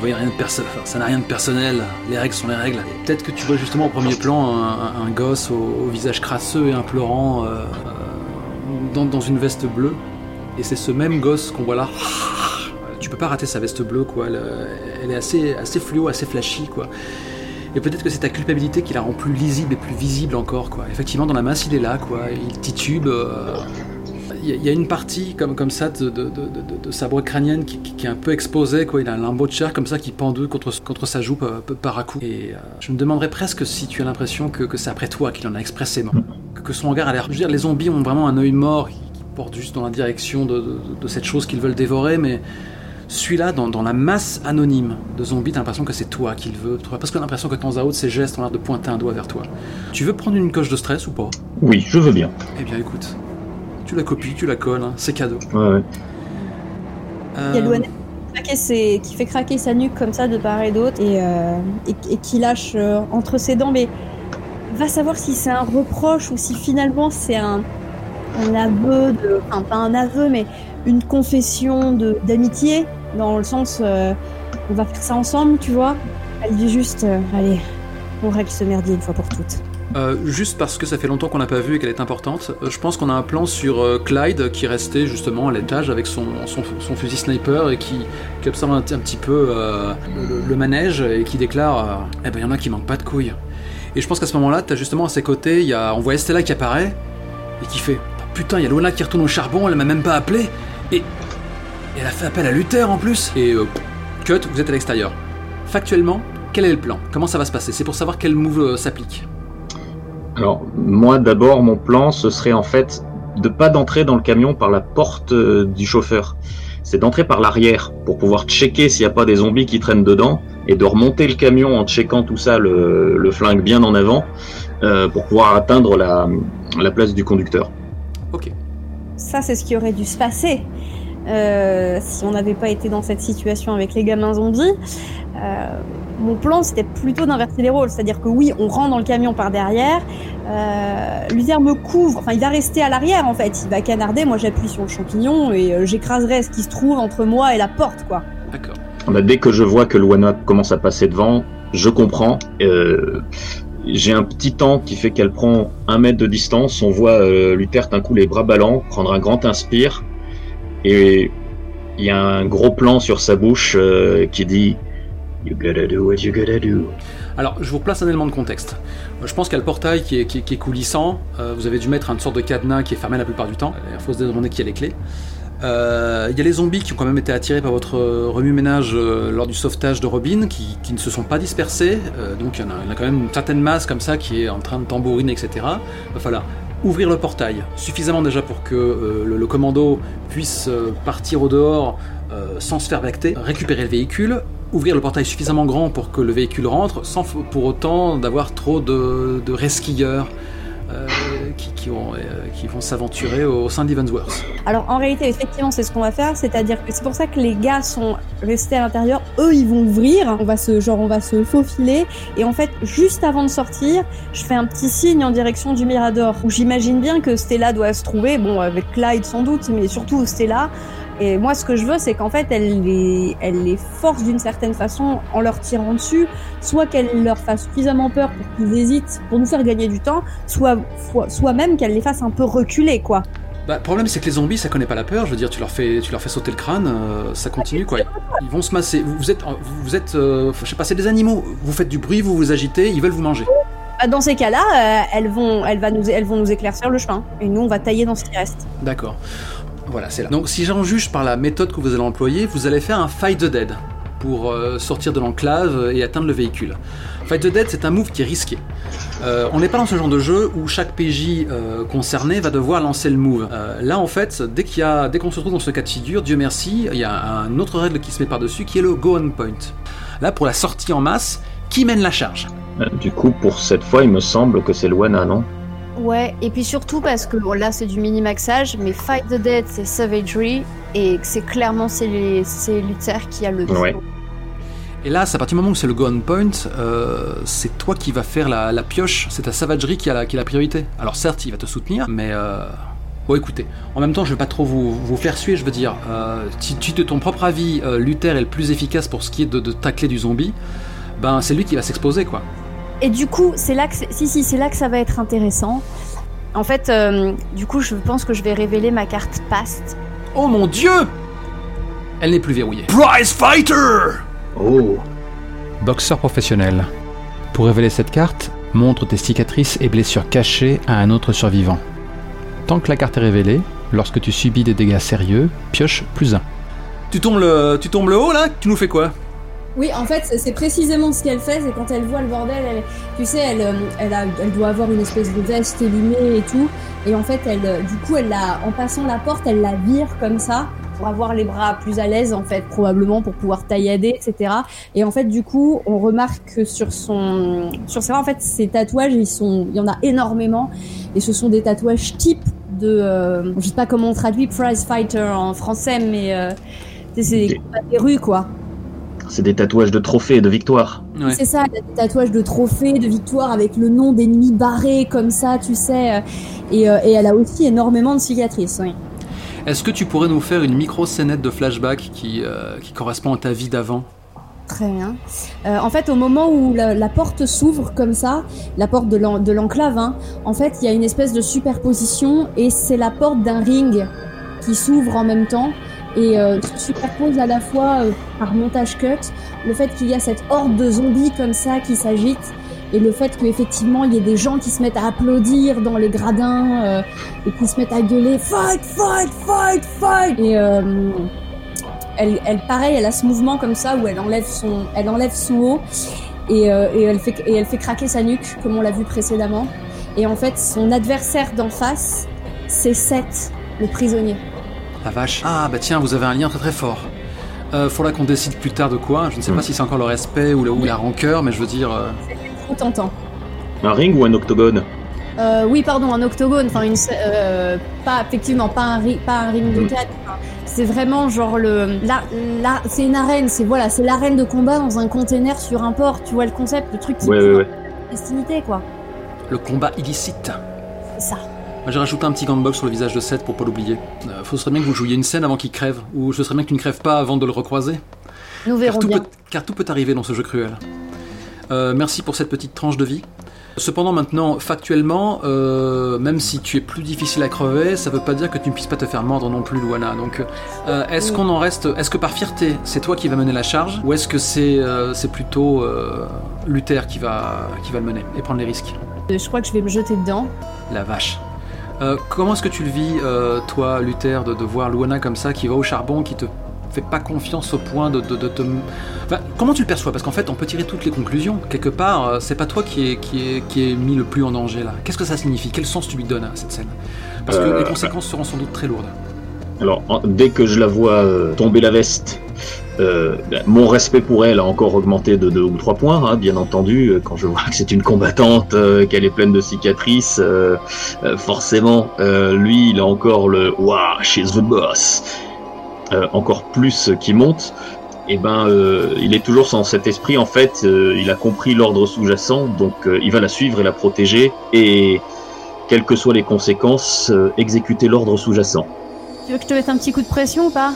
voyait de ça n'a rien de personnel, les règles sont les règles. Peut-être que tu vois justement au premier plan un, gosse au, visage crasseux et implorant euh, dans, une veste bleue. Et c'est ce même gosse qu'on voit là. Tu peux pas rater sa veste bleue, quoi. Elle, est assez, assez fluo, assez flashy, quoi. Et peut-être que c'est ta culpabilité qui la rend plus lisible et plus visible encore, quoi. Effectivement, dans la masse, il est là, quoi. Il titube. Il y, a- une partie comme, comme ça de, de, de, de- de sa crânienne qui, qui- qui est un peu exposée, quoi. Il a un limbeau de chair comme ça qui pendue contre, contre sa joue par, par à coup. Et euh, je me demanderais presque si tu as l'impression que, que c'est après toi qu'il en a expressément. Que, que son regard a l'air. Je veux dire, les zombies ont vraiment un œil mort qui, qui porte juste dans la direction de, de- de cette chose qu'ils veulent dévorer, mais. Celui-là, dans, dans la masse anonyme de zombies, t'as l'impression que c'est toi qu'il veut. T'as presque l'impression que de temps à autre, ses gestes ont l'air de pointer un doigt vers toi. Tu veux prendre une coche de stress ou pas? Oui, je veux bien. Eh bien, écoute. Tu la copies, tu la colles, hein, c'est cadeau. Ouais, ouais. Euh, Il y a Luana qui fait craquer ses- qui fait craquer sa nuque comme ça de part et d'autre et, euh, et, et qui lâche euh, entre ses dents. Mais va savoir si c'est un reproche ou si finalement c'est un, un aveu, de, enfin pas un aveu, mais une confession de d'amitié dans le sens euh, on va faire ça ensemble, tu vois. Elle dit juste euh, allez, on règle ce merdier une fois pour toutes. Euh, juste parce que ça fait longtemps qu'on n'a pas vu et qu'elle est importante, euh, je pense qu'on a un plan sur euh, Clyde qui restait justement à l'étage avec son, fusil sniper et qui, observe un, petit peu le, manège et qui déclare Eh ben, il a qui manquent pas de couilles. Et je pense qu'à ce moment-là, t'as justement à ses côtés, y a, on voit Estella qui apparaît et qui fait Putain, il y a Lona qui retourne au charbon, elle m'a même pas appelé et, elle a fait appel à Luther en plus. Et cut, vous êtes à l'extérieur. Factuellement, quel est le plan? Comment ça va se passer? C'est pour savoir quel move s'applique. Alors, moi, d'abord, mon plan, ce serait en fait de pas d'entrer dans le camion par la porte euh, du chauffeur. C'est d'entrer par l'arrière pour pouvoir checker s'il n'y a pas des zombies qui traînent dedans et de remonter le camion en checkant tout ça, le, le flingue bien en avant, euh, pour pouvoir atteindre la, la place du conducteur. Ok. Ça, c'est ce qui aurait dû se passer euh, si on n'avait pas été dans cette situation avec les gamins zombies. Euh, mon plan, c'était plutôt d'inverser les rôles. C'est-à-dire que oui, on rentre dans le camion par derrière. Euh, Luther me couvre. Enfin, il va rester à l'arrière, en fait. Il va canarder. Moi, j'appuie sur le champignon et euh, j'écraserai ce qui se trouve entre moi et la porte, quoi. D'accord. Bah, dès que je vois que Luana commence à passer devant, je comprends. Euh, j'ai un petit temps qui fait qu'elle prend un mètre de distance. On voit euh, Luther d'un coup les bras ballants, prendre un grand inspire. Et il y a un gros plan sur sa bouche euh, qui dit You gotta do what you gotta do. Alors, je vous replace un élément de contexte. Je pense qu'il y a le portail qui est, coulissant. Euh, vous avez dû mettre une sorte de cadenas qui est fermé la plupart du temps. Il faut se demander qui a les clés. Euh, Il y a les zombies qui ont quand même été attirés par votre remue-ménage lors du sauvetage de Robin, qui, ne se sont pas dispersés. Donc il y, en a, y en a quand même une certaine masse comme ça qui est en train de tambouriner, etc. Il va falloir ouvrir le portail suffisamment déjà pour que euh, le, commando puisse euh, partir au dehors euh, sans se faire becter, récupérer le véhicule, ouvrir le portail suffisamment grand pour que le véhicule rentre, sans pour autant d'avoir trop de, de resquilleurs qui, qui vont, euh, qui vont s'aventurer au sein d'Evansworth. Alors en réalité, effectivement, c'est ce qu'on va faire, c'est-à-dire que c'est pour ça que les gars sont restés à l'intérieur. Eux, ils vont ouvrir. On va se, genre, on va se faufiler. Et en fait, juste avant de sortir, je fais un petit signe en direction du Mirador, où j'imagine bien que Stella doit se trouver. Bon, avec Clyde sans doute, mais surtout Stella. Et moi, ce que je veux, c'est qu'en fait, elle les, elle les force d'une certaine façon en leur tirant dessus, soit qu'elle leur fasse suffisamment peur pour qu'ils hésitent, pour nous faire gagner du temps, soit, soit, même qu'elle les fasse un peu reculer, quoi. Bah, le problème, c'est que les zombies, ça connaît pas la peur. Je veux dire, tu leur fais, tu leur fais sauter le crâne, euh, ça continue quoi. Ils vont se masser. Vous, vous êtes, vous êtes, euh, je sais pas, c'est des animaux. Vous faites du bruit, vous vous agitez, ils veulent vous manger. Bah, Dans ces cas-là, euh, elles, vont, elles, va nous, elles vont nous éclaircir le chemin. Et nous, on va tailler dans ce qui reste. D'accord. Voilà, c'est là. Donc, si j'en juge par la méthode que vous allez employer, vous allez faire un fight the dead pour euh, sortir de l'enclave et atteindre le véhicule. Fight the dead, c'est un move qui est risqué. Euh, on n'est pas dans ce genre de jeu où chaque PJ euh, concerné va devoir lancer le move. Euh, là, en fait, dès qu'il y a, dès qu'on se retrouve dans ce cas de figure, Dieu merci, il y a un autre règle qui se met par-dessus, qui est le go on point. Là, pour la sortie en masse, qui mène la charge? Euh, Du coup, pour cette fois, il me semble que c'est Luana, non? Ouais, et puis surtout parce que bon, là c'est du mini-maxage, mais Fight the Dead c'est Savagery, et que c'est clairement c'est Luther qui a le Ouais. Et là, c'est à partir du moment où c'est le go on point, euh, c'est toi qui vas faire la, la pioche, c'est ta savagerie qui a, la, qui a la priorité. Alors certes, il va te soutenir, mais... Euh... Bon écoutez, en même temps je vais pas trop vous, vous faire suer, je veux dire, euh, si tu de ton propre avis, euh, Luther est le plus efficace pour ce qui est de, de tacler du zombie, ben c'est lui qui va s'exposer quoi. Et du coup, c'est là que c'est- si si, c'est là que ça va être intéressant. En fait, euh, du coup, je pense que je vais révéler ma carte past. Oh mon dieu Elle n'est plus verrouillée. Prize Fighter Oh Boxeur professionnel. Pour révéler cette carte, montre tes cicatrices et blessures cachées à un autre survivant. Tant que la carte est révélée, lorsque tu subis des dégâts sérieux, pioche plus 1. Tu tombes le, tu tombes le haut là? Tu nous fais quoi? Oui, en fait, c'est précisément ce qu'elle fait, c'est quand elle voit le bordel, elle, tu sais, elle, euh, elle, a, elle doit avoir une espèce de veste élumée et tout, et en fait, elle, euh, du coup, elle la, en passant la porte, elle la vire comme ça pour avoir les bras plus à l'aise, en fait, probablement pour pouvoir taillader, etc. Et en fait, du coup, on remarque que sur son, sur ses bras, en fait, ces tatouages, ils sont, il y en a énormément, et ce sont des tatouages type de, euh, je sais pas comment on traduit prize fighter en français, mais euh, c'est des, des rues, quoi. C'est des tatouages de trophées, de victoires. Ouais. C'est ça, des tatouages de trophées, de victoires avec le nom d'ennemis barrés comme ça, tu sais. euh, Et, euh, et elle a aussi énormément de cicatrices, oui. Est-ce que tu pourrais nous faire une micro-scénette de flashback qui, euh, qui correspond à ta vie d'avant? Très bien. Euh, en fait, au moment où la, la porte s'ouvre comme ça, la porte de l'enclave, hein, en fait, il y a une espèce de superposition et c'est la porte d'un ring qui s'ouvre en même temps et euh, se superpose à la fois euh, par montage cut le fait qu'il y a cette horde de zombies comme ça qui s'agite et le fait qu'effectivement il y ait des gens qui se mettent à applaudir dans les gradins euh, et qui se mettent à gueuler fight fight fight fight! Et euh, elle, elle pareil elle a ce mouvement comme ça où elle enlève son elle enlève son haut et, et elle fait et elle fait craquer sa nuque comme on l'a vu précédemment. Et en fait son adversaire d'en face c'est Seth le prisonnier La vache. Ah bah tiens, vous avez un lien très très fort. Euh, faudra qu'on décide plus tard de quoi. Je ne sais pas Mm. si c'est encore le respect ou, ou la rancœur, mais je veux dire... euh, trop tentant Un ring ou un octogone? Euh, oui, pardon, un octogone, enfin une, euh, pas effectivement pas un ring, pas un ring de Mm. enfin, C'est vraiment genre le, la, la, c'est une arène, c'est voilà, c'est l'arène de combat dans un container sur un port. Tu vois le concept, le truc qui Ouais, ouais, ouais. destinité quoi. le combat illicite. C'est ça. J'ai rajouté un petit gant de boxe sur le visage de Seth pour pas l'oublier. Euh, faut serait bien que vous jouiez une scène avant qu'il crève, ou ce serait bien que tu ne crèves pas avant de le recroiser. Nous Car verrons tout, bien. peut, car tout peut arriver dans ce jeu cruel. Euh, merci pour cette petite tranche de vie. Cependant, maintenant, factuellement, euh, même si tu es plus difficile à crever, ça veut pas dire que tu ne puisses pas te faire mordre non plus, Luana. Donc, euh, est-ce qu'on en reste Est-ce que par fierté, c'est toi qui va mener la charge, ou est-ce que c'est euh, c'est plutôt euh, Luther qui va qui va le mener et prendre les risques? Je crois que je vais me jeter dedans. La vache. Euh, comment est-ce que tu le vis, euh, toi, Luther, de, de voir Luana comme ça, qui va au charbon, qui te fait pas confiance au point de, de- de te... Enfin, comment tu le perçois? Parce qu'en fait, on peut tirer toutes les conclusions. Quelque part, euh, c'est pas toi qui est, qui, est, qui est mis le plus en danger, là. Qu'est-ce que ça signifie? Quel sens tu lui donnes à cette scène? Parce que les conséquences seront sans doute très lourdes. Alors, dès que je la vois euh, tomber la veste Euh, ben, mon respect pour elle a encore augmenté de 2 ou 3 points, hein, bien entendu. euh, Quand je vois que c'est une combattante, qu'elle est pleine de cicatrices, forcément, lui, il a encore le Waouh, she's the boss encore plus qui monte. Et ben, euh, il est toujours sans cet esprit. En fait, il a compris l'ordre sous-jacent, donc il va la suivre et la protéger. Et quelles que soient les conséquences, exécuter l'ordre sous-jacent. Tu veux que je te mette un petit coup de pression ou pas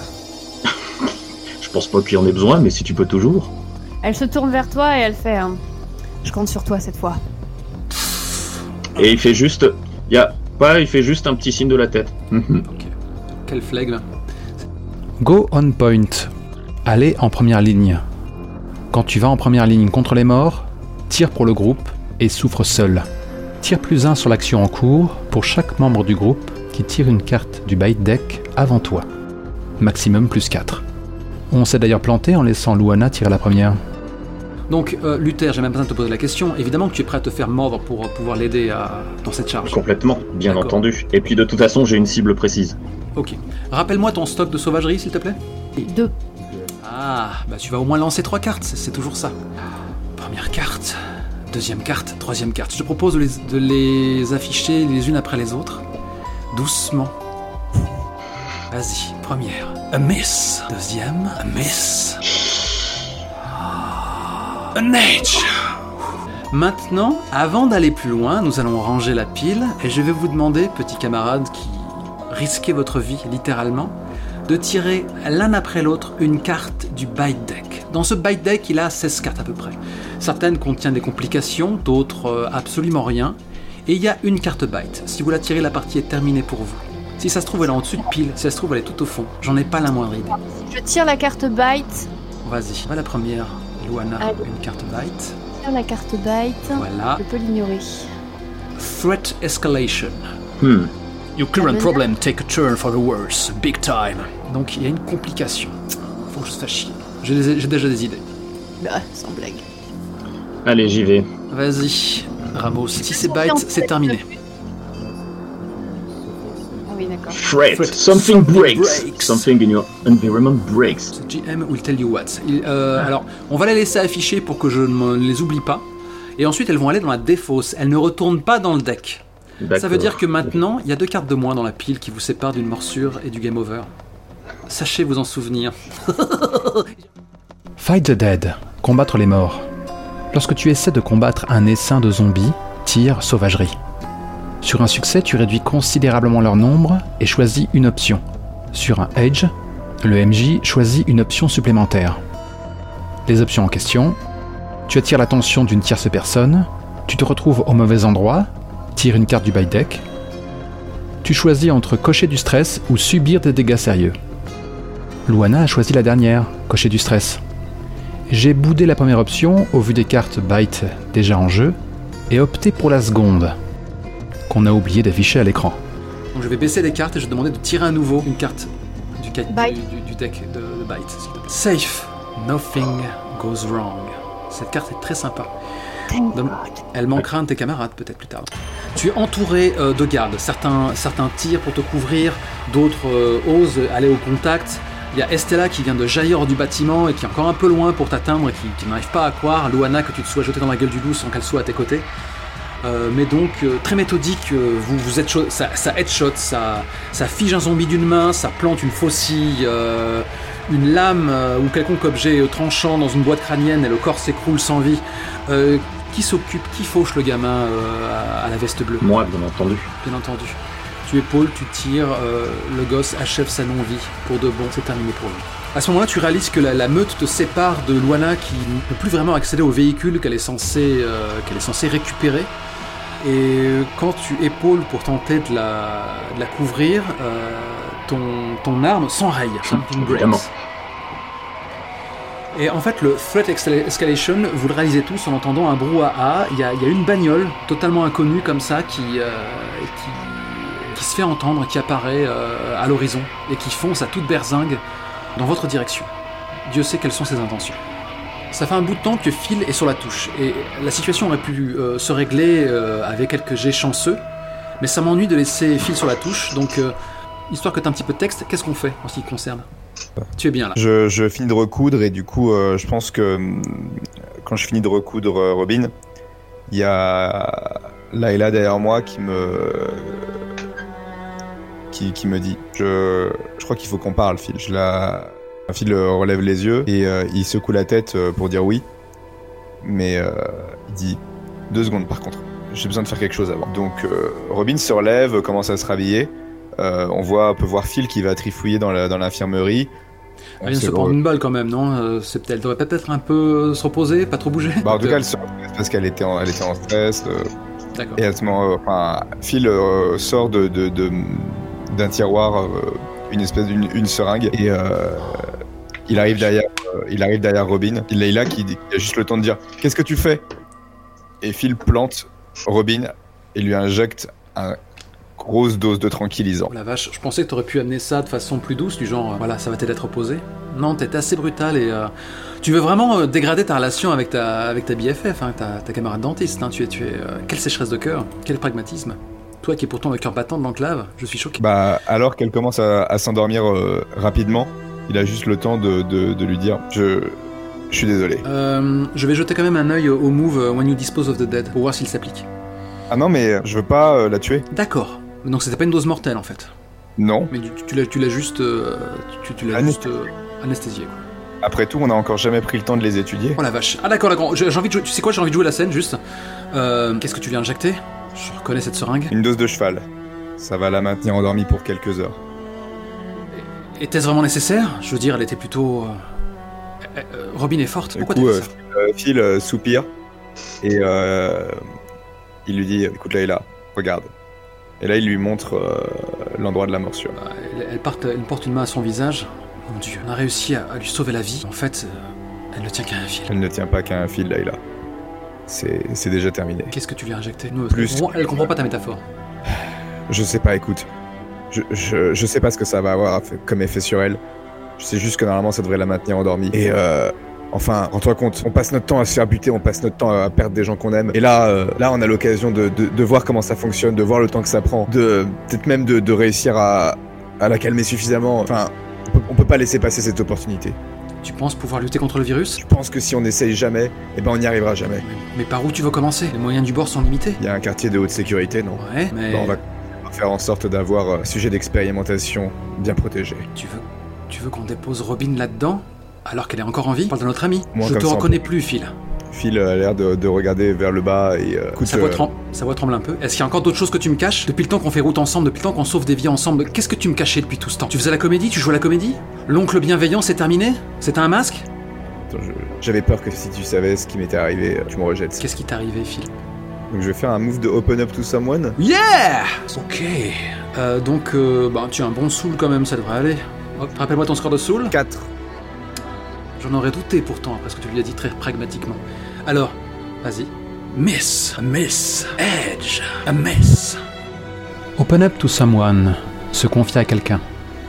Je pense pas qu'il y en ait besoin, mais si tu peux toujours. Elle se tourne vers toi et elle fait hein, Je compte sur toi cette fois. Et il fait juste, il y a pas, il fait juste un petit signe de la tête. Mhm. Ok. Quel flegme. Go on point. Allez en première ligne. Quand tu vas en première ligne contre les morts, tire pour le groupe et souffre seul. Tire plus 1 sur l'action en cours pour chaque membre du groupe qui tire une carte du bait deck avant toi. Maximum plus 4. On s'est d'ailleurs planté en laissant Luana tirer la première. Donc, euh, Luther, j'ai même besoin de te poser la question. Évidemment que tu es prêt à te faire mordre pour euh, pouvoir l'aider à... dans cette charge. Complètement, bien entendu. Et puis de toute façon, j'ai une cible précise. Ok. Rappelle-moi ton stock de sauvagerie, s'il te plaît. Deux. Ah, bah tu vas au moins lancer trois cartes, c'est c'est toujours ça. Première carte, deuxième carte, troisième carte. Je te propose de les, de les afficher les unes après les autres, doucement. Vas-y, première. A miss. Deuxième, a miss. Ah, An edge. Maintenant, avant d'aller plus loin, nous allons ranger la pile et je vais vous demander, petits camarades qui risquez votre vie littéralement, de tirer l'un après l'autre une carte du byte deck. Dans ce byte deck, il a 16 cartes à peu près. Certaines contiennent des complications, d'autres euh, absolument rien. Et il y a une carte byte. Si vous la tirez, la partie est terminée pour vous. Si ça se trouve, elle est en dessus de pile. Si ça se trouve, elle est tout au fond. J'en ai pas la moindre idée. Je tire la carte byte. Vas-y, va la première. Luana, Allez. une carte byte. Je tire la carte byte. Voilà. Je peux l'ignorer. Threat escalation. Hmm. Your current problem take a turn for the worse, big time. Donc il y a une complication. Faut que je se fasse chier. J'ai déjà des idées. Bah, sans blague. Allez, j'y vais. Vas-y, Ramos. Si c'est byte, c'est terminé. Ah oui, d'accord. Fret. Fret. Something Something breaks. breaks. Something in your environment breaks. The GM will tell you what. Il- euh, Alors, on va les laisser afficher pour que je ne les oublie pas. Et ensuite, elles vont aller dans la défausse. Elles ne retournent pas dans le deck. Ça veut dire que maintenant, il y a deux cartes de moins dans la pile qui vous séparent d'une morsure et du game over. Sachez vous en souvenir. Fight the Dead, combattre les morts. Lorsque tu essaies de combattre un essaim de zombies, tire sauvagerie. Sur un succès, tu réduis considérablement leur nombre et choisis une option. Sur un edge, le MJ choisit une option supplémentaire. Les options en question tu attires l'attention d'une tierce personne, tu te retrouves au mauvais endroit, tire une carte du by deck, tu choisis entre cocher du stress ou subir des dégâts sérieux. Luana a choisi la dernière, cocher du stress. J'ai boudé la première option au vu des cartes byte déjà en jeu et opté pour la seconde, qu'on a oublié d'afficher à l'écran. Donc je vais baisser les cartes et je vais demander de tirer à nouveau une carte du, ca- Byte. du, du- du deck de, de Byte. Safe. Nothing goes wrong. Cette carte est très sympa. Elle manquera un de tes camarades peut-être plus tard. Tu es entouré euh, de gardes. Certains, certains tirent pour te couvrir, d'autres euh, osent aller au contact. Il y a Estella qui vient de jaillir hors du bâtiment et qui est encore un peu loin pour t'atteindre et qui, qui n'arrive pas à croire. Luana que tu te sois jeté dans la gueule du loup sans qu'elle soit à tes côtés. Euh, mais donc euh, très méthodique, euh, vous, vous êtes ça, ça headshot, ça, ça fige un zombie d'une main, ça plante une faucille, une lame ou quelconque objet tranchant dans une boîte crânienne et le corps s'écroule sans vie. Qui s'occupe, qui fauche le gamin à, à la veste bleue? Moi, bien entendu. Bien entendu. Tu épaules, tu tires, euh, le gosse achève sa non-vie pour de bon, c'est terminé pour lui. À ce moment-là, tu réalises que la, la meute te sépare de Luana qui ne peut plus vraiment accéder au véhicule qu'elle est, censée, euh, qu'elle est censée récupérer. Et quand tu épaules pour tenter de la, de la couvrir, euh, ton, ton arme s'enraye. Something breaks. Évidemment. Et en fait, le threat escal- escalation, vous le réalisez tous en entendant un brouhaha. Il y a, il y a une bagnole totalement inconnue comme ça qui, euh, qui, qui se fait entendre, qui apparaît euh, à l'horizon et qui fonce à toute berzingue dans votre direction. Dieu sait quelles sont ses intentions. Ça fait un bout de temps que Phil est sur la touche et la situation aurait pu euh, se régler euh, avec quelques jets chanceux, mais ça m'ennuie de laisser Phil sur la touche, donc histoire que tu un petit peu de texte, qu'est-ce qu'on fait en ce qui concerne? Tu es bien là. Je, je finis de recoudre et du coup, je pense que hum, quand je finis de recoudre Robin, il y a Layla derrière moi qui me qui, qui me dit je, je crois qu'il faut qu'on parle, Phil. Je la Phil euh, relève les yeux et euh, il secoue la tête euh, pour dire oui, mais euh, il dit deux secondes par contre. J'ai besoin de faire quelque chose avant. Donc Robin se relève, commence à se rhabiller. On voit, on peut voir Phil qui va trifouiller dans la- dans l'infirmerie. On Elle vient de se prendre une balle quand même, non? C'est Elle devrait peut-être un peu se reposer, pas trop bouger. Bah, en tout cas, elle se stresse parce qu'elle était en, était en stress. euh, D'accord. et à ce moment, enfin, Phil euh, sort de, de- de- d'un tiroir euh, une espèce d'une une seringue et euh, il arrive derrière, euh, il arrive derrière Robin. Il là qui, qui a juste le temps de dire qu'est-ce que tu fais? Et Phil plante Robin et lui injecte une grosse dose de tranquillisant. Oh la vache, je pensais que t'aurais pu amener ça de façon plus douce, du genre, voilà, ça va t'aider à te reposer. Non, t'es assez brutal et tu veux vraiment dégrader ta relation avec ta, avec ta BFF, hein, ta, ta camarade dentiste. Hein, tu es, tu es, quelle sécheresse de cœur, quel pragmatisme. Toi qui es pourtant le cœur battant de l'enclave, je suis choqué. Bah, alors qu'elle commence à, à s'endormir euh, rapidement, il a juste le temps de, de- de lui dire je, je suis désolé. Euh, je vais jeter quand même un œil au move euh, When You Dispose of the Dead pour voir s'il s'applique. Ah non, mais je veux pas euh, la tuer. D'accord. Donc c'était pas une dose mortelle en fait. Non. Mais tu, tu l'as- juste, tu, tu l'as juste anesthésié. Quoi. Après tout, on n'a encore jamais pris le temps de les étudier. Oh la vache. Ah d'accord, d'accord. J'ai j'ai envie de jouer. Tu sais quoi J'ai envie de jouer la scène juste. Euh, Qu'est-ce que tu lui as injecté Je reconnais cette seringue. Une dose de cheval. Ça va la maintenir endormie pour quelques heures. Était-ce vraiment nécessaire? Je veux dire, elle était plutôt. euh, euh, Robin est forte. Du Pourquoi coup, t'as euh, fait ça? Phil soupire et il lui dit écoute Layla, regarde. Et là, il lui montre l'endroit de la morsure. Bah, elle, elle porte, elle porte une main à son visage. Mon Dieu, on a réussi à, à lui sauver la vie. En fait, elle ne tient qu'à un fil. Elle ne tient pas qu'à un fil, Layla. C'est déjà terminé. Qu'est-ce que tu lui as injecté Nous, Plus- elle comprend- Elle comprend pas ta métaphore. Je sais pas, écoute. Je, je, je sais pas ce que ça va avoir comme effet sur elle. Je sais juste que normalement ça devrait la maintenir endormie. Et euh, enfin, rends-toi compte, on passe notre temps à se faire buter, on passe notre temps à perdre des gens qu'on aime. Et là, euh, là, on a l'occasion de, de, de voir comment ça fonctionne, de voir le temps que ça prend, de peut-être même de, de réussir à, à la calmer suffisamment. Enfin, on peut, on peut pas laisser passer cette opportunité. Tu penses pouvoir lutter contre le virus Je pense que si on n'essaye jamais, eh ben on n'y arrivera jamais. mais, mais par où tu veux commencer Les moyens du bord sont limités. Il y a un quartier de haute sécurité, non Ouais, mais On va faire en sorte d'avoir euh, un sujet d'expérimentation bien protégé. tu veux, tu veux qu'on dépose Robin là-dedans alors qu'elle est encore en vie? Parle de notre ami. Moi, Je te reconnais plus, Phil. Phil a l'air de, de regarder vers le bas et euh, écoute, Sa voix, euh, trem- sa voix tremble un peu. Est-ce qu'il y a encore d'autres choses que tu me caches? Depuis le temps qu'on fait route ensemble, depuis le temps qu'on sauve des vies ensemble, qu'est-ce que tu me cachais depuis tout ce temps? Tu faisais la comédie? Tu jouais la comédie? L'oncle bienveillant, c'est terminé? C'était un masque? J'avais peur que si tu savais ce qui m'était arrivé, euh, tu me rejettes. Qu'est-ce qui t'est arrivé, Phil? Donc je vais faire un move de open up to someone. Yeah Ok. Euh, donc, euh, bah, tu as un bon soul quand même, ça devrait aller. Hop, rappelle-moi ton score de soul. 4. J'en aurais douté pourtant, parce que tu lui as dit très pragmatiquement. Alors, vas-y. Miss, Miss, Edge, miss. Open up to someone, se confier à quelqu'un.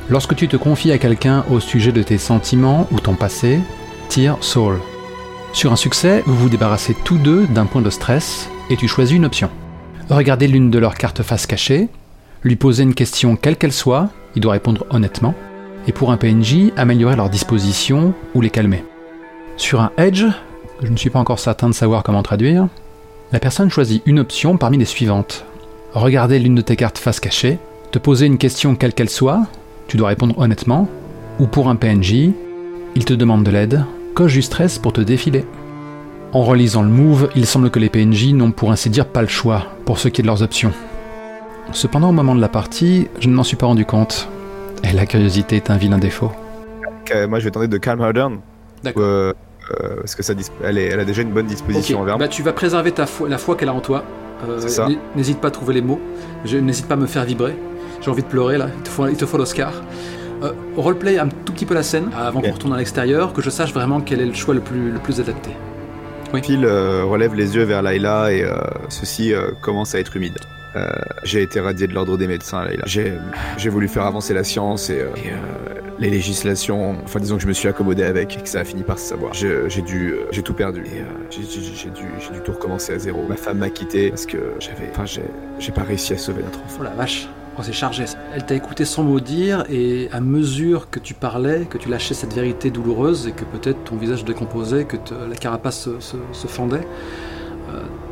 Lorsque tu te confies à quelqu'un au sujet de tes sentiments ou ton passé, tire Soul. Sur un succès, vous vous débarrassez tous deux d'un point de stress et tu choisis une option. Regardez l'une de leurs cartes face cachée, lui poser une question quelle qu'elle soit, il doit répondre honnêtement, et pour un PNJ, améliorer leur disposition ou les calmer. Sur un Edge, que je ne suis pas encore certain de savoir comment traduire, la personne choisit une option parmi les suivantes regarder l'une de tes cartes face cachée, te poser une question quelle qu'elle soit, tu dois répondre honnêtement, ou pour un PNJ, il te demande de l'aide, coche du stress pour te défiler. En relisant le move, il semble que les PNJ n'ont pour ainsi dire pas le choix pour ce qui est de leurs options. Cependant, au moment de la partie, je ne m'en suis pas rendu compte. Et la curiosité est un vilain défaut. Moi je vais tenter de calm her down. D'accord. Euh, euh, parce que ça elle, est- elle a déjà une bonne disposition envers moi. bah, tu vas préserver ta foi, la foi qu'elle a en toi. Euh, C'est ça. n- N'hésite pas à trouver les mots. Je- N'hésite pas à me faire vibrer. J'ai envie de pleurer là. Il te faut, il te faut l'Oscar. Euh, roleplay un tout petit peu la scène avant qu'on retourne à l'extérieur, que je sache vraiment quel est le choix le plus, le plus adapté. Phil euh, relève les yeux vers Layla et euh, ceci euh, commence à être humide. Euh, j'ai été radié de l'ordre des médecins. J'ai, voulu faire avancer la science et, euh, euh, les législations. Enfin, disons que je me suis accommodé avec et que ça a fini par se savoir. J'ai, dû, j'ai tout perdu. J'ai, j'ai- dû, tout recommencer à zéro. Ma femme m'a quitté parce que j'avais, enfin, j'ai, pas réussi à sauver notre enfant. Oh la vache. Oh, c'est chargé. Elle t'a écouté sans mot dire, et à mesure que tu parlais, que tu lâchais cette vérité douloureuse, et que peut-être ton visage décomposait, que la carapace se, fendait,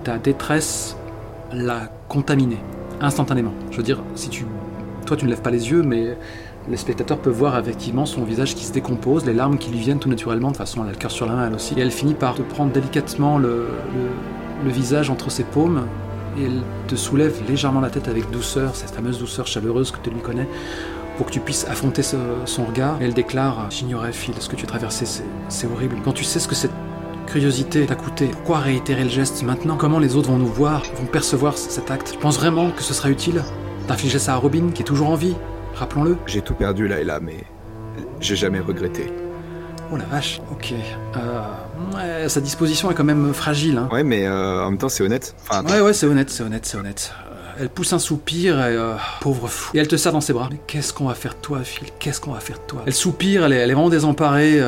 ta détresse l'a contaminée, instantanément. Je veux dire, si tu. Toi, tu ne lèves pas les yeux, mais les spectateurs peuvent voir effectivement son visage qui se décompose, les larmes qui lui viennent tout naturellement, de toute façon, elle a le cœur sur la main, elle aussi. Et elle finit par te prendre délicatement le, visage entre ses paumes, et elle te soulève légèrement la tête avec douceur, cette fameuse douceur chaleureuse que tu lui connais, pour que tu puisses affronter son regard. Et elle déclare J'ignorais, Phil, ce que tu as traversé, c'est horrible. Quand tu sais ce que cette curiosité t'a coûté, pourquoi réitérer le geste maintenant? Comment les autres vont nous voir, vont percevoir cet acte? Tu penses vraiment que ce sera utile d'infliger ça à Robin, qui est toujours en vie Rappelons-le. J'ai tout perdu là et là, mais j'ai jamais regretté. Oh la vache, ok. Euh, ouais, sa disposition est quand même fragile. Hein. Ouais, mais euh, en même temps, c'est honnête. Enfin, Ouais, ouais, c'est honnête, c'est honnête, c'est honnête. Euh, Elle pousse un soupir et... euh, pauvre fou. Et elle te serre dans ses bras. Mais qu'est-ce qu'on va faire de toi, Phil? Qu'est-ce qu'on va faire de toi? Elle soupire, elle est, elle est vraiment désemparée.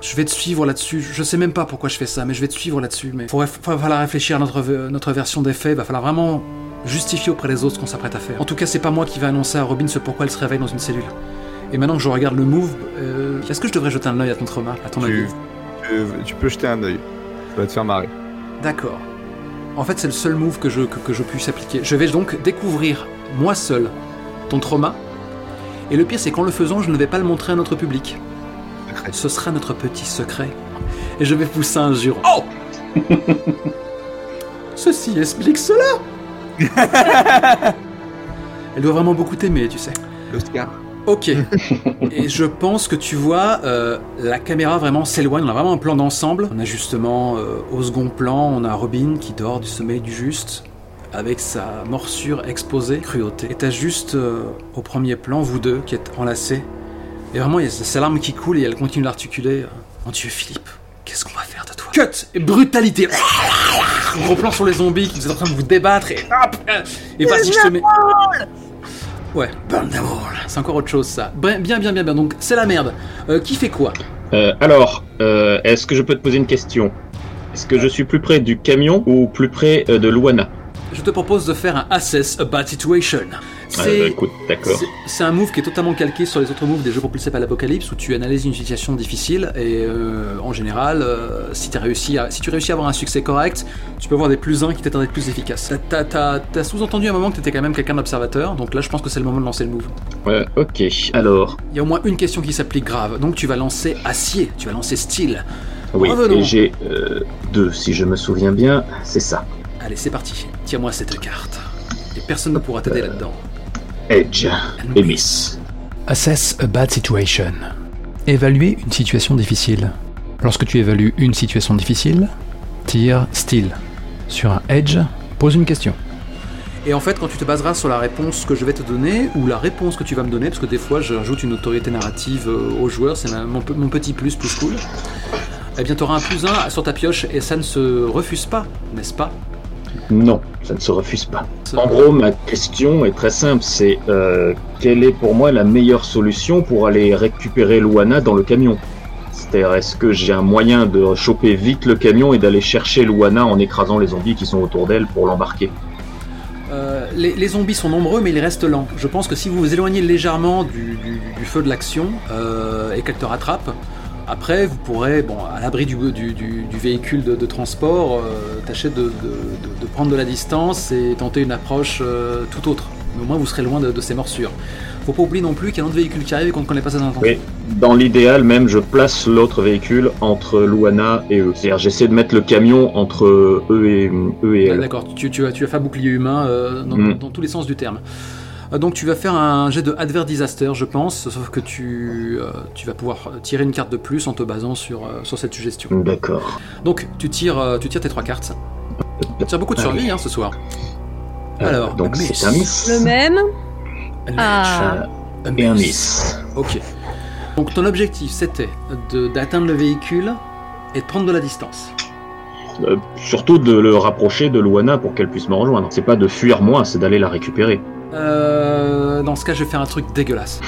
Euh, Je vais te suivre là-dessus. Je sais même pas pourquoi je fais ça, mais je vais te suivre là-dessus. Mais il va falloir réfléchir à notre, notre version des faits. Il va falloir vraiment justifier auprès des autres ce qu'on s'apprête à faire. En tout cas, c'est pas moi qui vais annoncer à Robin ce pourquoi elle se réveille dans une cellule. Et maintenant que je regarde le move, euh, est-ce que je devrais jeter un œil à ton trauma, à ton avis? tu, tu- tu peux jeter un œil. Ça va te faire marrer. D'accord. En fait, c'est le seul move que je, que, que je puisse appliquer. Je vais donc découvrir, moi seul, ton trauma. Et le pire, c'est qu'en le faisant, je ne vais pas le montrer à notre public. Secret. Ce sera notre petit secret. Et je vais pousser un jure. Oh Ceci explique cela Elle doit vraiment beaucoup t'aimer, tu sais. L'Oscar. Ok. Et je pense que tu vois, euh, la caméra vraiment s'éloigne. On a vraiment un plan d'ensemble. On a justement, euh, au second plan, on a Robin qui dort du sommeil du juste, avec sa morsure exposée, cruauté. Et t'as juste, euh, au premier plan, vous deux qui êtes enlacés. Et vraiment, il y a sa larme qui coule et elle continue d'articuler. Mon Dieu, Philippe, qu'est-ce qu'on va faire de toi? Cut Et brutalité Gros plan sur les zombies qui sont en train de vous débattre et hop Et vas-y, je te mets. Ouais, burn them all. C'est encore autre chose ça. Bien, bien, bien, bien. Donc c'est la merde. Euh, qui fait quoi? Euh, alors, euh, est-ce que je peux te poser une question? Est-ce que je suis plus près du camion ou plus près euh, de Luana? Je te propose de faire un assess a bad Ah, bah, d'accord. c'est- un move qui est totalement calqué sur les autres moves des jeux propulsés par l'apocalypse où tu analyses une situation difficile et euh, en général, euh, si, t'as réussi à, si tu réussis à avoir un succès correct, tu peux avoir des plus 1 qui être plus efficace. T'as- T'as t'as- t'as sous-entendu à un moment que t'étais quand même quelqu'un d'observateur, donc là je pense que c'est le moment de lancer le move. Ouais, ok. Alors, Il y a au moins une question qui s'applique grave, donc tu vas lancer acier, tu vas lancer style. oui, Revenons. et j'ai euh, deux, si je me souviens bien, c'est ça. Allez, c'est parti. Tire-moi cette carte. Et personne ne pourra t'aider là-dedans. Edge et Miss. Assess a bad situation. Évaluer une situation difficile. Lorsque tu évalues une situation difficile, tire style. Sur un edge, pose une question. Et en fait, quand tu te baseras sur la réponse que je vais te donner, ou la réponse que tu vas me donner, parce que des fois je rajoute une autorité narrative euh, aux joueurs, c'est mon, mon petit plus plus cool, eh bien tu auras un plus 1 sur ta pioche, et ça ne se refuse pas, n'est-ce pas? Non, ça ne se refuse pas. En gros, ma question est très simple, c'est euh, quelle est pour moi la meilleure solution pour aller récupérer Luana dans le camion? C'est-à-dire, est-ce que j'ai un moyen de choper vite le camion et d'aller chercher Luana en écrasant les zombies qui sont autour d'elle pour l'embarquer? Euh, les, les zombies sont nombreux, mais ils restent lents. Je pense que si vous vous éloignez légèrement du, du- du feu de l'action euh, et qu'elle te rattrape, après vous pourrez, bon, à l'abri du, du- du- du véhicule de, de transport, euh, tâcher de, de- de- de prendre de la distance et tenter une approche euh, tout autre. Mais au moins vous serez loin de, ces morsures. Faut pas oublier non plus qu'il y a un autre véhicule qui arrive et qu'on ne connaît pas ses intentions. Oui. Dans l'idéal même, je place l'autre véhicule entre Luana et eux. C'est-à-dire, j'essaie de mettre le camion entre eux et, eux et Ah, elle. D'accord, tu, tu, as, tu as fait un bouclier humain euh, dans, Mm. dans tous les sens du terme. Euh, Donc tu vas faire un jet de Adverse Disaster, je pense, sauf que tu, euh, tu vas pouvoir tirer une carte de plus en te basant sur, euh, sur cette suggestion. D'accord. Donc tu tires, euh, tu tires tes trois cartes. Tu tires beaucoup de survie hein, ce soir. Euh, Alors, donc c'est un miss. Le même. Un Ah. un Et un miss. Ok. Donc ton objectif c'était de- d'atteindre le véhicule et de prendre de la distance. Euh, surtout de le rapprocher de Luana pour qu'elle puisse me rejoindre. C'est pas de fuir moi, c'est d'aller la récupérer. Euh, dans ce cas, je vais faire un truc dégueulasse.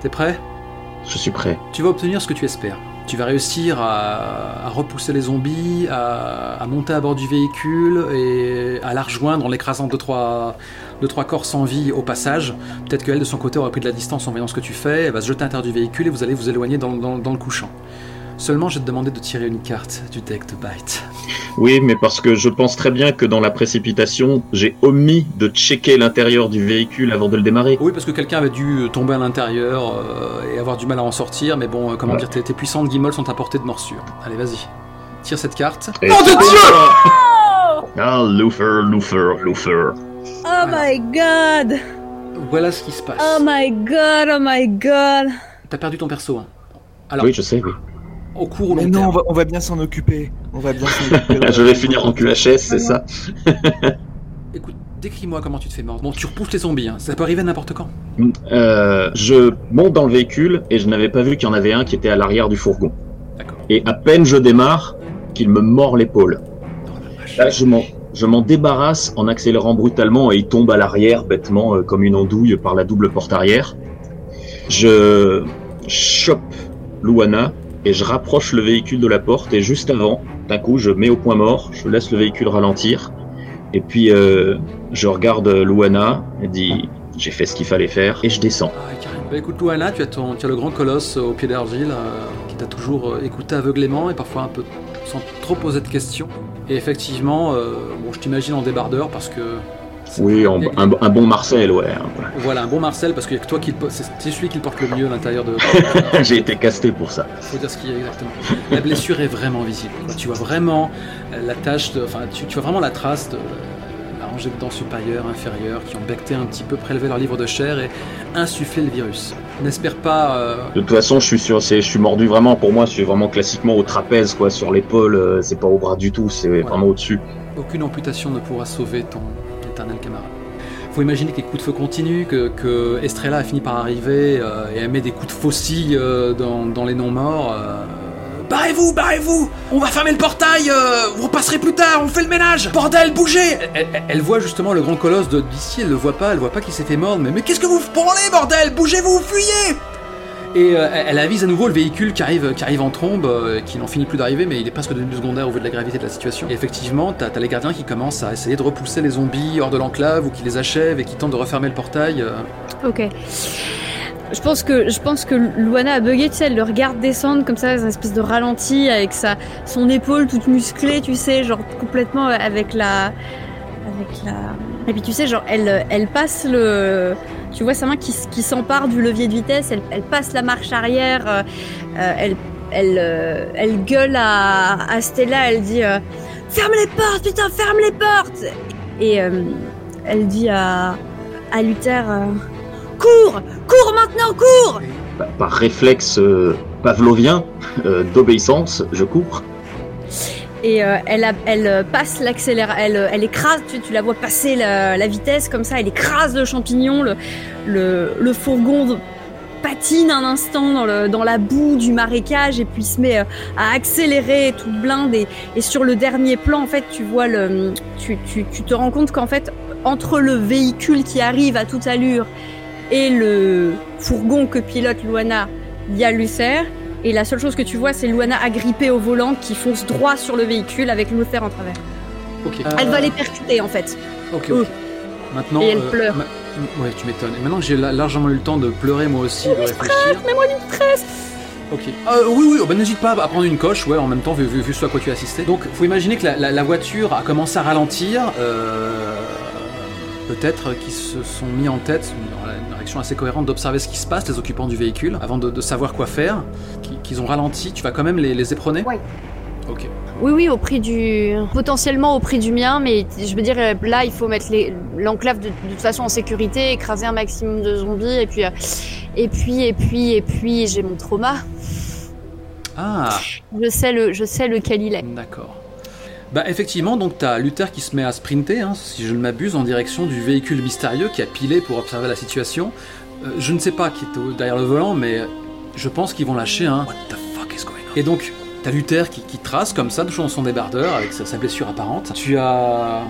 T'es prêt? Je suis prêt. Tu vas obtenir ce que tu espères. Tu vas réussir à, à repousser les zombies, à, à monter à bord du véhicule et à la rejoindre en l'écrasant deux trois, deux trois corps sans vie au passage. Peut-être qu'elle de son côté aurait pris de la distance en voyant ce que tu fais. Elle va se jeter à l'intérieur du véhicule et vous allez vous éloigner dans, dans- dans le couchant. Seulement, je vais te demander de tirer une carte du deck de Bite. Oui, mais parce que je pense très bien que dans la précipitation, j'ai omis de checker l'intérieur du véhicule avant de le démarrer. Oui, parce que quelqu'un avait dû tomber à l'intérieur euh, et avoir du mal à en sortir, mais bon, euh, comment Ouais. dire, tes, tes puissantes guimauves sont à portée de morsure. Allez, vas-y. Tire cette carte. Et- Nom de Dieu Ah, Luther, Luther, Luther. Oh my god! Voilà ce qui se passe. Oh my god! Oh my god! T'as perdu ton perso. Hein. Alors, Oui, je sais, oui. Au court ou long Mais non, terme. on va, on va bien s'en occuper. On va bien s'en occuper. je vais finir en QHS, c'est ça Écoute, décris-moi comment tu te fais mordre. Bon, tu repousses les zombies, hein. ça peut arriver n'importe quand. Euh, je monte dans le véhicule et je n'avais pas vu qu'il y en avait un qui était à l'arrière du fourgon. D'accord. Et à peine je démarre, qu'il me mord l'épaule. Oh. Là, je m'en, je m'en débarrasse en accélérant brutalement et il tombe à l'arrière bêtement euh, comme une andouille par la double porte arrière. Je chope Luana et je rapproche le véhicule de la porte et juste avant, d'un coup, je mets au point mort, je laisse le véhicule ralentir et puis euh, je regarde Luana et dis j'ai fait ce qu'il fallait faire et je descends. Ah. Bah écoute, Luana, tu as, ton, tu as le grand colosse euh, au pied d'argile euh, qui t'a toujours euh, écouté aveuglément et parfois un peu sans trop poser de questions. Et effectivement, euh, bon, je t'imagine en débardeur parce que. Oui, en- un, un bon Marcel, ouais. Voilà, un bon Marcel parce que toi qui c'est celui qui le porte le mieux à l'intérieur de. j'ai été casté pour ça. faut dire ce qu'il y a exactement. La blessure est vraiment visible. quoi. Tu vois vraiment euh, la tâche, enfin, tu, tu vois vraiment la trace de la rangée de dents supérieures, inférieures, qui ont becté un petit peu, prélevé leur livre de chair et insufflé le virus. N'espère pas. euh, De toute façon, je suis sur, c'est, je suis mordu vraiment. Pour moi, je suis vraiment classiquement au trapèze, quoi, sur l'épaule. euh, C'est pas au bras du tout, c'est vraiment au-dessus. aucune amputation ne pourra sauver ton. Faut imaginer que les coups de feu continuent, que, Estrella a fini par arriver euh, et elle met des coups de faucille euh, dans, les non-morts. euh, Barrez-vous, barrez-vous! On va fermer le portail Vous repasserez plus tard, on fait le ménage! Bordel, bougez! Elle, voit justement le grand colosse d'ici, elle le voit pas, elle voit pas qu'il s'est fait mordre, mais, mais qu'est-ce que vous branlez, bordel? Bougez-vous, fuyez et euh, elle avise à nouveau le véhicule qui arrive, qui arrive en trombe, euh, qui n'en finit plus d'arriver, mais il est presque devenu secondaire au vu de la gravité de la situation. Et effectivement, t'as as les gardiens qui commencent à essayer de repousser les zombies hors de l'enclave ou qui les achèvent et qui tentent de refermer le portail. euh. Ok. Je pense que je pense que Luana a bugué, tu sais, elle le regarde descendre comme ça, une espèce de ralenti avec sa son épaule toute musclée, tu sais, genre complètement avec la avec la et puis tu sais genre elle elle passe le tu vois sa main qui, s'empare du levier de vitesse, elle, passe la marche arrière, euh, euh, elle elle euh, elle gueule à, à Stella, elle dit ferme les portes, putain, ferme les portes et elle dit à à Luther cours, cours maintenant, cours Par, par réflexe pavlovien d'obéissance, je cours. Et euh, elle, euh, passe l'accélérateur, elle, écrase, tu, la vois passer la, vitesse comme ça, elle écrase le champignon, le, fourgon patine un instant dans, la boue du marécage et puis se met euh, à accélérer toute blinde. Et, sur le dernier plan en fait tu vois tu, te rends compte qu'en fait entre le véhicule qui arrive à toute allure et le fourgon que pilote Luana il y a Lucer et la seule chose que tu vois, c'est Luana agrippée au volant qui fonce droit sur le véhicule avec Luther en travers. Elle Euh, va les percuter en fait. Ok, Euh. ok. Maintenant. Et elle euh, pleure. ma- Ouais, tu m'étonnes. Et maintenant que j'ai la- largement eu le temps de pleurer moi aussi, de réfléchir. Mets-moi du stress Ok. Euh, oui, oui, oh, bah, n'hésite pas à prendre une coche, ouais, en même temps, vu, vu, vu ce à quoi tu as assisté. Donc, faut imaginer que la, la- la voiture a commencé à ralentir. euh, Peut-être qu'ils se sont mis en tête, dans la- une réaction assez cohérente, d'observer ce qui se passe, les occupants du véhicule, avant de, de savoir quoi faire. Qui- Qu'ils ont ralenti. Tu vas quand même les, les éperonner Ouais. Ok. Oui, oui, au prix du. potentiellement au prix du mien, mais je veux dire, euh, là, il faut mettre les- l'enclave de, de toute façon en sécurité, écraser un maximum de zombies, et puis. euh, Et puis, et puis, et puis, j'ai mon trauma. Ah, Je sais, le, je sais lequel il est. d'accord. Bah effectivement, donc t'as Luther qui se met à sprinter, hein, si je ne m'abuse, en direction du véhicule mystérieux qui a pilé pour observer la situation. Euh, je ne sais pas qui est derrière le volant, mais je pense qu'ils vont lâcher un What the fuck is going on? Et donc, t'as Luther qui, qui trace comme ça, toujours dans son débardeur, avec sa, sa blessure apparente. Tu as,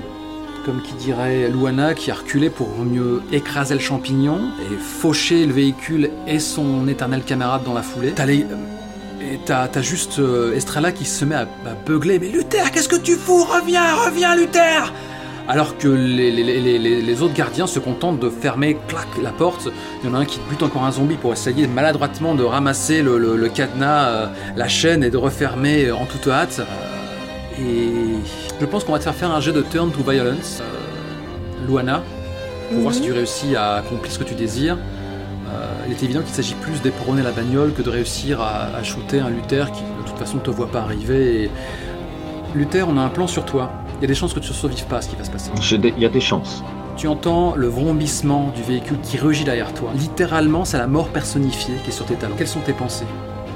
comme qui dirait, Luana qui a reculé pour mieux écraser le champignon et faucher le véhicule et son éternel camarade dans la foulée. T'as les... Et t'as juste euh, Estrella qui se met à, à beugler. Mais Luther, qu'est-ce que tu fous? Reviens, reviens, Luther alors que les, les- les- les- les autres gardiens se contentent de fermer clac, la porte. Il y en a un qui bute encore un zombie pour essayer maladroitement de ramasser le, le- le cadenas, euh, la chaîne et de refermer en toute hâte. Euh, et je pense qu'on va te faire faire un jet de turn to violence, euh, Luana, pour voir si tu réussis à accomplir ce que tu désires. Euh, il est évident qu'il s'agit plus d'éperonner la bagnole que de réussir à, à shooter un Luther qui de toute façon ne te voit pas arriver. Et... Luther, on a un plan sur toi. Il y a des chances que tu ne survives pas à ce qui va se passer. Il y a des chances. Tu entends le vrombissement du véhicule qui rugit derrière toi. Littéralement, c'est la mort personnifiée qui est sur tes talons. Quelles sont tes pensées?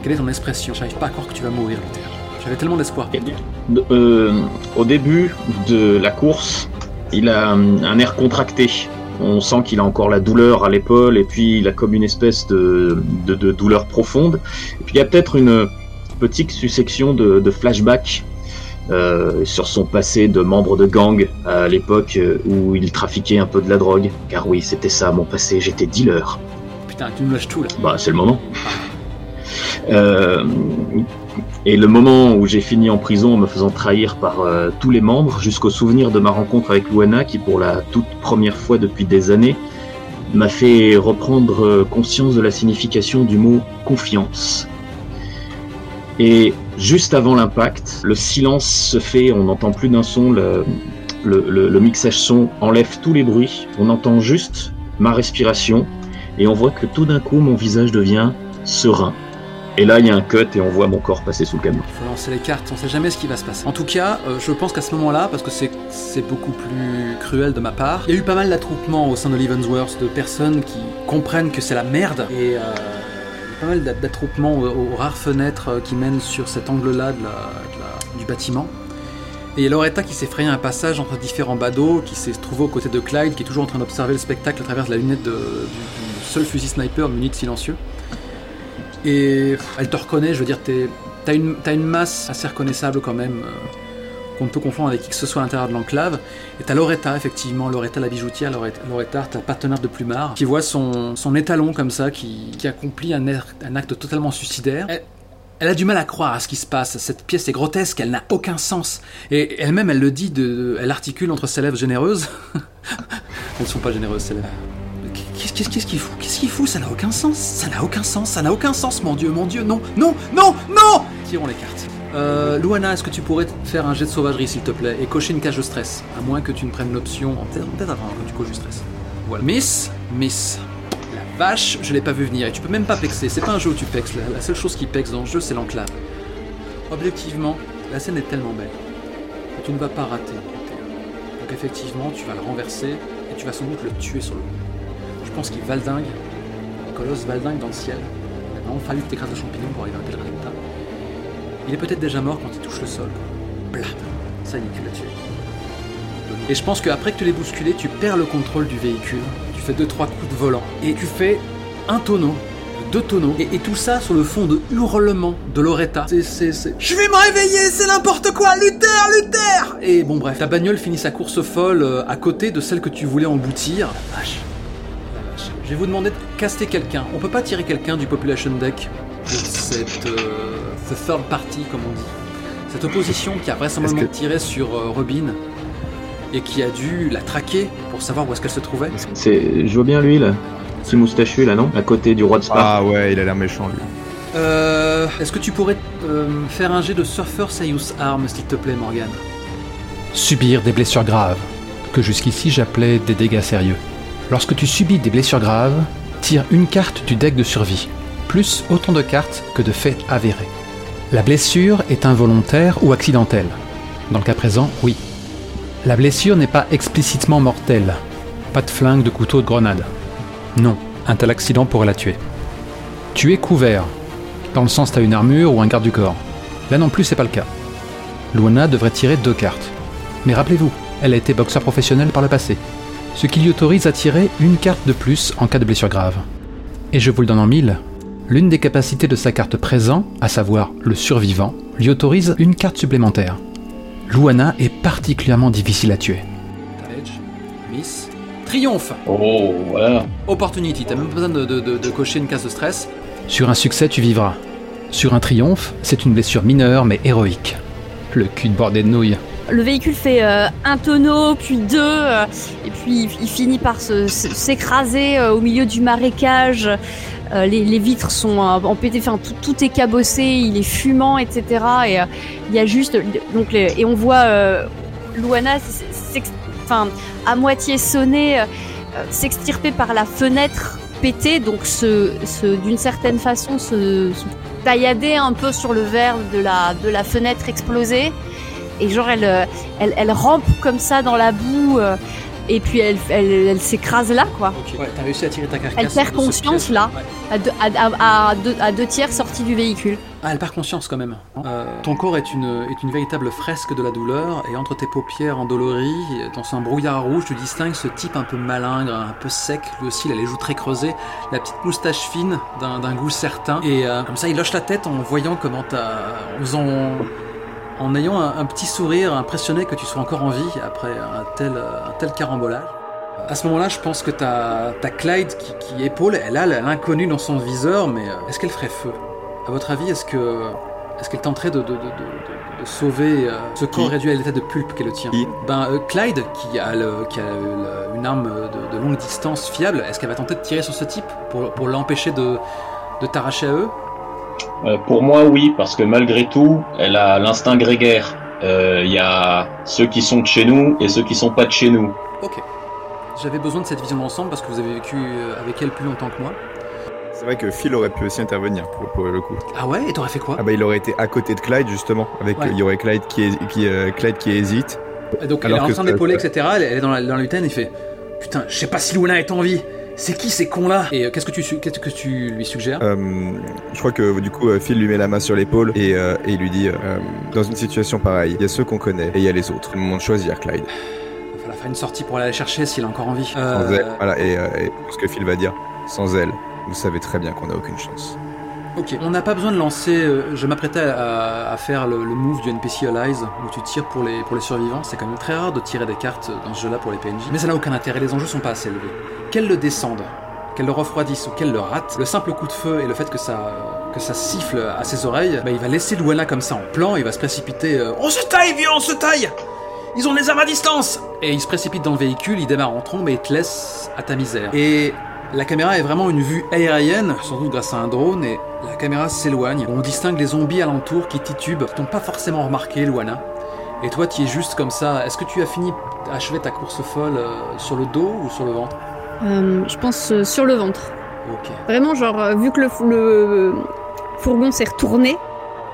Quelle est ton expression? J'arrive pas à croire que tu vas mourir, Luther. J'avais tellement d'espoir. Euh, au début de la course, il a hum, un air contracté. On sent qu'il a encore la douleur à l'épaule et puis il a comme une espèce de, de, de douleur profonde. Et puis il y a peut-être une petite succession de, de flashbacks euh, sur son passé de membre de gang à l'époque euh, où il trafiquait un peu de la drogue. Car oui, c'était ça mon passé, j'étais dealer. Putain, tu me lâches tout là. Bah, c'est le moment. Euh, et le moment où j'ai fini en prison en me faisant trahir par euh, tous les membres, jusqu'au souvenir de ma rencontre avec Luana, qui pour la toute première fois depuis des années m'a fait reprendre euh, conscience de la signification du mot confiance. Et juste avant l'impact, le silence se fait, on n'entend plus d'un son, le, mixage son enlève tous les bruits, on entend juste ma respiration, et on voit que tout d'un coup mon visage devient serein. Et là, il y a un cut et on voit mon corps passer sous le camion. Il faut lancer les cartes, on sait jamais ce qui va se passer. En tout cas, euh, je pense qu'à ce moment-là, parce que c'est beaucoup plus cruel de ma part, il y a eu pas mal d'attroupements au sein de Leavenworth de personnes qui comprennent que c'est la merde et euh, pas mal d'a- d'attroupements aux, rares fenêtres euh, qui mènent sur cet angle-là du bâtiment. Et il y a Loretta qui s'est frayé un passage entre différents badauds, qui s'est trouvé aux côtés de Clyde, qui est toujours en train d'observer le spectacle à travers la lunette de- du, du seul fusil sniper muni de silencieux. Et elle te reconnaît, je veux dire, t'as une, t'as une masse assez reconnaissable quand même, euh, qu'on peut confondre avec qui que ce soit à l'intérieur de l'enclave. Et t'as Loretta, effectivement, Loretta la bijoutière, Loretta, Loretta ta partenaire de plumard, qui voit son, son étalon comme ça, qui, qui accomplit un, acte totalement suicidaire. Elle, a du mal à croire à ce qui se passe. Cette pièce est grotesque, elle n'a aucun sens. Et elle-même, elle le dit, elle articule entre ses lèvres généreuses. Elles ne sont pas généreuses, ces lèvres. Qu'est-ce qu'il fout? Qu'est-ce qu'il fout? Ça n'a aucun sens. Ça n'a aucun sens. Ça n'a aucun sens, mon Dieu, mon Dieu. Non, non, non, non Tirons les cartes. Euh, Luana, est-ce que tu pourrais faire un jet de sauvagerie, s'il te plaît, et cocher une cage de stress À moins que tu ne prennes l'option. Peut-être avant que tu coches du stress. Voilà. Miss, Miss. La vache, je l'ai pas vu venir. Et tu peux même pas pexer. C'est pas un jeu où tu pexes. La, la seule chose qui pexe dans le jeu, c'est l'enclave. Objectivement, la scène est tellement belle que tu ne vas pas rater. Donc effectivement, tu vas le renverser et tu vas sans doute le tuer sur le coup. Pense qu'il valdingue, le colosse valdingue dans le ciel. Il a fallu que t'écrases de champignons pour arriver à tel résultat. Il est peut-être déjà mort quand il touche le sol. Blam Ça y est, tu l'as tué. Et je pense qu'après que tu l'aies bousculé, tu perds le contrôle du véhicule. Tu fais 2-3 coups de volant. Et tu fais un tonneau, deux tonneaux. Et, tout ça sur le fond de hurlements de Loretta. C'est, c'est. Je vais me réveiller, c'est n'importe quoi Luther, Luther Et bon bref, ta bagnole finit sa course folle euh, à côté de celle que tu voulais emboutir. Vache. Je vais vous demander de caster quelqu'un. On peut pas tirer quelqu'un du population deck pour cette euh, the third party, comme on dit. Cette opposition qui a vraisemblablement que- tiré sur euh, Robin et qui a dû la traquer pour savoir où est-ce qu'elle se trouvait. C'est, je vois bien lui là, petit moustachu là, non? À côté du roi de Sparta. Ah ouais, il a l'air méchant lui. Euh, est-ce que tu pourrais euh, faire un jet de Surfer Sayus Arm, s'il te plaît, Morgan Subir des blessures graves, que jusqu'ici j'appelais des dégâts sérieux. Lorsque tu subis des blessures graves, tire une carte du deck de survie, plus autant de cartes que de faits avérés. La blessure est involontaire ou accidentelle. Dans le cas présent, oui. La blessure n'est pas explicitement mortelle. Pas de flingue, de couteau, de grenade. Non, un tel accident pourrait la tuer. Tu es couvert, dans le sens t'as une armure ou un garde du corps. Là non plus c'est pas le cas. Luana devrait tirer deux cartes. Mais rappelez-vous, elle a été boxeur professionnel par le passé, ce qui lui autorise à tirer une carte de plus en cas de blessure grave. Et je vous le donne en mille, l'une des capacités de sa carte présent, à savoir le survivant, lui autorise une carte supplémentaire. Luana est particulièrement difficile à tuer. Miss, Triomphe Oh, voilà. Opportunity, t'as même pas besoin de, de- de- de cocher une case de stress. Sur un succès, tu vivras. Sur un triomphe, c'est une blessure mineure mais héroïque. Le cul de bordé de nouilles. Le véhicule fait euh, un tonneau, puis deux, euh, et puis il, finit par se- se- s'écraser euh, au milieu du marécage. Euh, les, les vitres sont euh, empêtées, enfin tout, tout est cabossé, il est fumant, etc. Et euh, il y a juste donc les- et on voit euh, Luana enfin à moitié euh, euh, s'extirper par la fenêtre pétée, donc se, se d'une certaine façon se, se taillader un peu sur le verre de la de la fenêtre explosée. Et genre elle, euh, elle, elle rampe comme ça dans la boue euh, et puis elle, elle, elle s'écrase là quoi. Ok. Ouais, t'as réussi à tirer ta carcasse. Elle perd conscience, là. Ouais. À deux, à, deux, à deux tiers sortie du véhicule. Ah, elle perd conscience quand même. Euh, ton corps est une, est une véritable fresque de la douleur, et entre tes paupières endolories, dans un brouillard rouge, tu distingues ce type un peu malingre, un peu sec, lui aussi, il a les joues très creusées, la petite moustache fine d'un d'un goût certain, et euh, comme ça, il hoche la tête en voyant comment t'as. en faisant. En ayant un, un petit sourire impressionné que tu sois encore en vie après un tel, un tel carambolage. À ce moment-là, je pense que t'as as Clyde qui, qui épaule, elle a l'inconnu dans son viseur, mais euh, est-ce qu'elle ferait feu? À votre avis, est-ce que est-ce qu'elle tenterait de, de, de, de- de- de sauver euh, ce corps Qui réduit à l'état de pulpe qu'est le tien Qui Ben euh, Clyde, qui a, le- qui a le- une arme de, de longue distance fiable, est-ce qu'elle va tenter de tirer sur ce type pour, pour l'empêcher de, de t'arracher à eux? Euh, pour moi, oui, parce que malgré tout, elle a l'instinct grégaire. Euh, Il y a ceux qui sont de chez nous et ceux qui sont pas de chez nous. Ok. J'avais besoin de cette vision d'ensemble parce que vous avez vécu euh, avec elle plus longtemps que moi. C'est vrai que Phil aurait pu aussi intervenir pour, pour le coup. Ah ouais? Et t'aurais fait quoi? Ah bah il aurait été à côté de Clyde justement, avec Ouais. il y aurait Clyde qui, euh, Clyde qui hésite. Et donc Alors elle est en train d'épauler, etc. Elle, est dans la, dans la luttaine et fait Putain, je sais pas si Luana est en vie. C'est qui ces cons-là? Et euh, qu'est-ce que tu su- qu'est-ce que tu lui suggères? Euh, je crois que du coup euh, Phil lui met la main sur l'épaule et, euh, et il lui dit euh, dans une situation pareille, il y a ceux qu'on connaît et il y a les autres. Le moment de choisir Clyde. Il va falloir faire une sortie pour aller la chercher s'il est encore en vie. Sans Euh, elle, voilà et, euh, et ce que Phil va dire, sans elle, vous savez très bien qu'on n'a aucune chance. Ok, on n'a pas besoin de lancer. euh, je m'apprêtais à, faire le, move du NPC Allies où tu tires pour les, pour les survivants. C'est quand même très rare de tirer des cartes dans ce jeu-là pour les PNJ. Mais ça n'a aucun intérêt, les enjeux sont pas assez élevés. Qu'elle le descende, qu'elle le refroidisse ou qu'elle le rate, le simple coup de feu et le fait que ça, que ça siffle à ses oreilles, bah, il va laisser Luana comme ça en plan, il va se précipiter. euh, on se taille, vieux, on se taille Ils ont des armes à distance Et il se précipite dans le véhicule, il démarre en trombe et il te laisse à ta misère. Et la caméra est vraiment une vue aérienne, sans doute grâce à un drone, et la caméra s'éloigne. On distingue les zombies alentour qui titubent, qui t'ont pas forcément remarqué, Luana. Et toi, tu es juste comme ça. Est-ce que tu as fini d'achever ta course folle euh, sur le dos ou sur le ventre? Euh, je pense euh, sur le ventre. Ok. Vraiment, genre, vu que le, le fourgon s'est retourné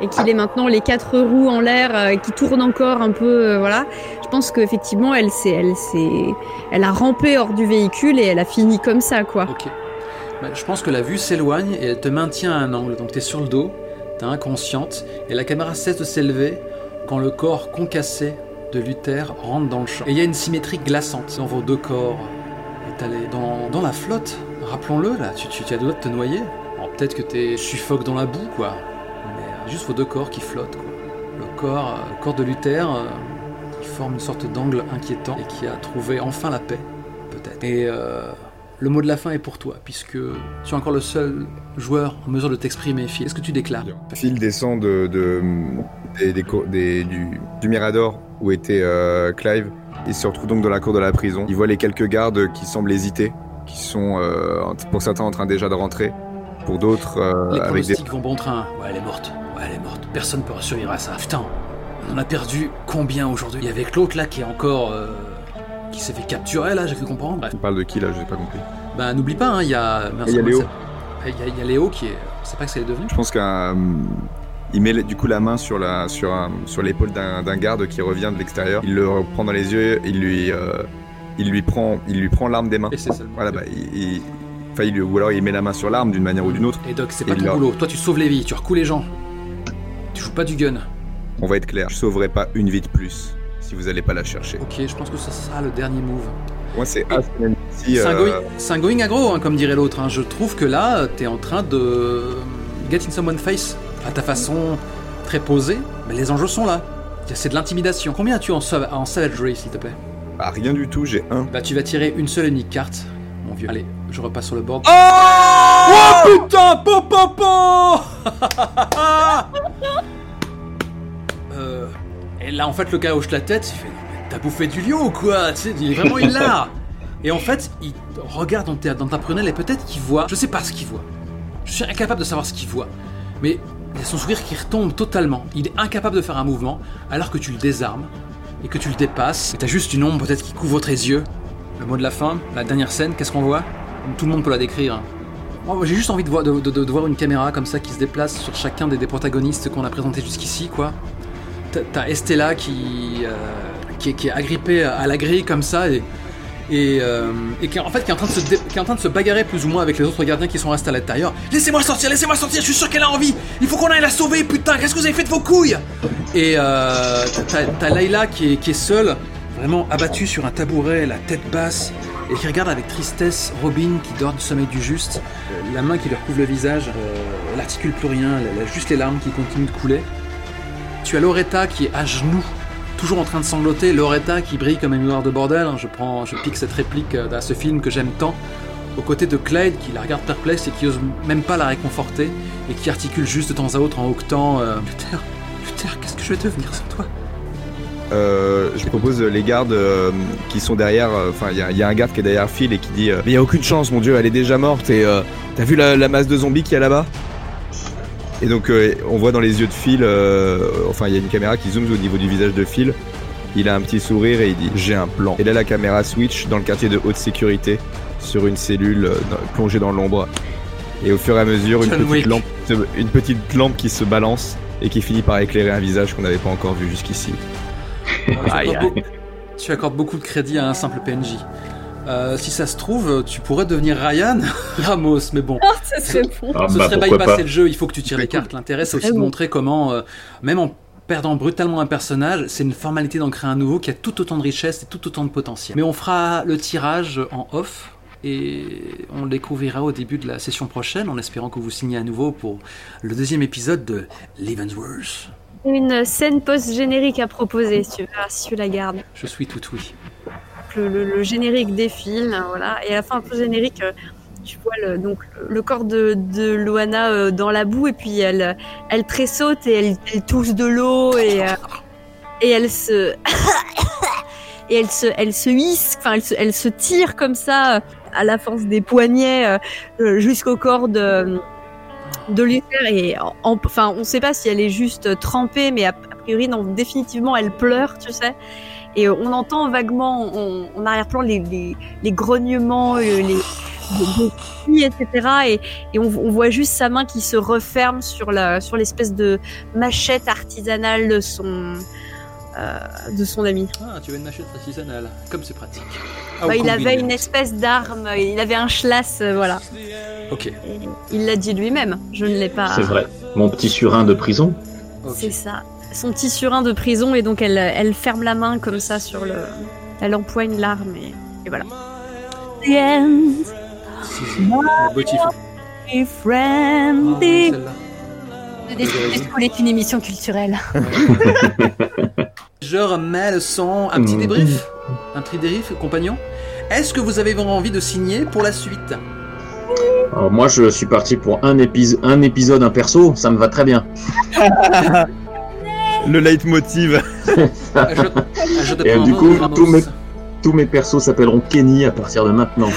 et qu'il est maintenant les quatre roues en l'air euh, qui tourne encore un peu, euh, voilà, je pense qu'effectivement, elle elle elle a rampé hors du véhicule et elle a fini comme ça, quoi. Ok. Bah, je pense que la vue s'éloigne et elle te maintient à un angle. Donc tu es sur le dos, tu es inconsciente, et la caméra cesse de s'élever quand le corps concassé de Luther rentre dans le champ. Et il y a une symétrie glaçante dans vos deux corps étalés. Dans, dans la flotte, rappelons-le, là, tu, tu, tu as de te noyer. Peut-être que tu suffoques dans la boue, quoi. Juste vos deux corps qui flottent, quoi. Le corps, euh, le corps de Luther euh, qui forme une sorte d'angle inquiétant et qui a trouvé enfin la paix, peut-être. Et euh, le mot de la fin est pour toi, puisque tu es encore le seul joueur en mesure de t'exprimer, Phil. Est-ce que tu déclares Phil descend de, de- des, des cour- des- du, du Mirador où était euh, Clive. Il se retrouve donc dans la cour de la prison. Il voit les quelques gardes qui semblent hésiter, qui sont pour certains en train déjà de rentrer, pour d'autres Les avec des... vont bon train. Ouais, elle est morte. Ouais, elle est morte. Personne ne pourra survivre à ça. Putain, on en a perdu combien aujourd'hui? Il y avait Claude là qui est encore. euh, qui s'est fait capturer là, j'ai cru comprendre. Bref. On parle de qui là? Je n'ai pas compris. Bah, n'oublie pas, hein, il y a. Il y a Léo. Il y, a- il y a Léo qui est. Je sais pas ce qu'elle est devenue. Je pense qu'il met du coup la main sur la sur un- sur l'épaule d'un d'un garde qui revient de l'extérieur. Il le prend dans les yeux, il lui euh, il lui prend il lui prend l'arme des mains. Et c'est ça. Voilà, bah, il, il- enfin, il lui- ou alors il met la main sur l'arme d'une manière ou d'une autre. Et Doc, c'est pas Et ton boulot. Toi, tu sauves les vies, tu recoues les gens. Tu joues pas du gun. On va être clair, je sauverai pas une vie de plus si vous allez pas la chercher. Ok, je pense que ça sera le dernier move. Moi c'est si, C'est un, euh, c'est un going aggro, hein, comme dirait l'autre. hein. Je trouve que là, t'es en train de get in someone's face à ta façon très posée, mais les enjeux sont là. C'est de l'intimidation. Combien as-tu en, en savagery, s'il te plaît? Bah, rien du tout, j'ai un. Bah, tu vas tirer une seule et unique carte, mon vieux. Allez, je repasse sur le board. Oh, putain Popopo euh, Et là, en fait, le gars hoche la tête, il fait T'as bouffé du lion ou quoi? Tu sais, il est vraiment hilar Et en fait, il regarde dans ta, dans ta prunelle et peut-être qu'il voit. Je sais pas ce qu'il voit. Je suis incapable de savoir ce qu'il voit. Mais il y a son sourire qui retombe totalement. Il est incapable de faire un mouvement alors que tu le désarmes et que tu le dépasses. Et t'as juste une ombre peut-être qui couvre tes yeux. Le mot de la fin, la dernière scène, qu'est-ce qu'on voit? Tout le monde peut la décrire. J'ai juste envie de voir, une caméra comme ça qui se déplace sur chacun des, protagonistes qu'on a présentés jusqu'ici, quoi. T'as- Estella qui, euh, qui, est, qui est agrippée à la grille comme ça et, euh, qui, en fait, qui est, en train de se qui est en train de se bagarrer plus ou moins avec les autres gardiens qui sont restés à l'intérieur. Laissez-moi sortir, laissez-moi sortir, je suis sûr qu'elle a envie. Il faut qu'on aille la sauver, putain, qu'est-ce que vous avez fait de vos couilles? Et euh, t'as- t'as Layla qui est, qui est seule, vraiment abattue sur un tabouret, la tête basse, et qui regarde avec tristesse Robin qui dort du sommeil du juste, euh, la main qui lui recouvre le visage, euh, elle articule plus rien, elle a juste les larmes qui continuent de couler. Tu as Loretta qui est à genoux, toujours en train de sangloter. Loretta qui brille comme un miroir de bordel. hein. Je prends, je pique cette réplique euh, à ce film que j'aime tant. Aux côtés de Clyde qui la regarde perplexe et qui ose même pas la réconforter et qui articule juste de temps à autre en octant euh, Luther, Luther, qu'est-ce que je vais devenir sans toi? Euh, je propose les gardes euh, qui sont derrière. euh, Enfin, il y, a- il y a un garde qui est derrière Phil et qui dit Mais il y a aucune chance, mon dieu, elle est déjà morte. Et euh, t'as vu la, la masse de zombies qu'il y a là-bas? Et donc, on voit dans les yeux de Phil. enfin, il y a une caméra qui zoome au niveau du visage de Phil. Il a un petit sourire et il dit J'ai un plan. Et là, la caméra switch dans le quartier de haute sécurité sur une cellule plongée dans l'ombre. Et au fur et à mesure, une petite, lampe, une petite lampe qui se balance et qui finit par éclairer un visage qu'on n'avait pas encore vu jusqu'ici. Tu, Aïe, accordes beaucoup, tu accordes beaucoup de crédit à un simple PNJ. Euh, si ça se trouve, tu pourrais devenir Ryan Ramos, mais bon. Oh, ça serait bon. Ah Ce bah serait pourquoi bypasser pas. le jeu, il faut que tu tires les cartes. L'intérêt, c'est aussi de montrer comment, euh, même en perdant brutalement un personnage, c'est une formalité d'en créer un nouveau qui a tout autant de richesse et tout autant de potentiel. Mais on fera le tirage en off. Et on le découvrira au début de la session prochaine en espérant que vous signez à nouveau pour le deuxième épisode de Leavenworth. Une scène post-générique à proposer, si tu, verras, si tu la gardes. Je suis tout oui. le, le- le générique défile, voilà. Et à la fin, un peu générique, euh, tu vois le, donc le corps de, de Loana euh, dans la boue et puis elle, elle tressaute et elle, elle touche de l'eau et, euh, et elle se et elle se, elle se hisse, enfin elle se, elle se tire comme ça à la force des poignets jusqu'au corps de de Luther et en- en- enfin on sait pas si elle est juste trempée mais a, priori non définitivement elle pleure tu sais et on entend vaguement en, en arrière-plan les, les, les grognements, euh, les, les, etc. Et, et on, on voit juste sa main qui se referme sur la sur l'espèce de machette artisanale de son de son ami. Ah, tu as une machette artisanale, comme c'est pratique. Ah, Bah, il avait une espèce d'arme, il avait un schlass, euh, voilà. Ok, Et il l'a dit lui-même. Je ne l'ai pas. C'est vrai. Mon petit surin de prison. C'est ça. Son petit surin de prison et donc elle, elle ferme la main comme ça sur le. Elle empoigne l'arme et, et voilà. The end, beautiful. my Ah, friend. oui, Discours School est une émission culturelle. Je remets le son. Un petit Mm. débrief Un petit débrief, compagnon Est-ce que vous avez vraiment envie de signer pour la suite Alors moi, je suis parti pour un, épis- un épisode, un perso, ça me va très bien. Le leitmotiv. Je, Et prends du coup, tous mes- Tous mes persos s'appelleront Kenny à partir de maintenant.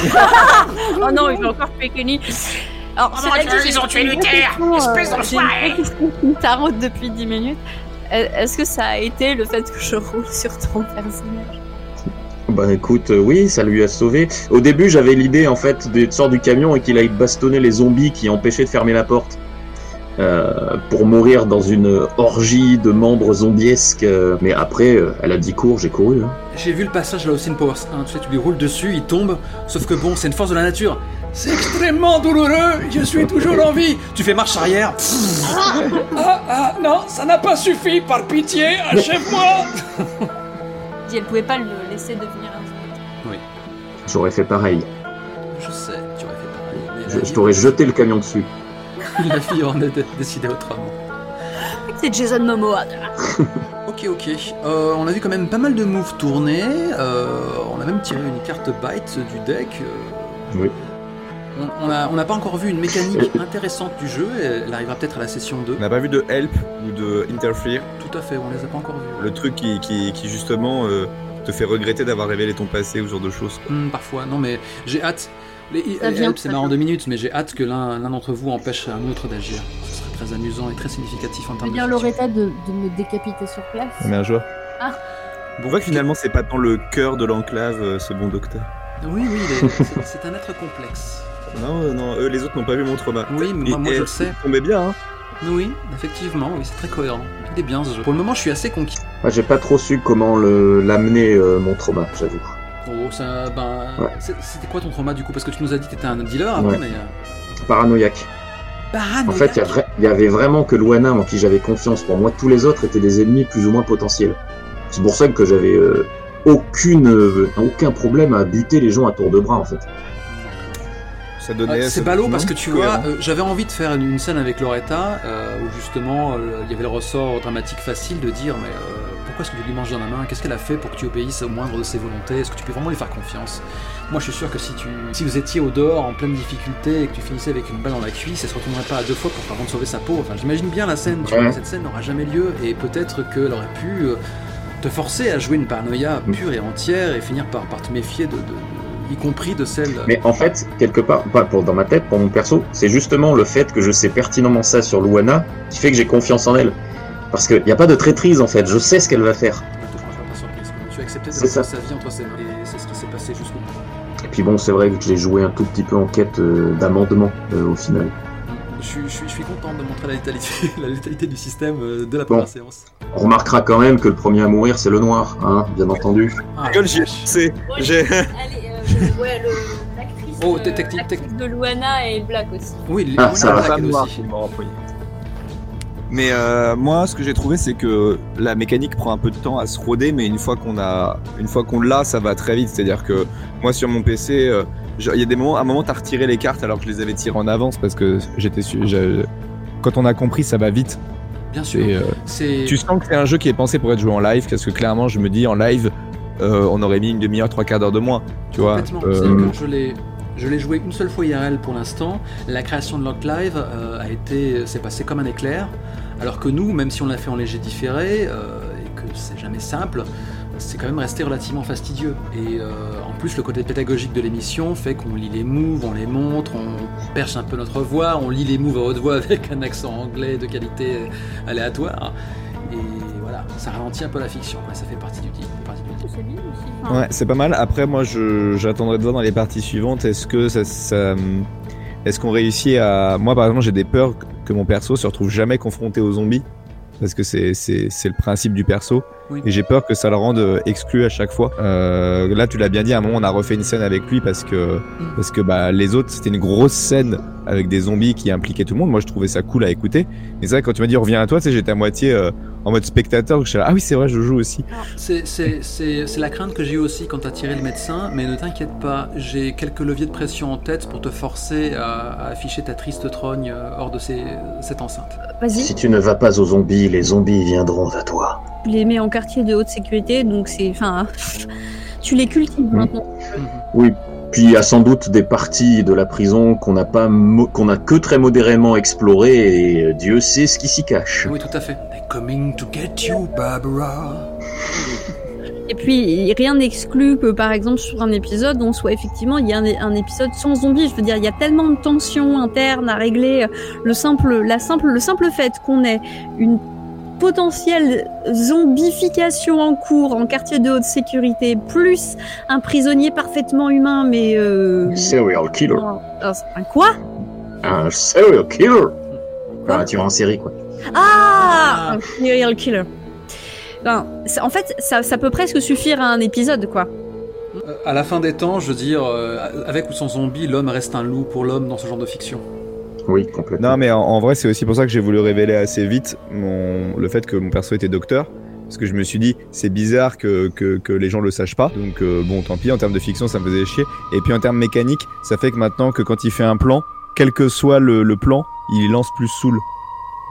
Oh non, il va encore tuer Kenny. Alors, Oh mon Dieu, ils ont tué Luther, espèce d'enfoiré. me taraude depuis 10 minutes. Euh, Est-ce que ça a été le fait que je roule sur ton personnage? Bah écoute, euh, oui, ça lui a sauvé. Au début, j'avais l'idée en fait de sortir du camion et qu'il aille bastonner les zombies qui empêchaient de fermer la porte. Euh, pour mourir dans une orgie de membres zombiesques. mais après, euh, elle a dit cours, j'ai couru. hein. J'ai vu le passage de Austin Powers 1, tu sais, tu lui roules dessus, il tombe, sauf que bon, c'est une force de la nature. C'est extrêmement douloureux, je suis toujours en vie. Tu fais marche arrière. ah, ah, non, ça n'a pas suffi, par pitié, achève-moi. dit elle pouvait pas le laisser devenir un zombie. J'aurais fait pareil. Je sais, tu aurais fait pareil. mais Je, je vie- t'aurais jeté le camion dessus. La fille en a dé- décidé autrement. C'est Jason Momoa. Ok, ok. Euh, on a vu quand même pas mal de moves tourner. euh, on a même tiré une carte bite du deck. euh. Oui. On on a- on n'a pas encore vu une mécanique intéressante du jeu, elle arrivera peut-être à la session 2. On n'a pas vu de help ou de interfere, Tout à fait, on les a pas encore vus. le truc qui, qui, qui justement euh, te fait regretter d'avoir révélé ton passé ou ce genre de choses. Hmm, parfois, non mais j'ai hâte. Les, Ça les vient, help, c'est marrant deux minutes, mais j'ai hâte que l'un l'un d'entre vous empêche un autre d'agir. Ce serait très amusant et très significatif en termes veux de dire. Loretta de, de me décapiter sur place. On met un joueur. Ah. On voit que finalement c'est pas tant le cœur de l'enclave, euh, ce bon docteur. Oui, oui, c'est un être complexe. Non, euh, non, eux les autres n'ont pas vu mon trauma. Oui, mais moi, Et- moi et je le sais. il tombait bien, hein. Oui, effectivement, oui, c'est très cohérent. Il est bien ce jeu. Pour le moment, je suis assez conquis. Moi, j'ai pas trop su comment le- l'amener, euh, mon trauma, j'avoue. Oh, ça, ben, Ouais. c'est- c'était quoi ton trauma du coup? Parce que tu nous as dit que t'étais un dealer avant, Ouais. mais. euh, Paranoïaque. paranoïaque? En fait, il y a vra- il y, avait vraiment que Luana en qui j'avais confiance. Pour moi, tous les autres étaient des ennemis plus ou moins potentiels. C'est pour ça que j'avais euh, aucune, euh, aucun problème à buter les gens à tour de bras, en fait. Ça Ah, donnait. c'est ballot parce que tu cohérent. vois, euh, j'avais envie de faire une, une scène avec Loretta euh, où justement euh, il y avait le ressort dramatique facile de dire mais euh, pourquoi est-ce que tu lui manges dans la main? Qu'est-ce qu'elle a fait pour que tu obéisses au moindre de ses volontés? Est-ce que tu peux vraiment lui faire confiance? Moi je suis sûr que si tu si vous étiez au dehors en pleine difficulté et que tu finissais avec une balle dans la cuisse, elle se retournerait pas à deux fois pour avant de sauver sa peau. Enfin j'imagine bien la scène, tu Ouais. vois, cette scène n'aura jamais lieu et peut-être qu'elle aurait pu euh, te forcer à jouer une paranoïa pure et entière et finir par, par te méfier de- y compris de celle. Mais en fait, quelque part, pas pour dans ma tête, pour mon perso, c'est justement le fait que je sais pertinemment ça sur Luana qui fait que j'ai confiance en elle. Parce qu'il n'y a pas de traîtrise, en fait. Je sais ce qu'elle va faire. Tu as accepté de sa vie entre ses mains. Et c'est ce qui s'est passé jusqu'au bout. Et puis bon, c'est vrai que je l'ai joué un tout petit peu en quête euh, d'amendement, euh, au final. Je suis, je, suis, je suis content de montrer la létalité, la létalité du système euh, de la Bon. première séance. On remarquera quand même que le premier à mourir, c'est le noir, hein, bien entendu. Ah, Gueule, j'y ai vache. pensé. J'ai. Euh, ouais, l'actrice Oh, l'actrice de Luana et Black aussi. Oui, Ah, on ça a va. Black, aussi. Mais euh, moi, ce que j'ai trouvé, c'est que la mécanique prend un peu de temps à se roder, mais une fois qu'on a, une fois qu'on l'a, ça va très vite. C'est-à-dire que moi, sur mon PC, euh, il y a des moments, à un moment, t'as retiré les cartes alors que je les avais tirées en avance parce que j'étais Quand on a compris, ça va vite. Bien sûr. Et, euh, C'est. tu sens que c'est un jeu qui est pensé pour être joué en live, parce que clairement, je me dis en live, euh, on aurait mis une demi-heure, trois quarts d'heure de moins. Tu vois. Euh, je l'ai. Je l'ai joué une seule fois IRL pour l'instant. La création de Lock Live euh, a été, s'est passé comme un éclair. Alors que nous, même si on l'a fait en léger différé et que c'est jamais simple, c'est quand même resté relativement fastidieux. Et euh, en plus, le côté pédagogique de l'émission fait qu'on lit les moves, on les montre, on perche un peu notre voix, on lit les moves à haute voix avec un accent anglais de qualité aléatoire. Et voilà, ça ralentit un peu la fiction. Ça fait partie du deal. ça fait partie du deal. C'est bien aussi. Enfin, Ouais, c'est pas mal. Après, moi, je j'attendrai de voir dans les parties suivantes. Est-ce que ça, ça est-ce qu'on réussit à moi, par exemple, j'ai des peurs que mon perso se retrouve jamais confronté aux zombies parce que c'est c'est c'est le principe du perso. Oui. Et j'ai peur que ça le rende euh, exclu à chaque fois. Euh, là, tu l'as bien dit. À un moment, on a refait une scène avec lui parce que parce que bah les autres, c'était une grosse scène avec des zombies qui impliquaient tout le monde. Moi, je trouvais ça cool à écouter. Mais c'est vrai, quand tu m'as dit reviens à toi, tu sais, j'étais à moitié euh, en mode spectateur. Je suis là, ah oui, c'est vrai, je joue aussi. C'est- C'est c'est- c'est la crainte que j'ai eue aussi quand t'as tiré le médecin, mais ne t'inquiète pas, j'ai quelques leviers de pression en tête pour te forcer à, à afficher ta triste trogne euh, hors de ces- cette enceinte. Vas-y, Si tu ne vas pas aux zombies, les zombies viendront à toi. Tu les mets en quartier de haute sécurité, donc c'est. Enfin. tu les cultives maintenant. Oui. Puis il y a sans doute des parties de la prison qu'on n'a pas, qu'on a que très modérément explorées et euh, Dieu sait ce qui s'y cache. Oui, tout à fait. They're coming to get you, Barbara. Et puis, rien n'exclut que, par exemple, sur un épisode, on soit effectivement, il y a un, un épisode sans zombies. Je veux dire, il y a tellement de tensions internes à régler. Le simple, la simple, le simple fait qu'on ait une potentielle zombification en cours en quartier de haute sécurité, plus un prisonnier parfaitement humain, mais euh, Serial killer. un, un quoi? Un serial killer. Quoi? Un tueur en série, quoi. Ah, un serial killer. Ben, en fait, ça, ça peut presque suffire à un épisode, quoi. Euh, À la fin des temps, je veux dire, euh, avec ou sans zombie, l'homme reste un loup pour l'homme dans ce genre de fiction. Oui, complètement. Non, mais en, en vrai, c'est aussi pour ça que j'ai voulu révéler assez vite mon, le fait que mon perso était docteur. Parce que je me suis dit, c'est bizarre que, que, que les gens le sachent pas. Donc, euh, bon, tant pis, en termes de fiction, ça me faisait chier. Et puis, en termes mécaniques, ça fait que maintenant, que quand il fait un plan, quel que soit le, le plan, il lance plus soul.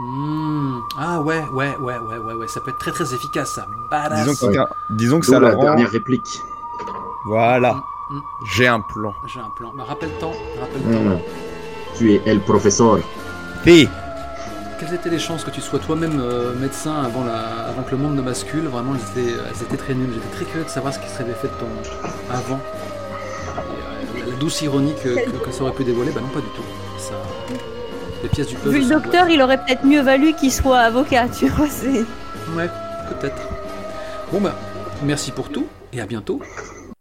Hmm. Ah ouais, ouais, ouais, ouais, ouais, ouais, ça peut être très très efficace ça. Badass. Disons que, Ouais. disons que ça le la rend. dernière réplique. Voilà. J'ai un plan. J'ai un plan. Bah, rappelle-toi, rappelle-toi. Tu es El Professeur. Si. Quelles étaient les chances que tu sois toi-même euh, médecin avant, la, avant que le monde ne bascule? Vraiment, elles étaient, elles étaient très nulles. J'étais très curieux de savoir ce qui serait fait de ton avant. Et, euh, la douce ironie que, que- que ça aurait pu dévoiler, bah non, pas du tout. Ça, les pièces du puzzle. Vu le docteur, il aurait peut-être mieux valu qu'il soit avocat, tu vois. C'est... Ouais, peut-être. Bon bah, merci pour tout et à bientôt